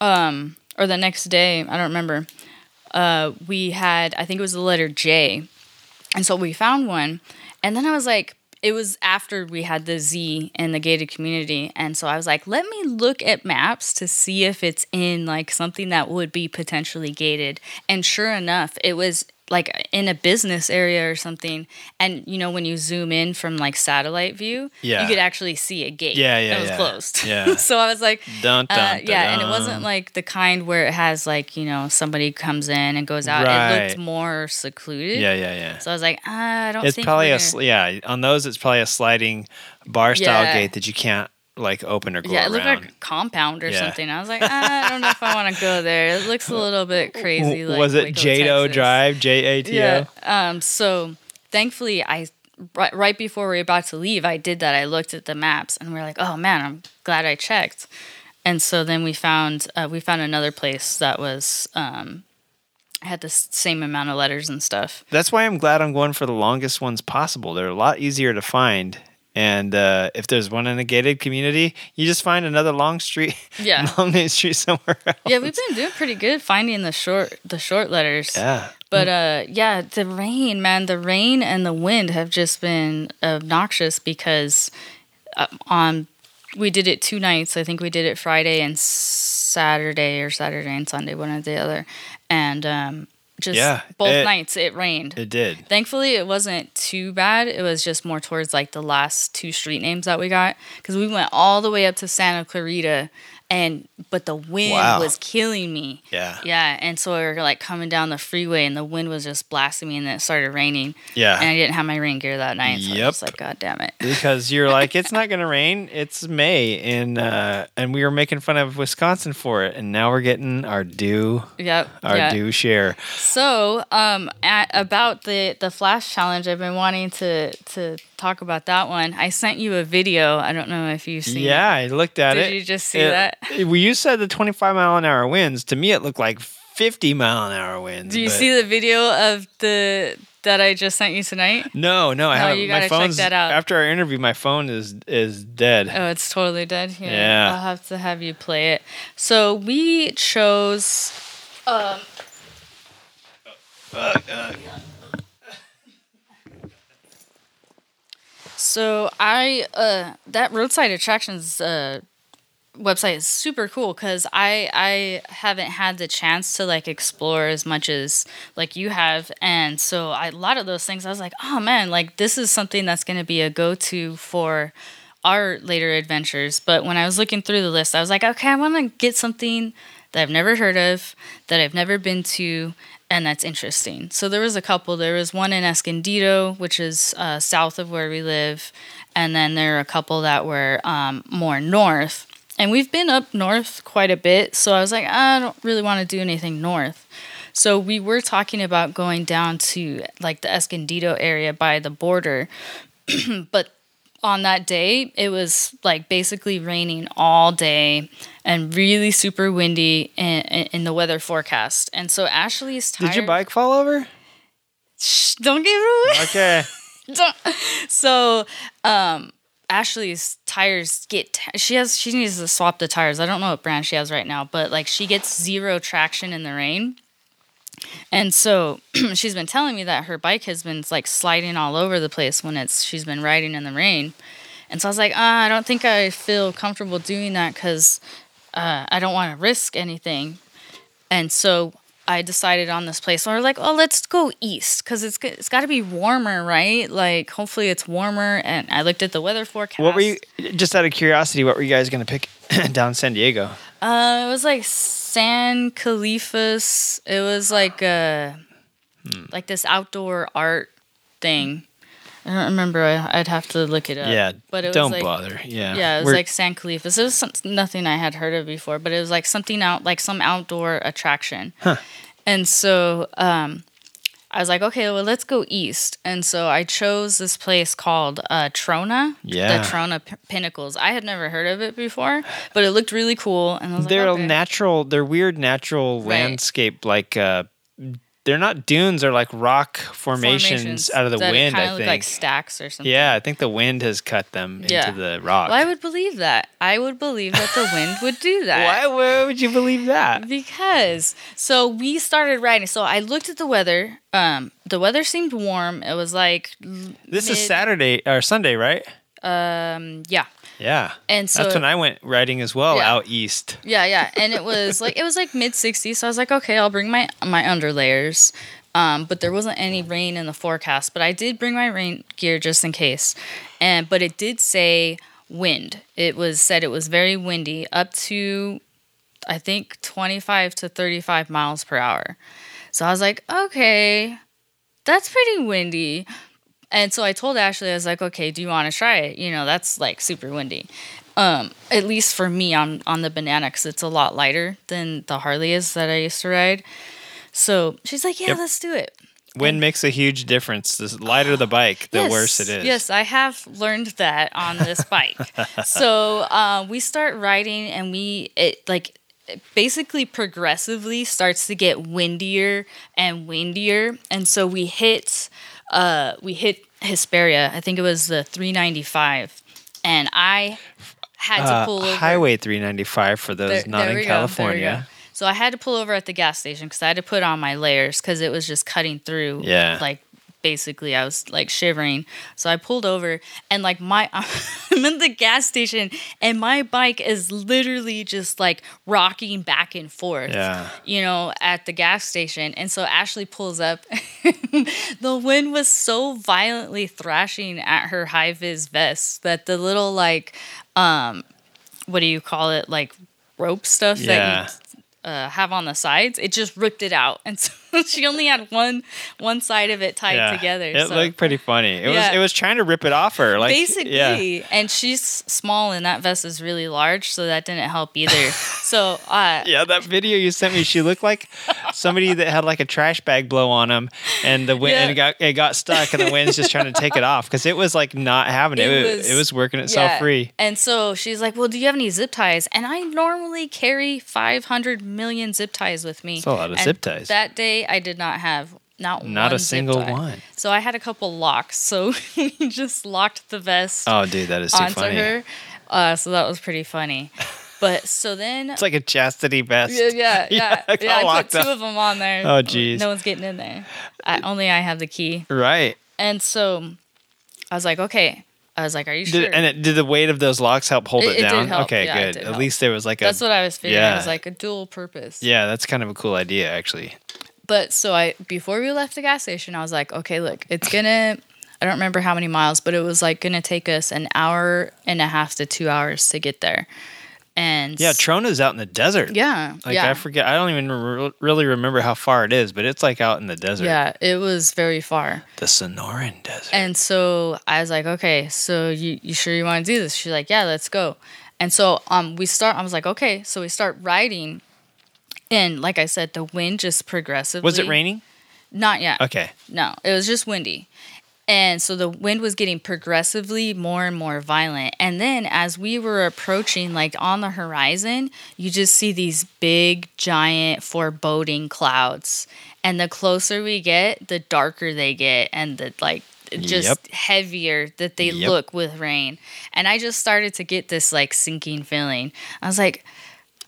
um, or the next day, I don't remember. Uh, we had, I think it was the letter J, and so we found one, and then I was like, it was after we had the Z in the gated community, and so I was like, let me look at maps to see if it's in like something that would be potentially gated, and sure enough, it was like in a business area or something and you know when you zoom in from like satellite view Yeah. you could actually see a gate Yeah, yeah, that was yeah. closed Yeah. [LAUGHS] so i was like Dun, dun, uh, dun, yeah and it wasn't like the kind where it has like you know somebody comes in and goes out right. it looked more secluded Yeah, yeah, yeah. so i was like ah, i don't It's think probably a yeah. On those, it's probably a sliding bar style gate that you can't like open or go yeah, it around. looked like a compound or Yeah. something. I was like, ah, I don't know if I want to go there. It looks a little bit [LAUGHS] crazy. Like was it Jato Drive? J A T O. Yeah. Um. So thankfully, I right, right before we were about to leave, I did that. I looked at the maps, and we are like, oh man, I'm glad I checked. And so then we found uh, we found another place that was um had the same amount of letters and stuff. That's why I'm glad I'm going for the longest ones possible. They're a lot easier to find. And uh, if there's one in a gated community, you just find another long street, Yeah. [LAUGHS] long main street somewhere else. Yeah, we've been doing pretty good finding the short the short letters. Yeah. But uh yeah, the rain, man, the rain and the wind have just been obnoxious because uh, on we did it two nights. I think we did it Friday and Saturday or Saturday and Sunday, one or the other. And um, just Yeah, both it- nights it rained. It did. Thankfully, it wasn't too bad. It was just more towards like the last two street names that we got because we went all the way up to Santa Clarita, and but the wind Wow. was killing me. Yeah. Yeah, and so we were like coming down the freeway, and the wind was just blasting me, and then it started raining. Yeah. and I didn't have my rain gear that night. So I Yep. was just like, God damn it. because you're [LAUGHS] like it's not gonna rain it's may and uh and we were making fun of wisconsin for it and now we're getting our due Yep. our yeah. due share So, um, at, about the the flash challenge, I've been wanting to to talk about that one. I sent you a video. I don't know if you've seen. yeah it. i looked at Did it Did you just see It- that? [LAUGHS] well you said the 25 mile an hour winds to me it looked like 50 mile an hour winds Do you but- see the video of the that I just sent you tonight? no no i No, haven't you gotta check that out. after our interview my phone is is dead Oh, it's totally dead here. Yeah. I'll have to have you play it. So we chose. Um, so I uh that roadside attractions uh website is super cool because I I haven't had the chance to like explore as much as like you have, and so I, a lot of those things I was like, oh man, like this is something that's gonna be a go to for our later adventures. But when I was looking through the list, I was like, okay, I want to get something that I've never heard of, that I've never been to, and that's interesting. So there was a couple. There was one in Escondido, which is uh, south of where we live, and then there are a couple that were um, more north. And we've been up north quite a bit, so I was like, I don't really want to do anything north. So we were talking about going down to like the Escondido area by the border, [CLEARS THROAT] but on that day it was like basically raining all day and really super windy in, in, the weather forecast. And so Ashley's tired. did your bike fall over Shh, don't give it away. okay [LAUGHS] Don't- so um Ashley's tires get t- she has she needs to swap the tires. I don't know what brand she has right now, but like she gets zero traction in the rain. And so [CLEARS THROAT] she's been telling me that her bike has been like sliding all over the place when it's she's been riding in the rain. And so I was like, ah, I don't think I feel comfortable doing that because uh, I don't want to risk anything. And so I decided on this place. So we're like, oh, let's go east because it's it's got to be warmer, right? Like hopefully it's warmer. And I looked at the weather forecast. what were you just out of curiosity what were you guys gonna pick [COUGHS] down san diego Uh, it was like San Califas. It was like uh, Hmm. like this outdoor art thing. I don't remember. I, I'd have to look it up. yeah but it was don't like, bother yeah Yeah, it was We're- like San Califas. It was some, nothing I had heard of before, but it was like something out, like some outdoor attraction. Huh. And so um, I was like, okay, well, let's go east. And so I chose this place called uh, Trona. Yeah. The Trona P- Pinnacles. I had never heard of it before, but it looked really cool. And I was they're like, okay. natural they're weird natural Right. landscape like uh they're not dunes they're like rock formations, out of the wind i think like stacks or something. yeah i think the wind has cut them Yeah. into the rock Well, I would believe that. I would believe that the wind would do [LAUGHS] that. why, why would you believe that Because so we started riding. So I looked at the weather. Um, the weather seemed warm. It was like this is saturday or sunday right um, yeah, yeah and so that's when i went riding as well Yeah. out east yeah, yeah, and it was like it was like mid 60s. So I was like, okay, I'll bring my my underlayers. Um, but there wasn't any rain in the forecast. But I did bring my rain gear just in case. And but it did say wind. It was said it was very windy, up to I think 25 to 35 miles per hour. So I was like, okay, that's pretty windy. And so I told Ashley, I was like, okay, do you want to try it? You know, that's like super windy. Um, at least for me on on the banana, because it's a lot lighter than the Harley is that I used to ride. So she's like, yeah, Yep. let's do it. wind makes a huge difference the lighter the bike the Yes, worse it is Yes, I have learned that on this [LAUGHS] bike. so uh, we start riding, and we it like it basically progressively starts to get windier and windier, and so we hit uh, we hit Hesperia. I think it was the 395, and I had to Uh, pull over. highway 395 for those There- not there in go, there we california go. So I had to pull over at the gas station because I had to put on my layers because it was just cutting through Yeah. like basically I was like shivering. So I pulled over and like my [LAUGHS] I'm in the gas station and my bike is literally just like rocking back and forth. Yeah. You know, at the gas station. And so Ashley pulls up. [LAUGHS] the wind was so violently thrashing at her high vis vest that the little like um what do you call it? Like rope stuff Yeah. that you uh, have on the sides, it just ripped it out, and so [LAUGHS] she only had one one side of it tied together. It so. looked pretty funny. It Yeah. was it was trying to rip it off her. Like basically yeah. and she's small and that vest is really large so that didn't help either [LAUGHS] so uh Yeah, that video you sent me, she looked like somebody that had like a trash bag blow on him, and the wind Yeah. and it got it got stuck, and the wind's just trying to take it off because it was like not having it. It, was, it was working itself yeah. free. and so she's like well do you have any zip ties and i normally carry 500 million zip ties with me That's a lot of And zip ties. that day i did not have not one. Not a single tie. one. so i had a couple locks so [LAUGHS] we just locked the vest Oh, dude, that is too onto funny. her uh, so that was pretty funny but so then It's like a chastity vest. Yeah, yeah, [LAUGHS] yeah. yeah, I put two up. of them on there. Oh, jeez. No one's getting in there. I, only I have the key. Right. And so I was like, okay. I was like, are you Did, sure? And it, did the weight of those locks help hold It- it, it did down? help. Okay, Yeah, it good. did At help. least there was like a. That's what I was figuring. Yeah. It was like a dual purpose. Yeah, that's kind of a cool idea, actually. But so I before we left the gas station, I was like, okay, look, it's gonna I don't remember how many miles, but it was like gonna take us an hour and a half to two hours to get there. And Yeah, Trona's out in the desert. yeah, Like yeah. I forget, I don't even re- really remember how far it is, but it's like out in the desert. Yeah, it was very far. The Sonoran Desert. And so I was like, okay, so you, you sure you want to do this? She's like, yeah, let's go. And so um, we start. I was like, okay, so we start riding, and like I said, the wind just progressively. Was it raining? Not yet. Okay. No, it was just windy. And so the wind was getting progressively more and more violent. And then as we were approaching, like on the horizon, you just see these big, giant, foreboding clouds. And the closer we get, the darker they get. And the like, just Yep. heavier that they Yep. look with rain. And I just started to get this like sinking feeling. I was like,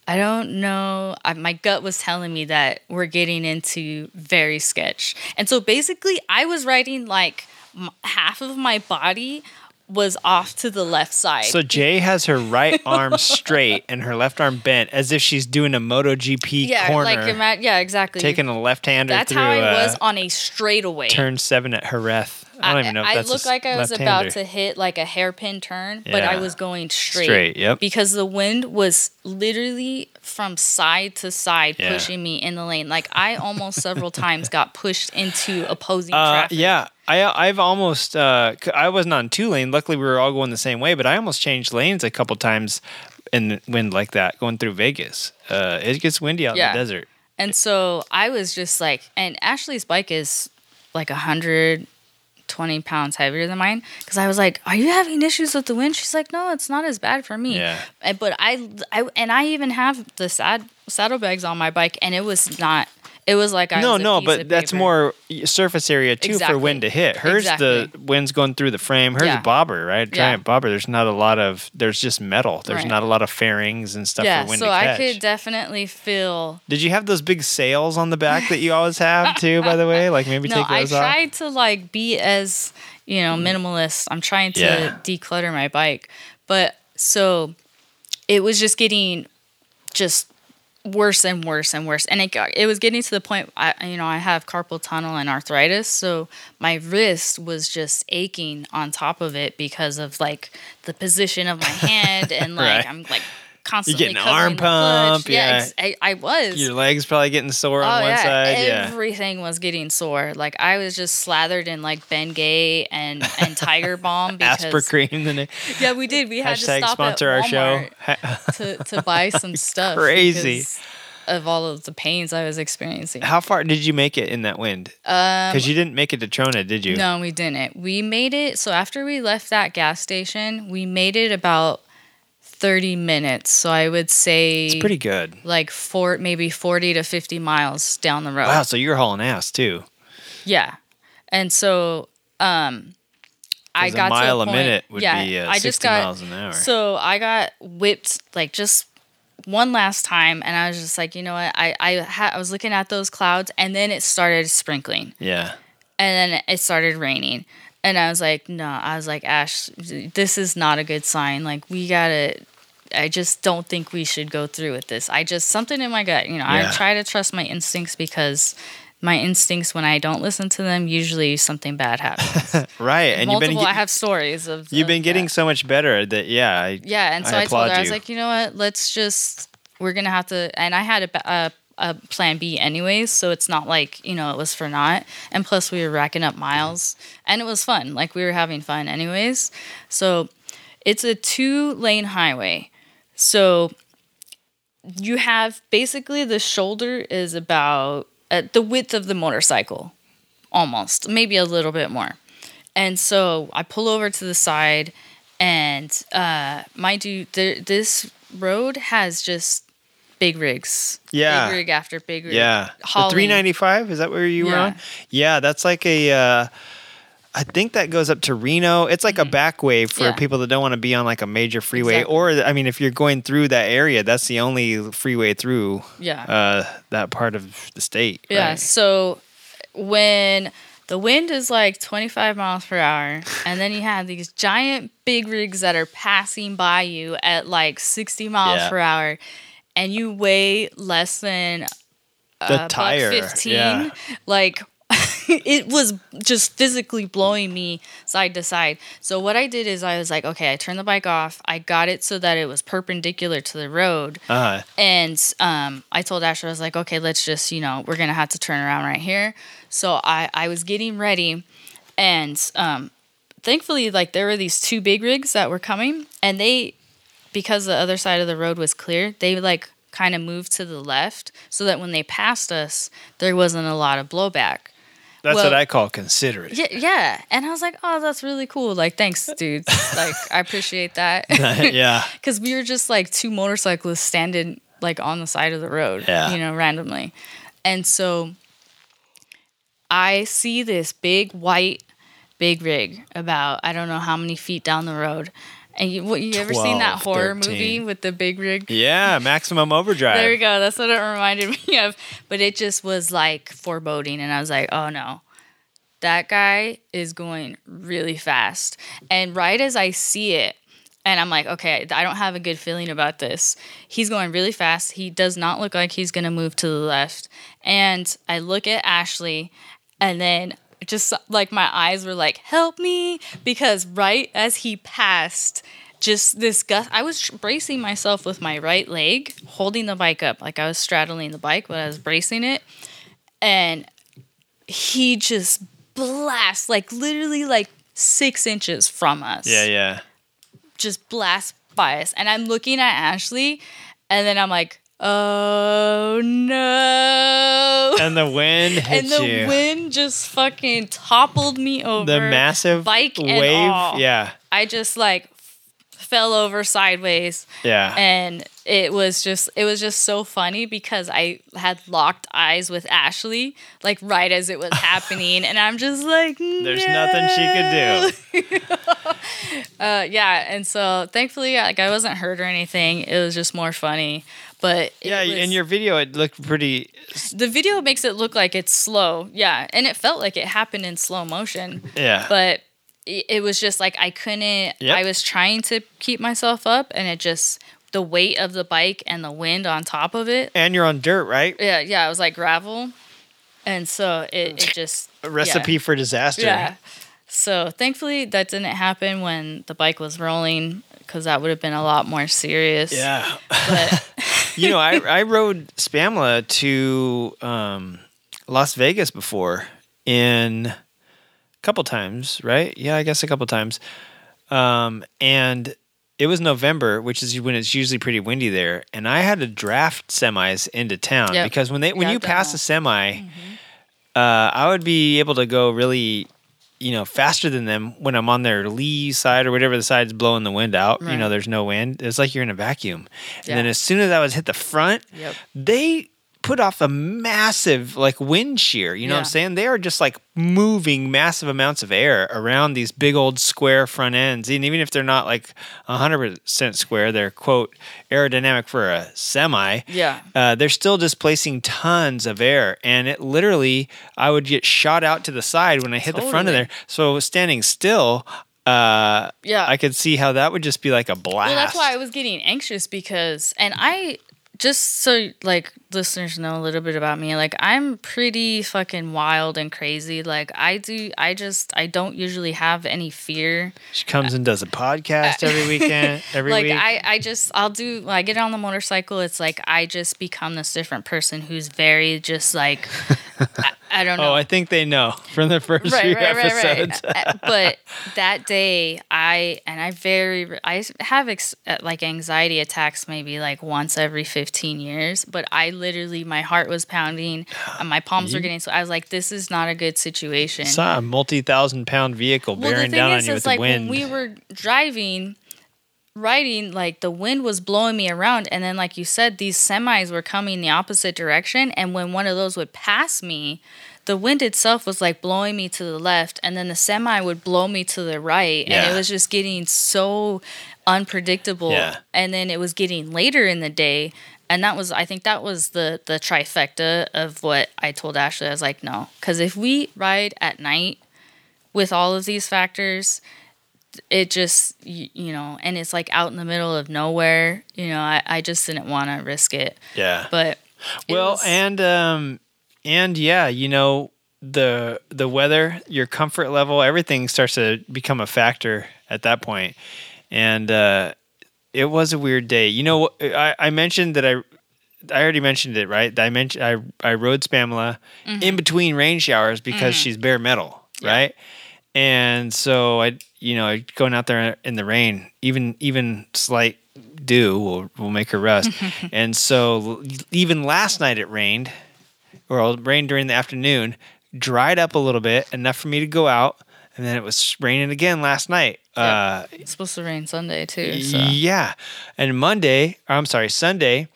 I don't know. I, my gut was telling me that we're getting into very sketch. And so basically, I was writing like m- half of my body was off to the left side. So Jay has her right [LAUGHS] arm straight and her left arm bent as if she's doing a MotoGP yeah, corner, like ima- yeah, exactly. taking a left-hander That's how I was on a straightaway. turn seven at Jerez. I don't even know if I looked like I was about to hit like a hairpin turn, but I was going straight. Straight, yep. Because the wind was literally from side to side Yeah. pushing me in the lane. Like I almost several [LAUGHS] times got pushed into opposing Uh, traffic. yeah, I I've almost uh, I wasn't on two lane. Luckily, we were all going the same way, but I almost changed lanes a couple times in the wind like that going through Vegas. Uh, it gets windy out Yeah. in the desert. And so I was just like, and Ashley's bike is like a hundred twenty pounds heavier than mine. Because I was like, "Are you having issues with the wind?" She's like, "No, it's not as bad for me." Yeah. But I, I, and I even have the sad saddlebags on my bike, and it was not. It was like I no, no, but that's paper. more surface area too Exactly. for wind to hit. Hers, the wind's going through the frame. Hers Yeah. a bobber, right? Yeah. Giant bobber. There's not a lot of. There's just metal. There's Right. not a lot of fairings and stuff Yeah, for wind so to I could definitely feel. Did you have those big sails on the back that you always have too? By the way, like maybe [LAUGHS] No, take I those off. I tried to like be as you know mm-hmm. minimalist. I'm trying to Yeah. declutter my bike, but so it was just getting just worse and worse and worse, and it got, it was getting to the point. I you know I have carpal tunnel and arthritis, so my wrist was just aching on top of it because of like the position of my hand and [LAUGHS] like Right. I'm like constantly You're getting arm pump, yeah. ex- I, I was Your legs probably getting sore on Oh one yeah, side. Yeah. everything was getting sore. Like I was just slathered in like Bengay and and Tiger [LAUGHS] Balm because Asper cream. The [LAUGHS] yeah, we did. We had to stop sponsor at our show. [LAUGHS] To to buy some stuff. Crazy. of all of the pains I was experiencing. How far did you make it in that wind? Because you didn't make it to Trona, did you? Um, No, we didn't. We made it. So after we left that gas station, we made it about thirty minutes. So I would say It's pretty good. like four, maybe forty to fifty miles down the road. Wow, so you're hauling ass too. Yeah. And so um I 'Cause a mile to a a, minute would yeah, be, uh, I just got, miles an hour. So I got whipped like just one last time and I was just like, you know what? I I ha- I was looking at those clouds and then it started sprinkling. Yeah. and then it started raining. And I was like, no, I was like, Ash, this is not a good sign. Like, we gotta, I just don't think we should go through with this. I just, something in my gut, you know, Yeah. I try to trust my instincts because my instincts, when I don't listen to them, usually something bad happens. [LAUGHS] Right, and Multiple, you've been I have stories of. you've of been getting so much better that yeah. I, Yeah, and so I I, told her, applaud I was like, you know what? Let's just we're gonna have to. And I had a, a a plan B anyways, so it's not like you know it was for naught. And plus, we were racking up miles, and it was fun. Like we were having fun anyways. So it's a two lane highway. So you have basically the shoulder is about uh, the width of the motorcycle, almost maybe a little bit more. And so I pull over to the side, and uh, mind you, there, this road has just big rigs. Yeah. Big rig after big rig. Yeah. The 395, is that where you were on? Yeah, that's like a uh I think that goes up to Reno. It's like a back way for Mm-hmm. Yeah. people that don't want to be on like a major freeway Exactly. or I mean if you're going through that area, that's the only freeway through Yeah. uh that part of the state. Yeah. right? So when the wind is like 25 miles per hour, and then you have these giant big rigs that are passing by you at like 60 miles Yeah. per hour, and you weigh less than The buck tire, 15, yeah. like [LAUGHS] it was just physically blowing me side to side. So what I did is I was like, okay, I turned the bike off. I got it so that it was perpendicular to the road. Uh-huh. And um, I told Asher, I was like, okay, let's just, you know, we're going to have to turn around right here. So I, I was getting ready. And um, thankfully, like, there were these two big rigs that were coming. And they, because the other side of the road was clear, they, like, kind of moved to the left so that when they passed us, there wasn't a lot of blowback. That's Well- what I call considerate. Yeah, yeah. And I was like, oh, that's really cool. Like, thanks, dudes. [LAUGHS] like, I appreciate that. [LAUGHS] yeah. [LAUGHS] Because we were just like two motorcyclists standing like on the side of the road, Yeah. you know, randomly. And so I see this big white big rig about I don't know how many feet down the road. And you, what, you ever seen that horror 13. movie with the big rig? Yeah, maximum overdrive. There we go. That's what it reminded [LAUGHS] me of. But it just was like foreboding. And I was like, oh no, that guy is going really fast. And right as I see it, and I'm like, okay, I don't have a good feeling about this. He's going really fast. He does not look like he's going to move to the left. And I look at Ashley, and then just like my eyes were like, help me. Because right as he passed, just this gust, I was bracing myself with my right leg, holding the bike up. Like I was straddling the bike, but I was bracing it. And he just blasts, like literally like six inches from us Yeah, yeah. just blast by us. And I'm looking at Ashley, and then I'm like, oh no. And the wind [LAUGHS] hit And the you. wind just fucking toppled me over. the massive bike and wave. Yeah. I just like fell over sideways Yeah. and it was just it was just so funny because I had locked eyes with Ashley like right as it was [LAUGHS] happening and I'm just like There's nothing she could do. [LAUGHS] uh, yeah, and so thankfully, like I wasn't hurt or anything. It was just more funny. But Yeah, was- in your video, it looked pretty. the video makes it look like it's slow. Yeah, and it felt like it happened in slow motion. Yeah. But it, was just like I couldn't. Yep. I was trying to keep myself up, and it just the weight of the bike and the wind on top of it. And you're on dirt, right? Yeah, yeah, it was like gravel, and so it, it just A recipe yeah. for disaster. Yeah. So thankfully that didn't happen when the bike was rolling because that would have been a lot more serious. Yeah. But [LAUGHS] you know, I, [LAUGHS] I rode Spamula to um, Las Vegas before in a couple times, right? Yeah, I guess a couple times. Um, and it was November, which is when it's usually pretty windy there. And I had to draft semis into town Yep. because when they when Yeah, you pass that. a semi, uh, I would be able to go really, you know, faster than them when I'm on their lee side or whatever the side's blowing the wind out. You know, there's no wind. It's like you're in a vacuum. And then as soon as I was hit the front, Yep. they put off a massive like wind shear. You know what I'm saying? They are just like moving massive amounts of air around these big old square front ends. And even if they're not like 100% square, they're quote aerodynamic for a semi. Yeah. Uh, they're still displacing tons of air. And it literally, I would get shot out to the side when I hit the front of there. So standing still, uh, Yeah. I could see how that would just be like a blast. Well, that's why I was getting anxious because, and I just so like listeners know a little bit about me, like I'm pretty fucking wild and crazy. Like I do, I just I don't usually have any fear. She comes and does a podcast every [LAUGHS] weekend, every like week. I, I just I'll do I get on the motorcycle. It's like I just become this different person who's very just like [LAUGHS] I, don't know. Oh, I think they know from the first few episodes. Uh, but that day, I and I very I have ex, uh, like anxiety attacks maybe like once every fifteen years. But I literally my heart was pounding, and my palms were getting so. I was like, this is not a good situation. Saw a multi-thousand pound vehicle Well, bearing down is, on you with the wind. when we were driving, riding, like the wind was blowing me around, and then like you said, these semis were coming the opposite direction, and when one of those would pass me, the wind itself was like blowing me to the left, and then the semi would blow me to the right, and it was just getting so unpredictable. Yeah. And then it was getting later in the day. And that was, I think that was the the trifecta of what I told Ashley. I was like, no, because if we ride at night with all of these factors, it just you, you know, and it's like out in the middle of nowhere. You know, I, I just didn't want to risk it. yeah. But it well, was- and um, and yeah, you know the the weather, your comfort level, everything starts to become a factor at that point. And uh, it was a weird day. You know, I, I mentioned that I. I already mentioned it, right? I mentioned I I rode Spamula Mm-hmm. in between rain showers because she's bare metal, right? And so I, you know, going out there in the rain, even even slight dew will will make her rust. [LAUGHS] and so even last night it rained, or it rained during the afternoon, dried up a little bit, enough for me to go out, and then it was raining again last night. Uh, it's supposed to rain Sunday too. So. yeah. And Monday, I'm sorry, Sunday,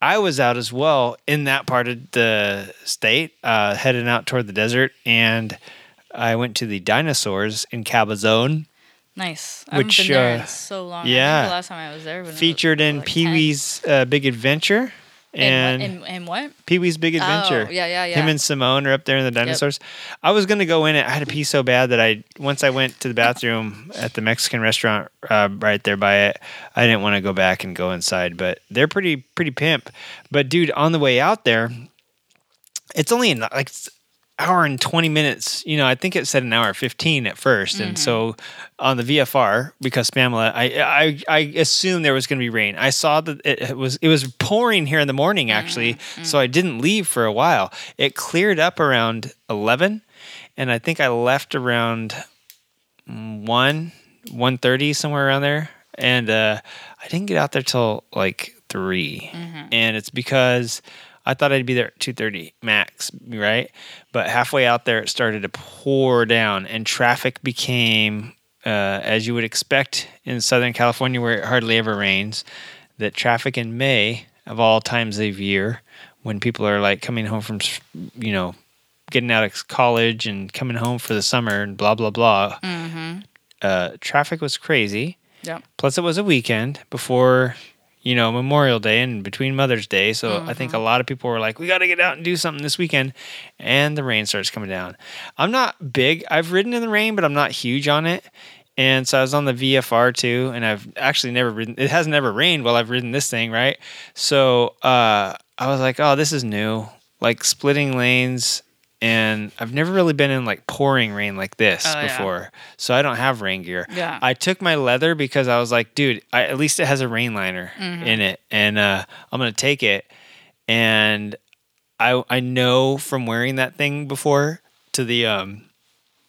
I was out as well in that part of the state, uh, heading out toward the desert. And I went to the dinosaurs in Cabazon, Nice. I Which, uh, in so long. Yeah. the last time I was there it was featured in like Pee Wee's uh, Big Adventure. And, and, what, and, and what? Pee Wee's Big Adventure. Oh, yeah, yeah, yeah. Him and Simone are up there in the dinosaurs. I was gonna go in it. I had to pee so bad that I once I went to the bathroom at the Mexican restaurant uh, right there by it. I didn't want to go back and go inside, but they're pretty pretty pimp. But dude, on the way out there, it's only an, like hour and 20 minutes you know i think it said an hour 15 at 1st and so mm-hmm. on the vfr because Spamula, i i, I assumed there was going to be rain. I saw that it, it was it was pouring here in the morning actually mm-hmm. so i didn't leave for a while. It cleared up around 11 and i think i left around 1 1.30 somewhere around there. And uh i didn't get out there till like 3 mm-hmm. and it's because I thought I'd be there at 2:30 max, right? But halfway out there, it started to pour down, and traffic became, uh, as you would expect in Southern California, where it hardly ever rains. That traffic in May, of all times of year, when people are like coming home from, you know, getting out of college and coming home for the summer and blah blah blah, Mm-hmm. uh, traffic was crazy. Yep. Plus, it was a weekend before, you know, Memorial Day and between Mother's Day. So I think a lot of people were like, we got to get out and do something this weekend. And the rain starts coming down. I'm not big. I've ridden in the rain, but I'm not huge on it. And so I was on the VFR too, and I've actually never ridden. It hasn't ever rained while I've ridden this thing, right? So uh, I was like, oh, this is new, like splitting lanes. And I've never really been in like pouring rain like this Oh, yeah. before, so I don't have rain gear. Yeah. I took my leather because I was like, dude, I, at least it has a rain liner Mm-hmm. in it, and uh, I'm gonna take it. And I I know from wearing that thing before to the um,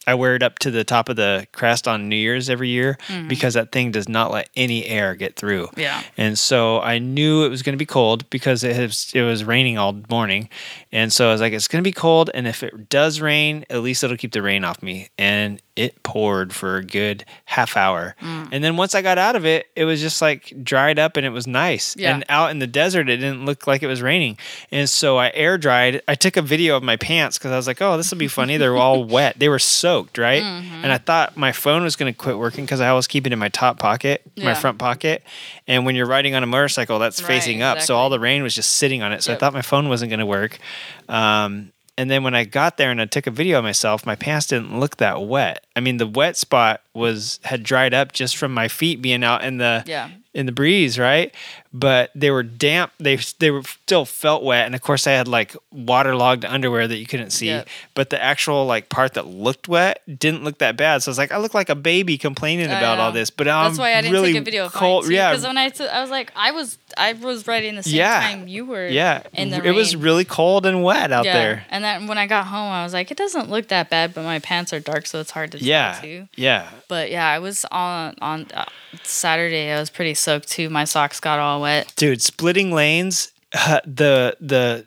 I wear it up to the top of the crest on New Year's every year because that thing does not let any air get through. Mm-hmm. Yeah. And so I knew it was going to be cold because it was, it was raining all morning. And so I was like, it's going to be cold. And if it does rain, at least it'll keep the rain off me. And it poured for a good half hour. Mm. And then once I got out of it, it was just like dried up and it was nice. Yeah. And out in the desert, it didn't look like it was raining. And so I air dried. I took a video of my pants because I was like, oh, this will be funny. They're all [LAUGHS] wet. They were soaked, right? Mm-hmm. And I thought my phone was going to quit working because I always keep it in my top pocket, my front pocket. And when you're riding on a motorcycle, that's Right, facing up. So all the rain was just sitting on it. So I thought my phone wasn't going to work. Um, and then when I got there and I took a video of myself, my pants didn't look that wet. I mean, the wet spot was had dried up just from my feet being out in the Yeah. in the breeze, right? But they were damp. They they were still felt wet, and of course I had like waterlogged underwear that you couldn't see. Yep. But the actual like part that looked wet didn't look that bad. So I was like, I look like a baby complaining I about all this. But I'm That's why I didn't really take a video of cold. too. yeah, Because when I I was like, I was, I was riding the same Yeah. time you were. yeah. In the it was really cold and wet out yeah. there. And then when I got home, I was like, it doesn't look that bad, but my pants are dark, so it's hard to Yeah, too. yeah. But yeah, I was on on uh, Saturday. I was pretty soaked too. My socks got all wet. dude splitting lanes uh, the the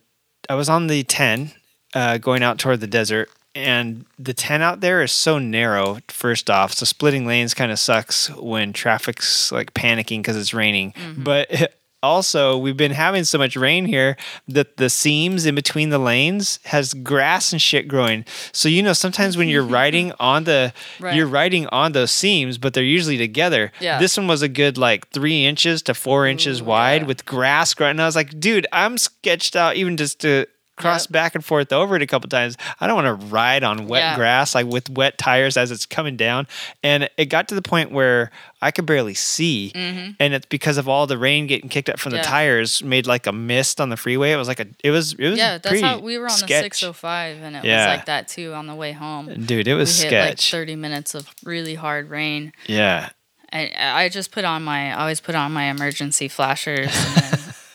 i was on the 10 uh, going out toward the desert and the 10 out there is so narrow first off so splitting lanes kind of sucks when traffic's like panicking because it's raining but [LAUGHS] also we've been having so much rain here that the seams in between the lanes has grass and shit growing so you know sometimes when you're [LAUGHS] riding on the Right. you're riding on those seams but they're usually together Yeah. this one was a good like three inches to four inches wide yeah. with grass growing. And I was like, dude, I'm sketched out even just to cross Yep. back and forth over it a couple times. I don't want to ride on wet Yeah. grass like with wet tires as it's coming down. And it got to the point where I could barely see. And it's because of all the rain getting kicked up from the Mm-hmm. Yeah. tires made like a mist on the freeway. It was like a it was it was Yeah, that's how we were on sketch. the 605, and it Yeah. was like that too on the way home. Dude, it was we hit like sketch. 30 minutes of really hard rain. yeah. I, I just put on my, I always put on my emergency flashers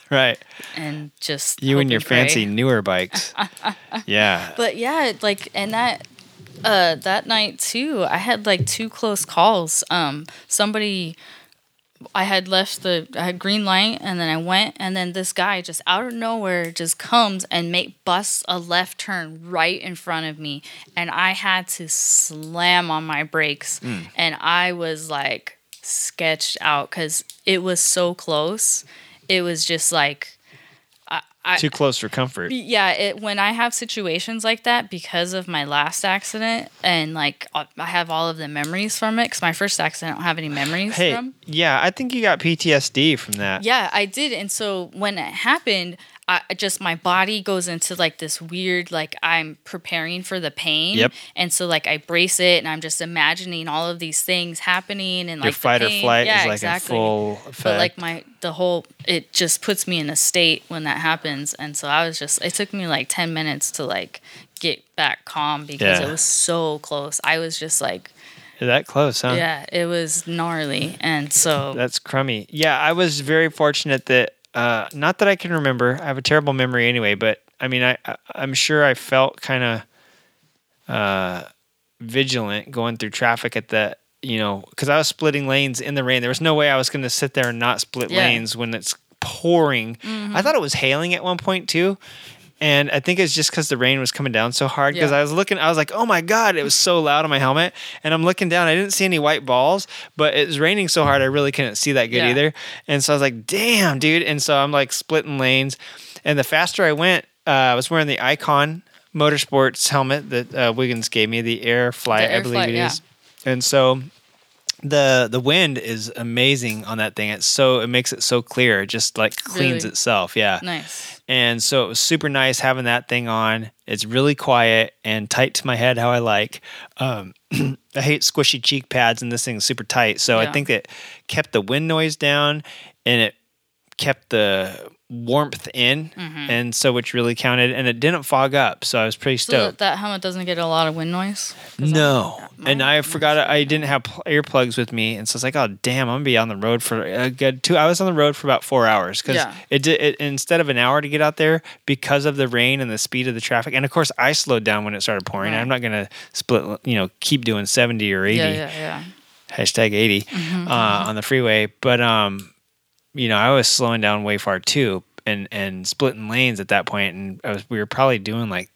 Right. and just You and your pray. fancy newer bikes. [LAUGHS] yeah. But yeah, like and that uh that night too, I had like two close calls. Um somebody I had left the I had green light and then I went and then this guy just out of nowhere just comes and make busts a left turn right in front of me and I had to slam on my brakes and I was like sketched out cuz it was so close. It was just like I, I, Too close for comfort. yeah, it when I have situations like that because of my last accident and like I have all of the memories from it because my first accident I don't have any memories Hey, from. yeah, I think you got PTSD from that. Yeah, I did, and so when it happened, I just my body goes into like this weird like I'm preparing for the pain. Yep. And so like I brace it, and I'm just imagining all of these things happening, and Your like the fight or flight yeah, is like exactly. in full effect. But like my the whole it just puts me in a state when that happens, and so I was just it took me like ten minutes to like get back calm because Yeah. it was so close. I was just like, that close, huh? yeah, it was gnarly, and so That's crummy. Yeah, I was very fortunate that uh not that I can remember. I have a terrible memory anyway, but I mean I, I I'm sure I felt kind of uh vigilant going through traffic at the you know, cuz I was splitting lanes in the rain. There was no way I was going to sit there and not split Yeah. lanes when it's pouring. I thought it was hailing at one point too. And I think it's just because the rain was coming down so hard. Because Yeah. I was looking, I was like, "Oh my god!" It was so loud on my helmet, and I'm looking down. I didn't see any white balls, but it was raining so hard, I really couldn't see that good Yeah. either. And so I was like, "Damn, dude!" And so I'm like splitting lanes, and the faster I went, uh, I was wearing the Icon Motorsports helmet that uh, Wiggins gave me, the Airflite, The Air I believe Flight, it yeah. And so the the wind is amazing on that thing. It's so it makes it so clear. It just like cleans Really? itself. Yeah. nice. And so it was super nice having that thing on. It's really quiet and tight to my head how I like. Um, [CLEARS THROAT] I hate squishy cheek pads, and this thing's super tight. So I think it kept the wind noise down and it kept the warmth in. Mm-hmm. And so, which really counted. And it didn't fog up. So I was pretty So stoked. that, that helmet doesn't get a lot of wind noise. No, mine- and I forgot I didn't have pl- earplugs with me, and so it's like, "Oh damn, I'm gonna be on the road for a good two. I was on the road for about four hours because Yeah. it did. It, instead of an hour to get out there because of the rain and the speed of the traffic, and of course I slowed down when it started pouring. Right. I'm not gonna split, you know, keep doing seventy or eighty. Yeah, yeah, yeah. Hashtag 80 uh, on the freeway, but um, you know, I was slowing down way far too, and and splitting lanes at that point, and I was we were probably doing like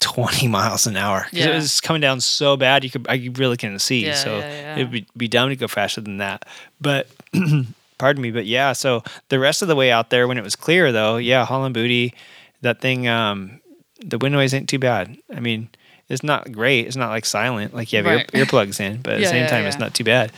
20 [LAUGHS] miles an hour 'Cause it Yeah. was coming down so bad you could I really couldn't see. Yeah, so yeah. it'd be, be dumb to go faster than that. But [CLEARS THROAT] pardon me, but yeah. So the rest of the way out there when it was clear though, yeah, Holland Booty, that thing, um, the wind noise ain't too bad. I mean, it's not great. It's not like silent, like you have Right. ear, earplugs in, but at the [LAUGHS] same yeah, time, it's not too bad.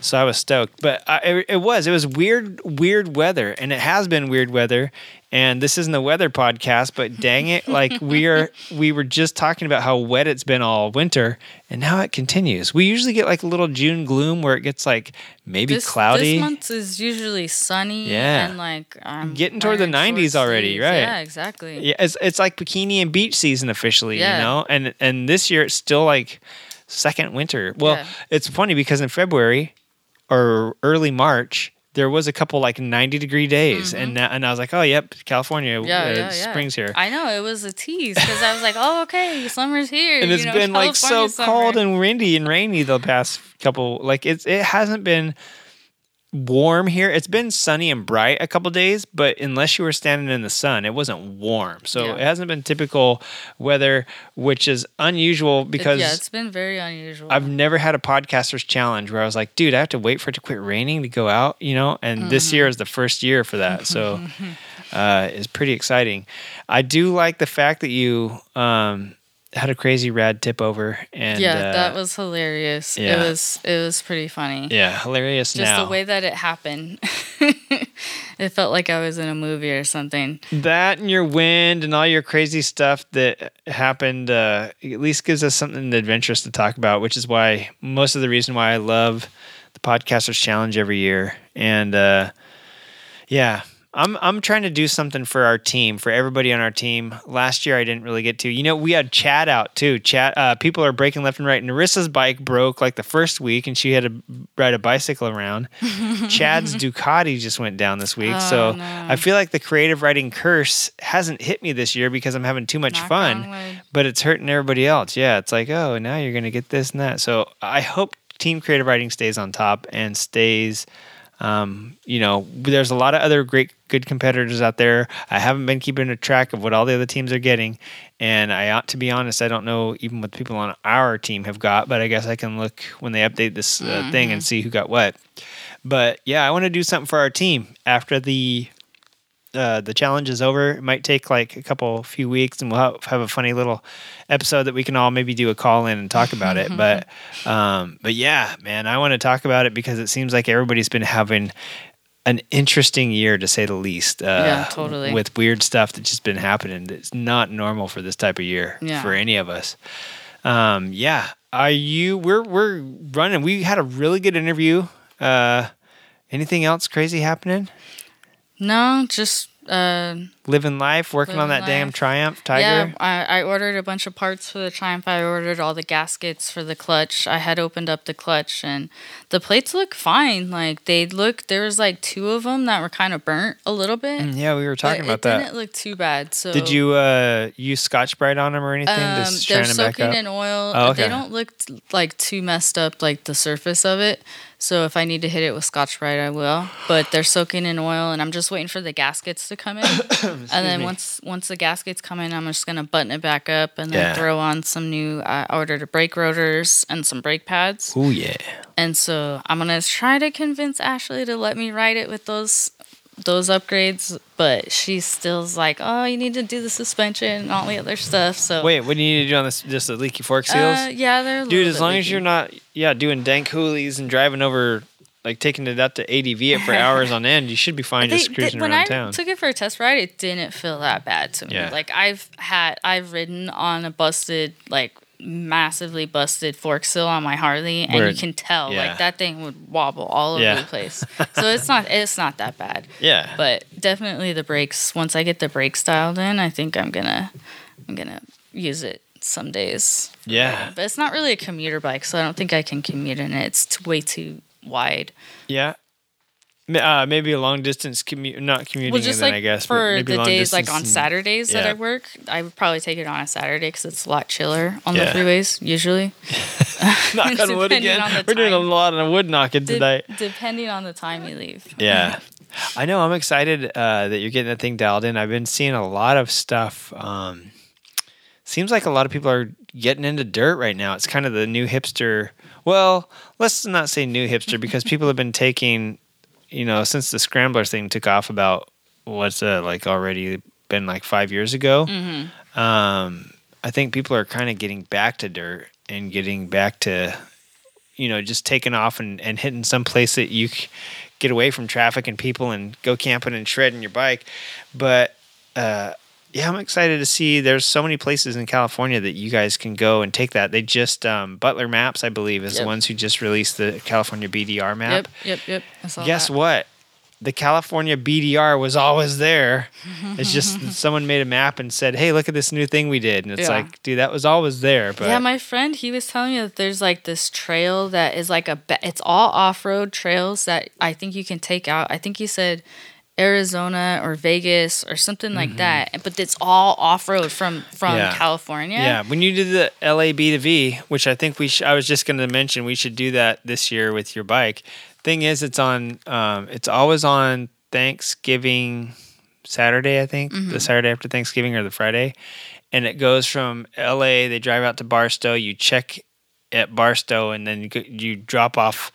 So I was stoked. But I, it, it was, it was weird, weird weather, and it has been weird weather. And this isn't a weather podcast, but dang it, like we are, we were just talking about how wet it's been all winter, and now it continues. We usually get like a little June gloom where it gets like maybe this, cloudy. This month is usually sunny. Yeah. And like I'm Getting toward the 90s short already, right. Yeah, exactly. Yeah, it's it's like bikini and beach season officially, Yeah. you know. And and this year it's still like second winter. Well, Yeah. it's funny because in February or early March there was a couple like 90 degree days and that, and I was like, "Oh, yep, California Mm-hmm. Yeah, uh, yeah, yeah. spring's here." I know it was a tease because I was like, "Oh, okay, summer's here." and you it's know, been like so summer. cold and windy and rainy the past couple like it's it hasn't been warm here. It's been sunny and bright a couple days, but unless you were standing in the sun, it wasn't warm. So Yeah. it hasn't been typical weather, which is unusual because yeah, it's been very unusual. I've never had a podcaster's challenge where I was like, dude, I have to wait for it to quit raining to go out, you know? And this Mm-hmm. year is the first year for that. So [LAUGHS] uh, it's pretty exciting. I do like the fact that you um, had a crazy rad tip over. And yeah, uh, that was hilarious. yeah. It was it was pretty funny. yeah, hilarious Just now. the way that it happened. [LAUGHS] it felt like I was in a movie or something. that and your wind and all your crazy stuff that happened uh, at least gives us something adventurous to talk about, which is why most of the reason why I love the Podcasters Challenge every year. And uh, yeah, I'm I'm trying to do something for our team, for everybody on our team. Last year I didn't really get to. You know, we had Chad out too. Chad, uh, people are breaking left and right. Narissa's bike broke like the first week, and she had to ride a bicycle around. [LAUGHS] Chad's Ducati just went down this week, so Oh, no. I feel like the creative riding curse hasn't hit me this year because I'm having too much Knock fun on but it's hurting everybody else. Yeah, it's like, oh, now you're going to get this and that. So I hope Team Creative Riding stays on top and stays. Um, you know, there's a lot of other great, good competitors out there. I haven't been keeping a track of what all the other teams are getting, and I ought to be honest. I don't know even what people on our team have got, but I guess I can look when they update this uh, thing and see who got what. But yeah, I want to do something for our team after the uh, the challenge is over. It might take like a couple few weeks, and we'll have, have a funny little episode that we can all maybe do a call in and talk about it. [LAUGHS] But um, but yeah, man, I want to talk about it because it seems like everybody's been having an interesting year to say the least. Uh, Yeah, totally. With weird stuff that's just been happening. It's not normal for this type of year Yeah. for any of us. Um, yeah. Are you? We're we're running. We had a really good interview. Uh, anything else crazy happening? No, just uh, living life, working on that Living damn. Triumph Tiger. Yeah, I, I ordered a bunch of parts for the Triumph. I ordered all the gaskets for the clutch. I had opened up the clutch, and the plates look fine. Like they look, there was like two of them that were kind of burnt a little bit. Mm, yeah, we were talking about it that. didn't look too bad. So Did you uh, use Scotch Brite on them or anything to Um, they're soaking in oil. Oh, okay. They don't look like too messed up, like the surface of it. So if I need to hit it with Scotch Brite, I will. But they're soaking in oil, and I'm just waiting for the gaskets to come in. [COUGHS] and then me. once once the gaskets come in, I'm just gonna button it back up and then Yeah. throw on some new. Uh, I ordered brake rotors and some brake pads, Oh yeah. and so I'm gonna try to convince Ashley to let me ride it with those those upgrades. But she still's like, "Oh, you need to do the suspension and all the other stuff." So Wait, what do you need to do on this? Just the leaky fork seals, uh, yeah, they're dude. As long as you're not, yeah, doing dank hoolies and driving over, like taking it out to ADV it for hours on end, you should be fine They- just they- cruising when around I town. took it for a test ride, it didn't feel that bad to me. Yeah. Like I've had, I've ridden on a busted, like massively busted fork seal on my Harley, and Where- you can tell yeah. like that thing would wobble all over Yeah. the place. so it's not, it's not that bad. [LAUGHS] yeah, But definitely the brakes. Once I get the brakes dialed in, I think I'm gonna, I'm gonna use it some days. yeah, But it's not really a commuter bike, so I don't think I can commute in it. It's way too wide. yeah. Uh, maybe a long distance commute, not commuting, Well, just and then like I guess for maybe the long days like on and- Saturdays that yeah. I work, I would probably take it on a Saturday because it's a lot chiller on Yeah. the freeways usually. [LAUGHS] [LAUGHS] knock on wood again. on We're doing a lot of wood knocking De- tonight. depending on the time you leave. [LAUGHS] Yeah. I know. I'm excited uh, that you're getting that thing dialed in. I've been seeing a lot of stuff um, seems like a lot of people are getting into dirt right now. It's kind of the new hipster. Well, let's not say new hipster because people have been taking, you know, since the scrambler thing took off about what's uh, like already been like five years ago. Mm-hmm. Um, I think people are kind of getting back to dirt and getting back to, you know, just taking off and, and hitting some place that you c- get away from traffic and people and go camping and shredding your bike. But uh, yeah, I'm excited to see. There's so many places in California that you guys can go and take that. They just um, Butler Maps, I believe, is Yep. the ones who just released the California BDR map. Yep, yep, yep. I saw Guess that. what? The California BDR was always there. [LAUGHS] It's just someone made a map and said, "Hey, look at this new thing we did." And it's Yeah. like, dude, that was always there. But yeah, my friend, he was telling me that there's like this trail that is like a, it's all off road trails that I think you can take out. I think he said Arizona or Vegas or something like that. But it's all off road from from Mm-hmm. Yeah. California. Yeah, when you did the LA B to V, which I think we sh- I was just going to mention, we should do that this year with your bike. Thing is, it's on. Um, it's always on Thanksgiving Saturday, I think, the Saturday after Thanksgiving or the Friday, and it goes from LA. They drive out to Barstow. You check at Barstow, and then you, you drop off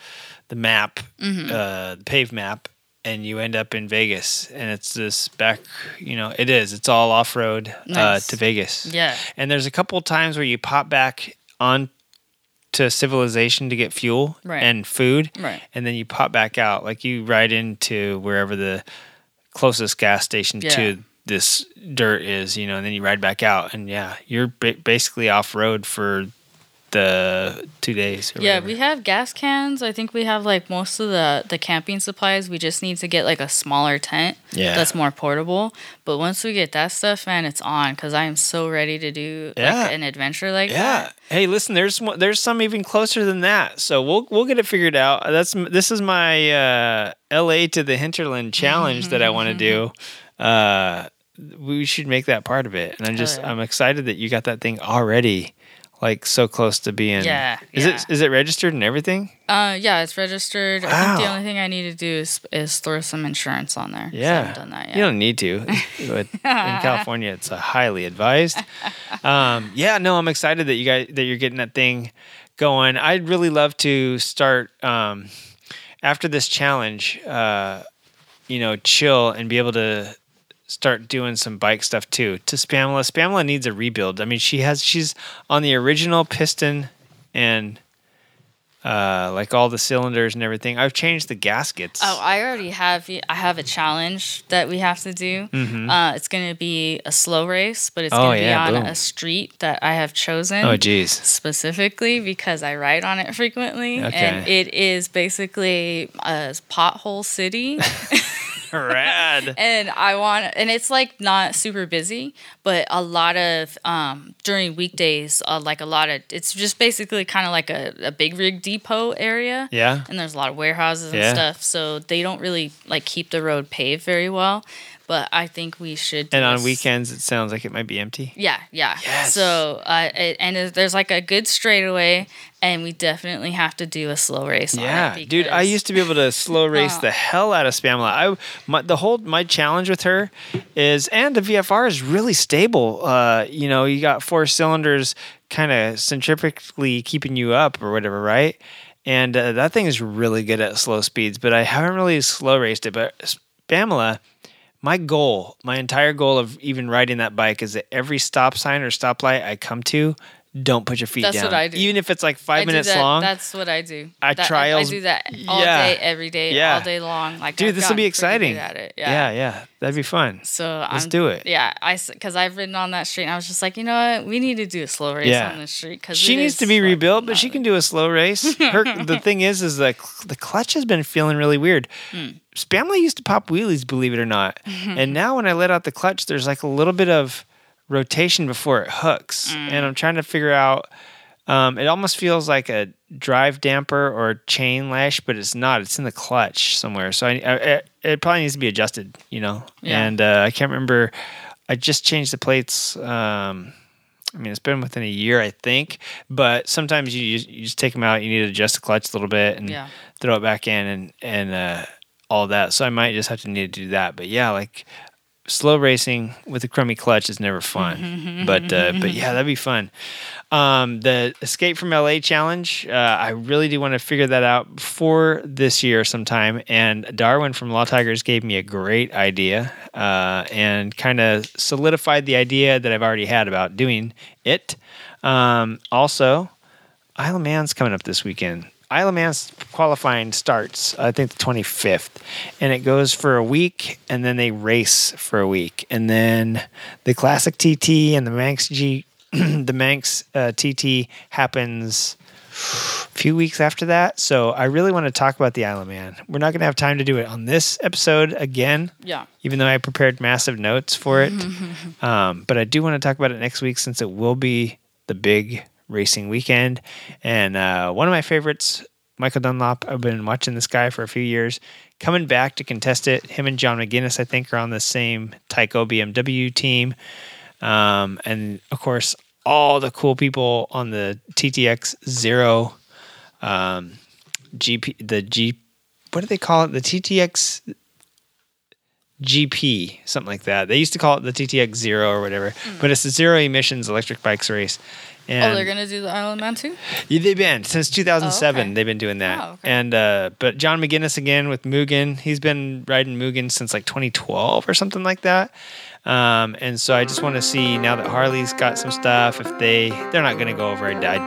the map, uh, the pave map, and you end up in Vegas. And it's this back, you know, it is. It's all off road uh, to Vegas. Yeah. And there's a couple times where you pop back on to civilization to get fuel Right. and food, Right. and then you pop back out. Like you ride into wherever the closest gas station Yeah. to this dirt is, you know, and then you ride back out, and yeah, you're ba- basically off road for the two days. Or Yeah, whatever. we have gas cans. I think we have like most of the the camping supplies. We just need to get like a smaller tent Yeah. that's more portable. But once we get that stuff, man, it's on because I am so ready to do Yeah. like an adventure like Yeah. that. Hey, listen, there's some, there's some even closer than that. So we'll we'll get it figured out. That's this is my uh, L.A. to the hinterland challenge that I want to do. [LAUGHS] Uh, we should make that part of it, and I'm just yeah. I'm excited that you got that thing already, like so close to being. Yeah, Is yeah. it is it registered and everything? Uh, yeah, it's registered. I think the only thing I need to do is is throw some insurance on there. Yeah, done that yet. you don't need to. [LAUGHS] But in California, it's uh, highly advised. Um, yeah, no, I'm excited that you guys that you're getting that thing going. I'd really love to start um, after this challenge. Uh, you know, chill and be able to start doing some bike stuff too. To Spamula, Spamula needs a rebuild. I mean, she has she's on the original piston and. Uh, like all the cylinders and everything. I've changed the gaskets. Oh, I already have. I have a challenge that we have to do. Uh, it's going to be a slow race, but it's Mm-hmm. Oh, going to yeah, be on boom. a street that I have chosen. oh, geez. specifically because I ride on it frequently, Okay. and it is basically a pothole city. [LAUGHS] [LAUGHS] Rad. and I want, and it's like not super busy, but a lot of um during weekdays, uh, like a lot of, it's just basically kind of like a, a big rig depot area. Yeah. and there's a lot of warehouses and Yeah. stuff, so they don't really like keep the road paved very well. But I think we should. And on s- weekends, it sounds like it might be empty. yeah, yeah. Yes. So, uh, it, and there's like a good straightaway, and we definitely have to do a slow race. on it Yeah, dude, I used to be able to slow [LAUGHS] race Oh. the hell out of Spamula. I my, the whole my challenge with her is, and the VFR is really stable. Uh, you know, you got four cylinders, kind of centrifugally keeping you up or whatever, right? And uh, that thing is really good at slow speeds. But I haven't really slow raced it. But Spamula, my goal, my entire goal of even riding that bike is that every stop sign or stoplight I come to, don't put your feet That's down. what I do. Even if it's like five I minutes that- long. That's what I do. I That- trials- I, do that all Yeah. day, every day, Yeah. all day long. Like, Dude, I've this will be exciting. good At it. yeah. Yeah. yeah, that'd be fun. So Let's I'm, do it. Yeah, I because I've ridden on that street, and I was just like, you know what, we need to do a slow race Yeah. on the street because She needs to be rebuilt, but she can do a slow race. Her the [LAUGHS] thing is, is the the clutch has been feeling really weird. Hmm. Spamula used to pop wheelies, believe it or not, [LAUGHS] and now when I let out the clutch, there's like a little bit of rotation before it hooks, Hmm. and I'm trying to figure out. Um, it almost feels like a drive damper or chain lash, but it's not. It's in the clutch somewhere. So I, I it, it probably needs to be adjusted, you know. Yeah. And uh, I can't remember. I just changed the plates. Um, I mean, it's been within a year, I think. But sometimes you just, you just take them out. You need to adjust the clutch a little bit and Yeah. throw it back in and and uh, all that. So I might just have to need to do that. But yeah, like slow racing with a crummy clutch is never fun. but uh, but yeah, that'd be fun. Um, the Escape from LA challenge, uh, I really do want to figure that out before this year sometime. And Darwin from Law Tigers gave me a great idea uh, and kind of solidified the idea that I've already had about doing it. Um, also, Isle of Man's coming up this weekend. Isle of Man's qualifying starts, I think, the 25th, and it goes for a week, and then they race for a week, and then the Classic TT and the Manx G, [CLEARS THROAT] the Manx uh, TT happens a few weeks after that. So I really want to talk about the Isle of Man. We're not going to have time to do it on this episode again, Yeah. even though I prepared massive notes for it. [LAUGHS] um, but I do want to talk about it next week since it will be the big racing weekend. And uh, one of my favorites, Michael Dunlop, I've been watching this guy for a few years, coming back to contest it. Him and John McGuinness, I think, are on the same Tyco BMW team. Um, and of course, all the cool people on the TTX Zero um, GP, the G, what do they call it? The TTX GP, something like that. They used to call it the TTX Zero or whatever, but it's the zero emissions electric bikes race. And oh, they're gonna do the Island Man too. yeah, they've been since 2007. Oh, okay. They've been doing that, Oh, okay. and uh, but John McGuinness again with Mugen. He's been riding Mugen since like 2012 or something like that. Um, and so I just want to see now that Harley's got some stuff. If they they're not going to go over I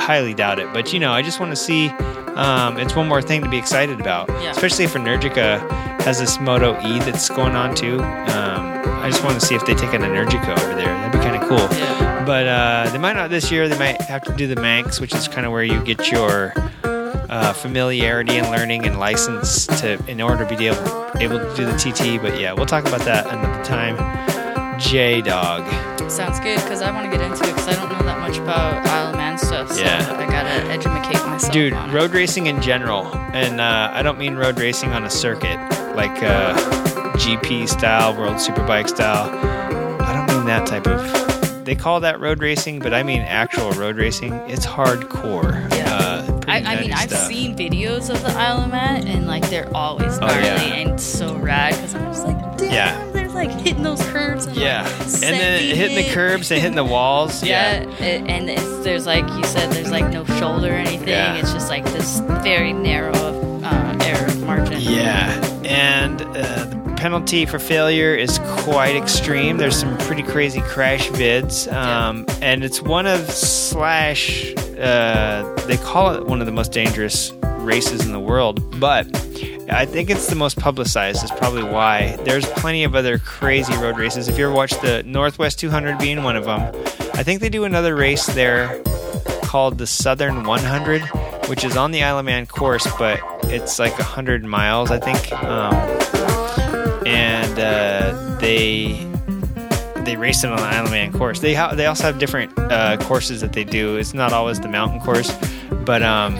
highly doubt it. But you know, I just want to see. Um, it's one more thing to be excited about, Yeah. especially if Energica has this Moto E that's going on too. Um, I just want to see if they take an Energica over there. That'd be kind of cool. Yeah. But uh, they might not this year. They might have to do the Manx, which is kind of where you get your uh, familiarity and learning and license to in order to be able able to do the TT. But yeah, we'll talk about that another time. J Dog. Sounds good because I want to get into it because I don't know that much about Isle of Man stuff. So Yeah. I gotta educate myself. Dude, on it. road racing in general, and uh, I don't mean road racing on a circuit like uh, GP style, World Superbike style. I don't mean that type of. They call that road racing, but I mean actual road racing. It's hardcore. Yeah. Uh, I, I mean, I've stuff. seen videos of the Isle of Man, and like they're always Oh, gnarly yeah. and so rad because I'm just like, damn, Yeah. they're like hitting those curves. And, Yeah, like, and then hitting the curbs and hitting the walls. [LAUGHS] Yeah, Yeah, it, and it's, there's like you said, there's like no shoulder or anything. Yeah. It's just like this very narrow uh, error margin. yeah, and uh, the penalty for failure is quite extreme. There's some pretty crazy crash vids, um, and it's one of slash. Uh, they call it one of the most dangerous races in the world, but I think it's the most publicized. Is probably why. There's plenty of other crazy road races. If you ever watch the Northwest 200 being one of them, I think they do another race there called the Southern 100, which is on the Isle of Man course, but it's like 100 miles, I think. Um, and uh, they they race it on the Isle of Man course. They ha- they also have different uh, courses that they do. It's not always the mountain course, but um,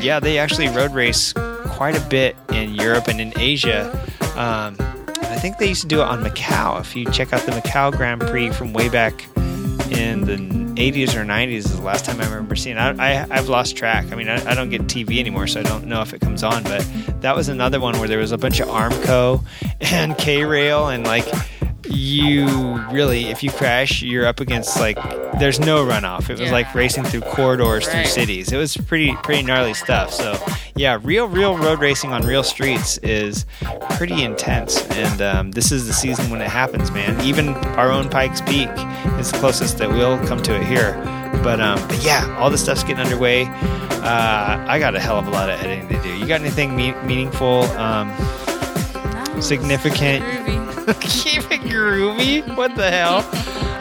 yeah, they actually road race quite a bit in Europe and in Asia. Um, I think they used to do it on Macau. If you check out the Macau Grand Prix from way back in the 80s or 90s is the last time I remember seeing. I, I, I've lost track. I mean, I, I don't get TV anymore, so I don't know if it comes on, but that was another one where there was a bunch of Armco [LAUGHS] and K-Rail and like you really, if you crash, you're up against like, there's no runoff. It was Yeah. like racing through corridors through cities. It was pretty, pretty gnarly stuff. So yeah, real, real road racing on real streets is pretty intense. And um, this is the season when it happens, man. Even our own Pikes Peak is the closest that we'll come to it here. But, um, but yeah, all this stuff's getting underway. Uh, I got a hell of a lot of editing to do. You got anything me- meaningful, um, significant? [LAUGHS] Keep it groovy. What the hell?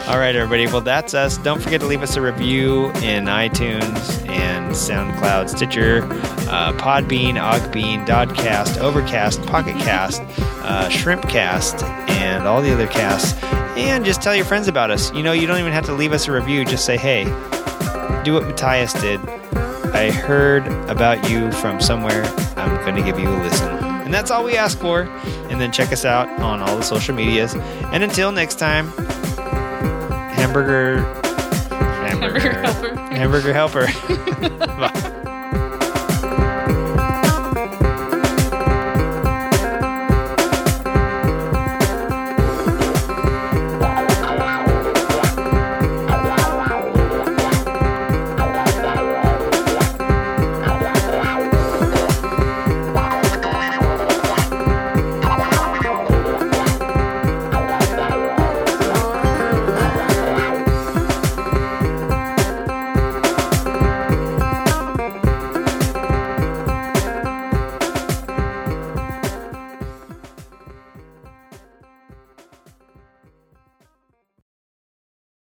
All right, everybody. Well, that's us. Don't forget to leave us a review in iTunes and SoundCloud, Stitcher, uh, Podbean, Ogbean, Dodcast, Overcast, Pocketcast, uh, Shrimpcast, and all the other casts. And just tell your friends about us. You know, you don't even have to leave us a review. Just say, hey, do what Matthias did. I heard about you from somewhere. I'm going to give you a listen. And that's all we ask for. And then check us out on all the social medias. And until next time, hamburger. Hamburger. Hamburger helper. Hamburger helper. [LAUGHS] Bye.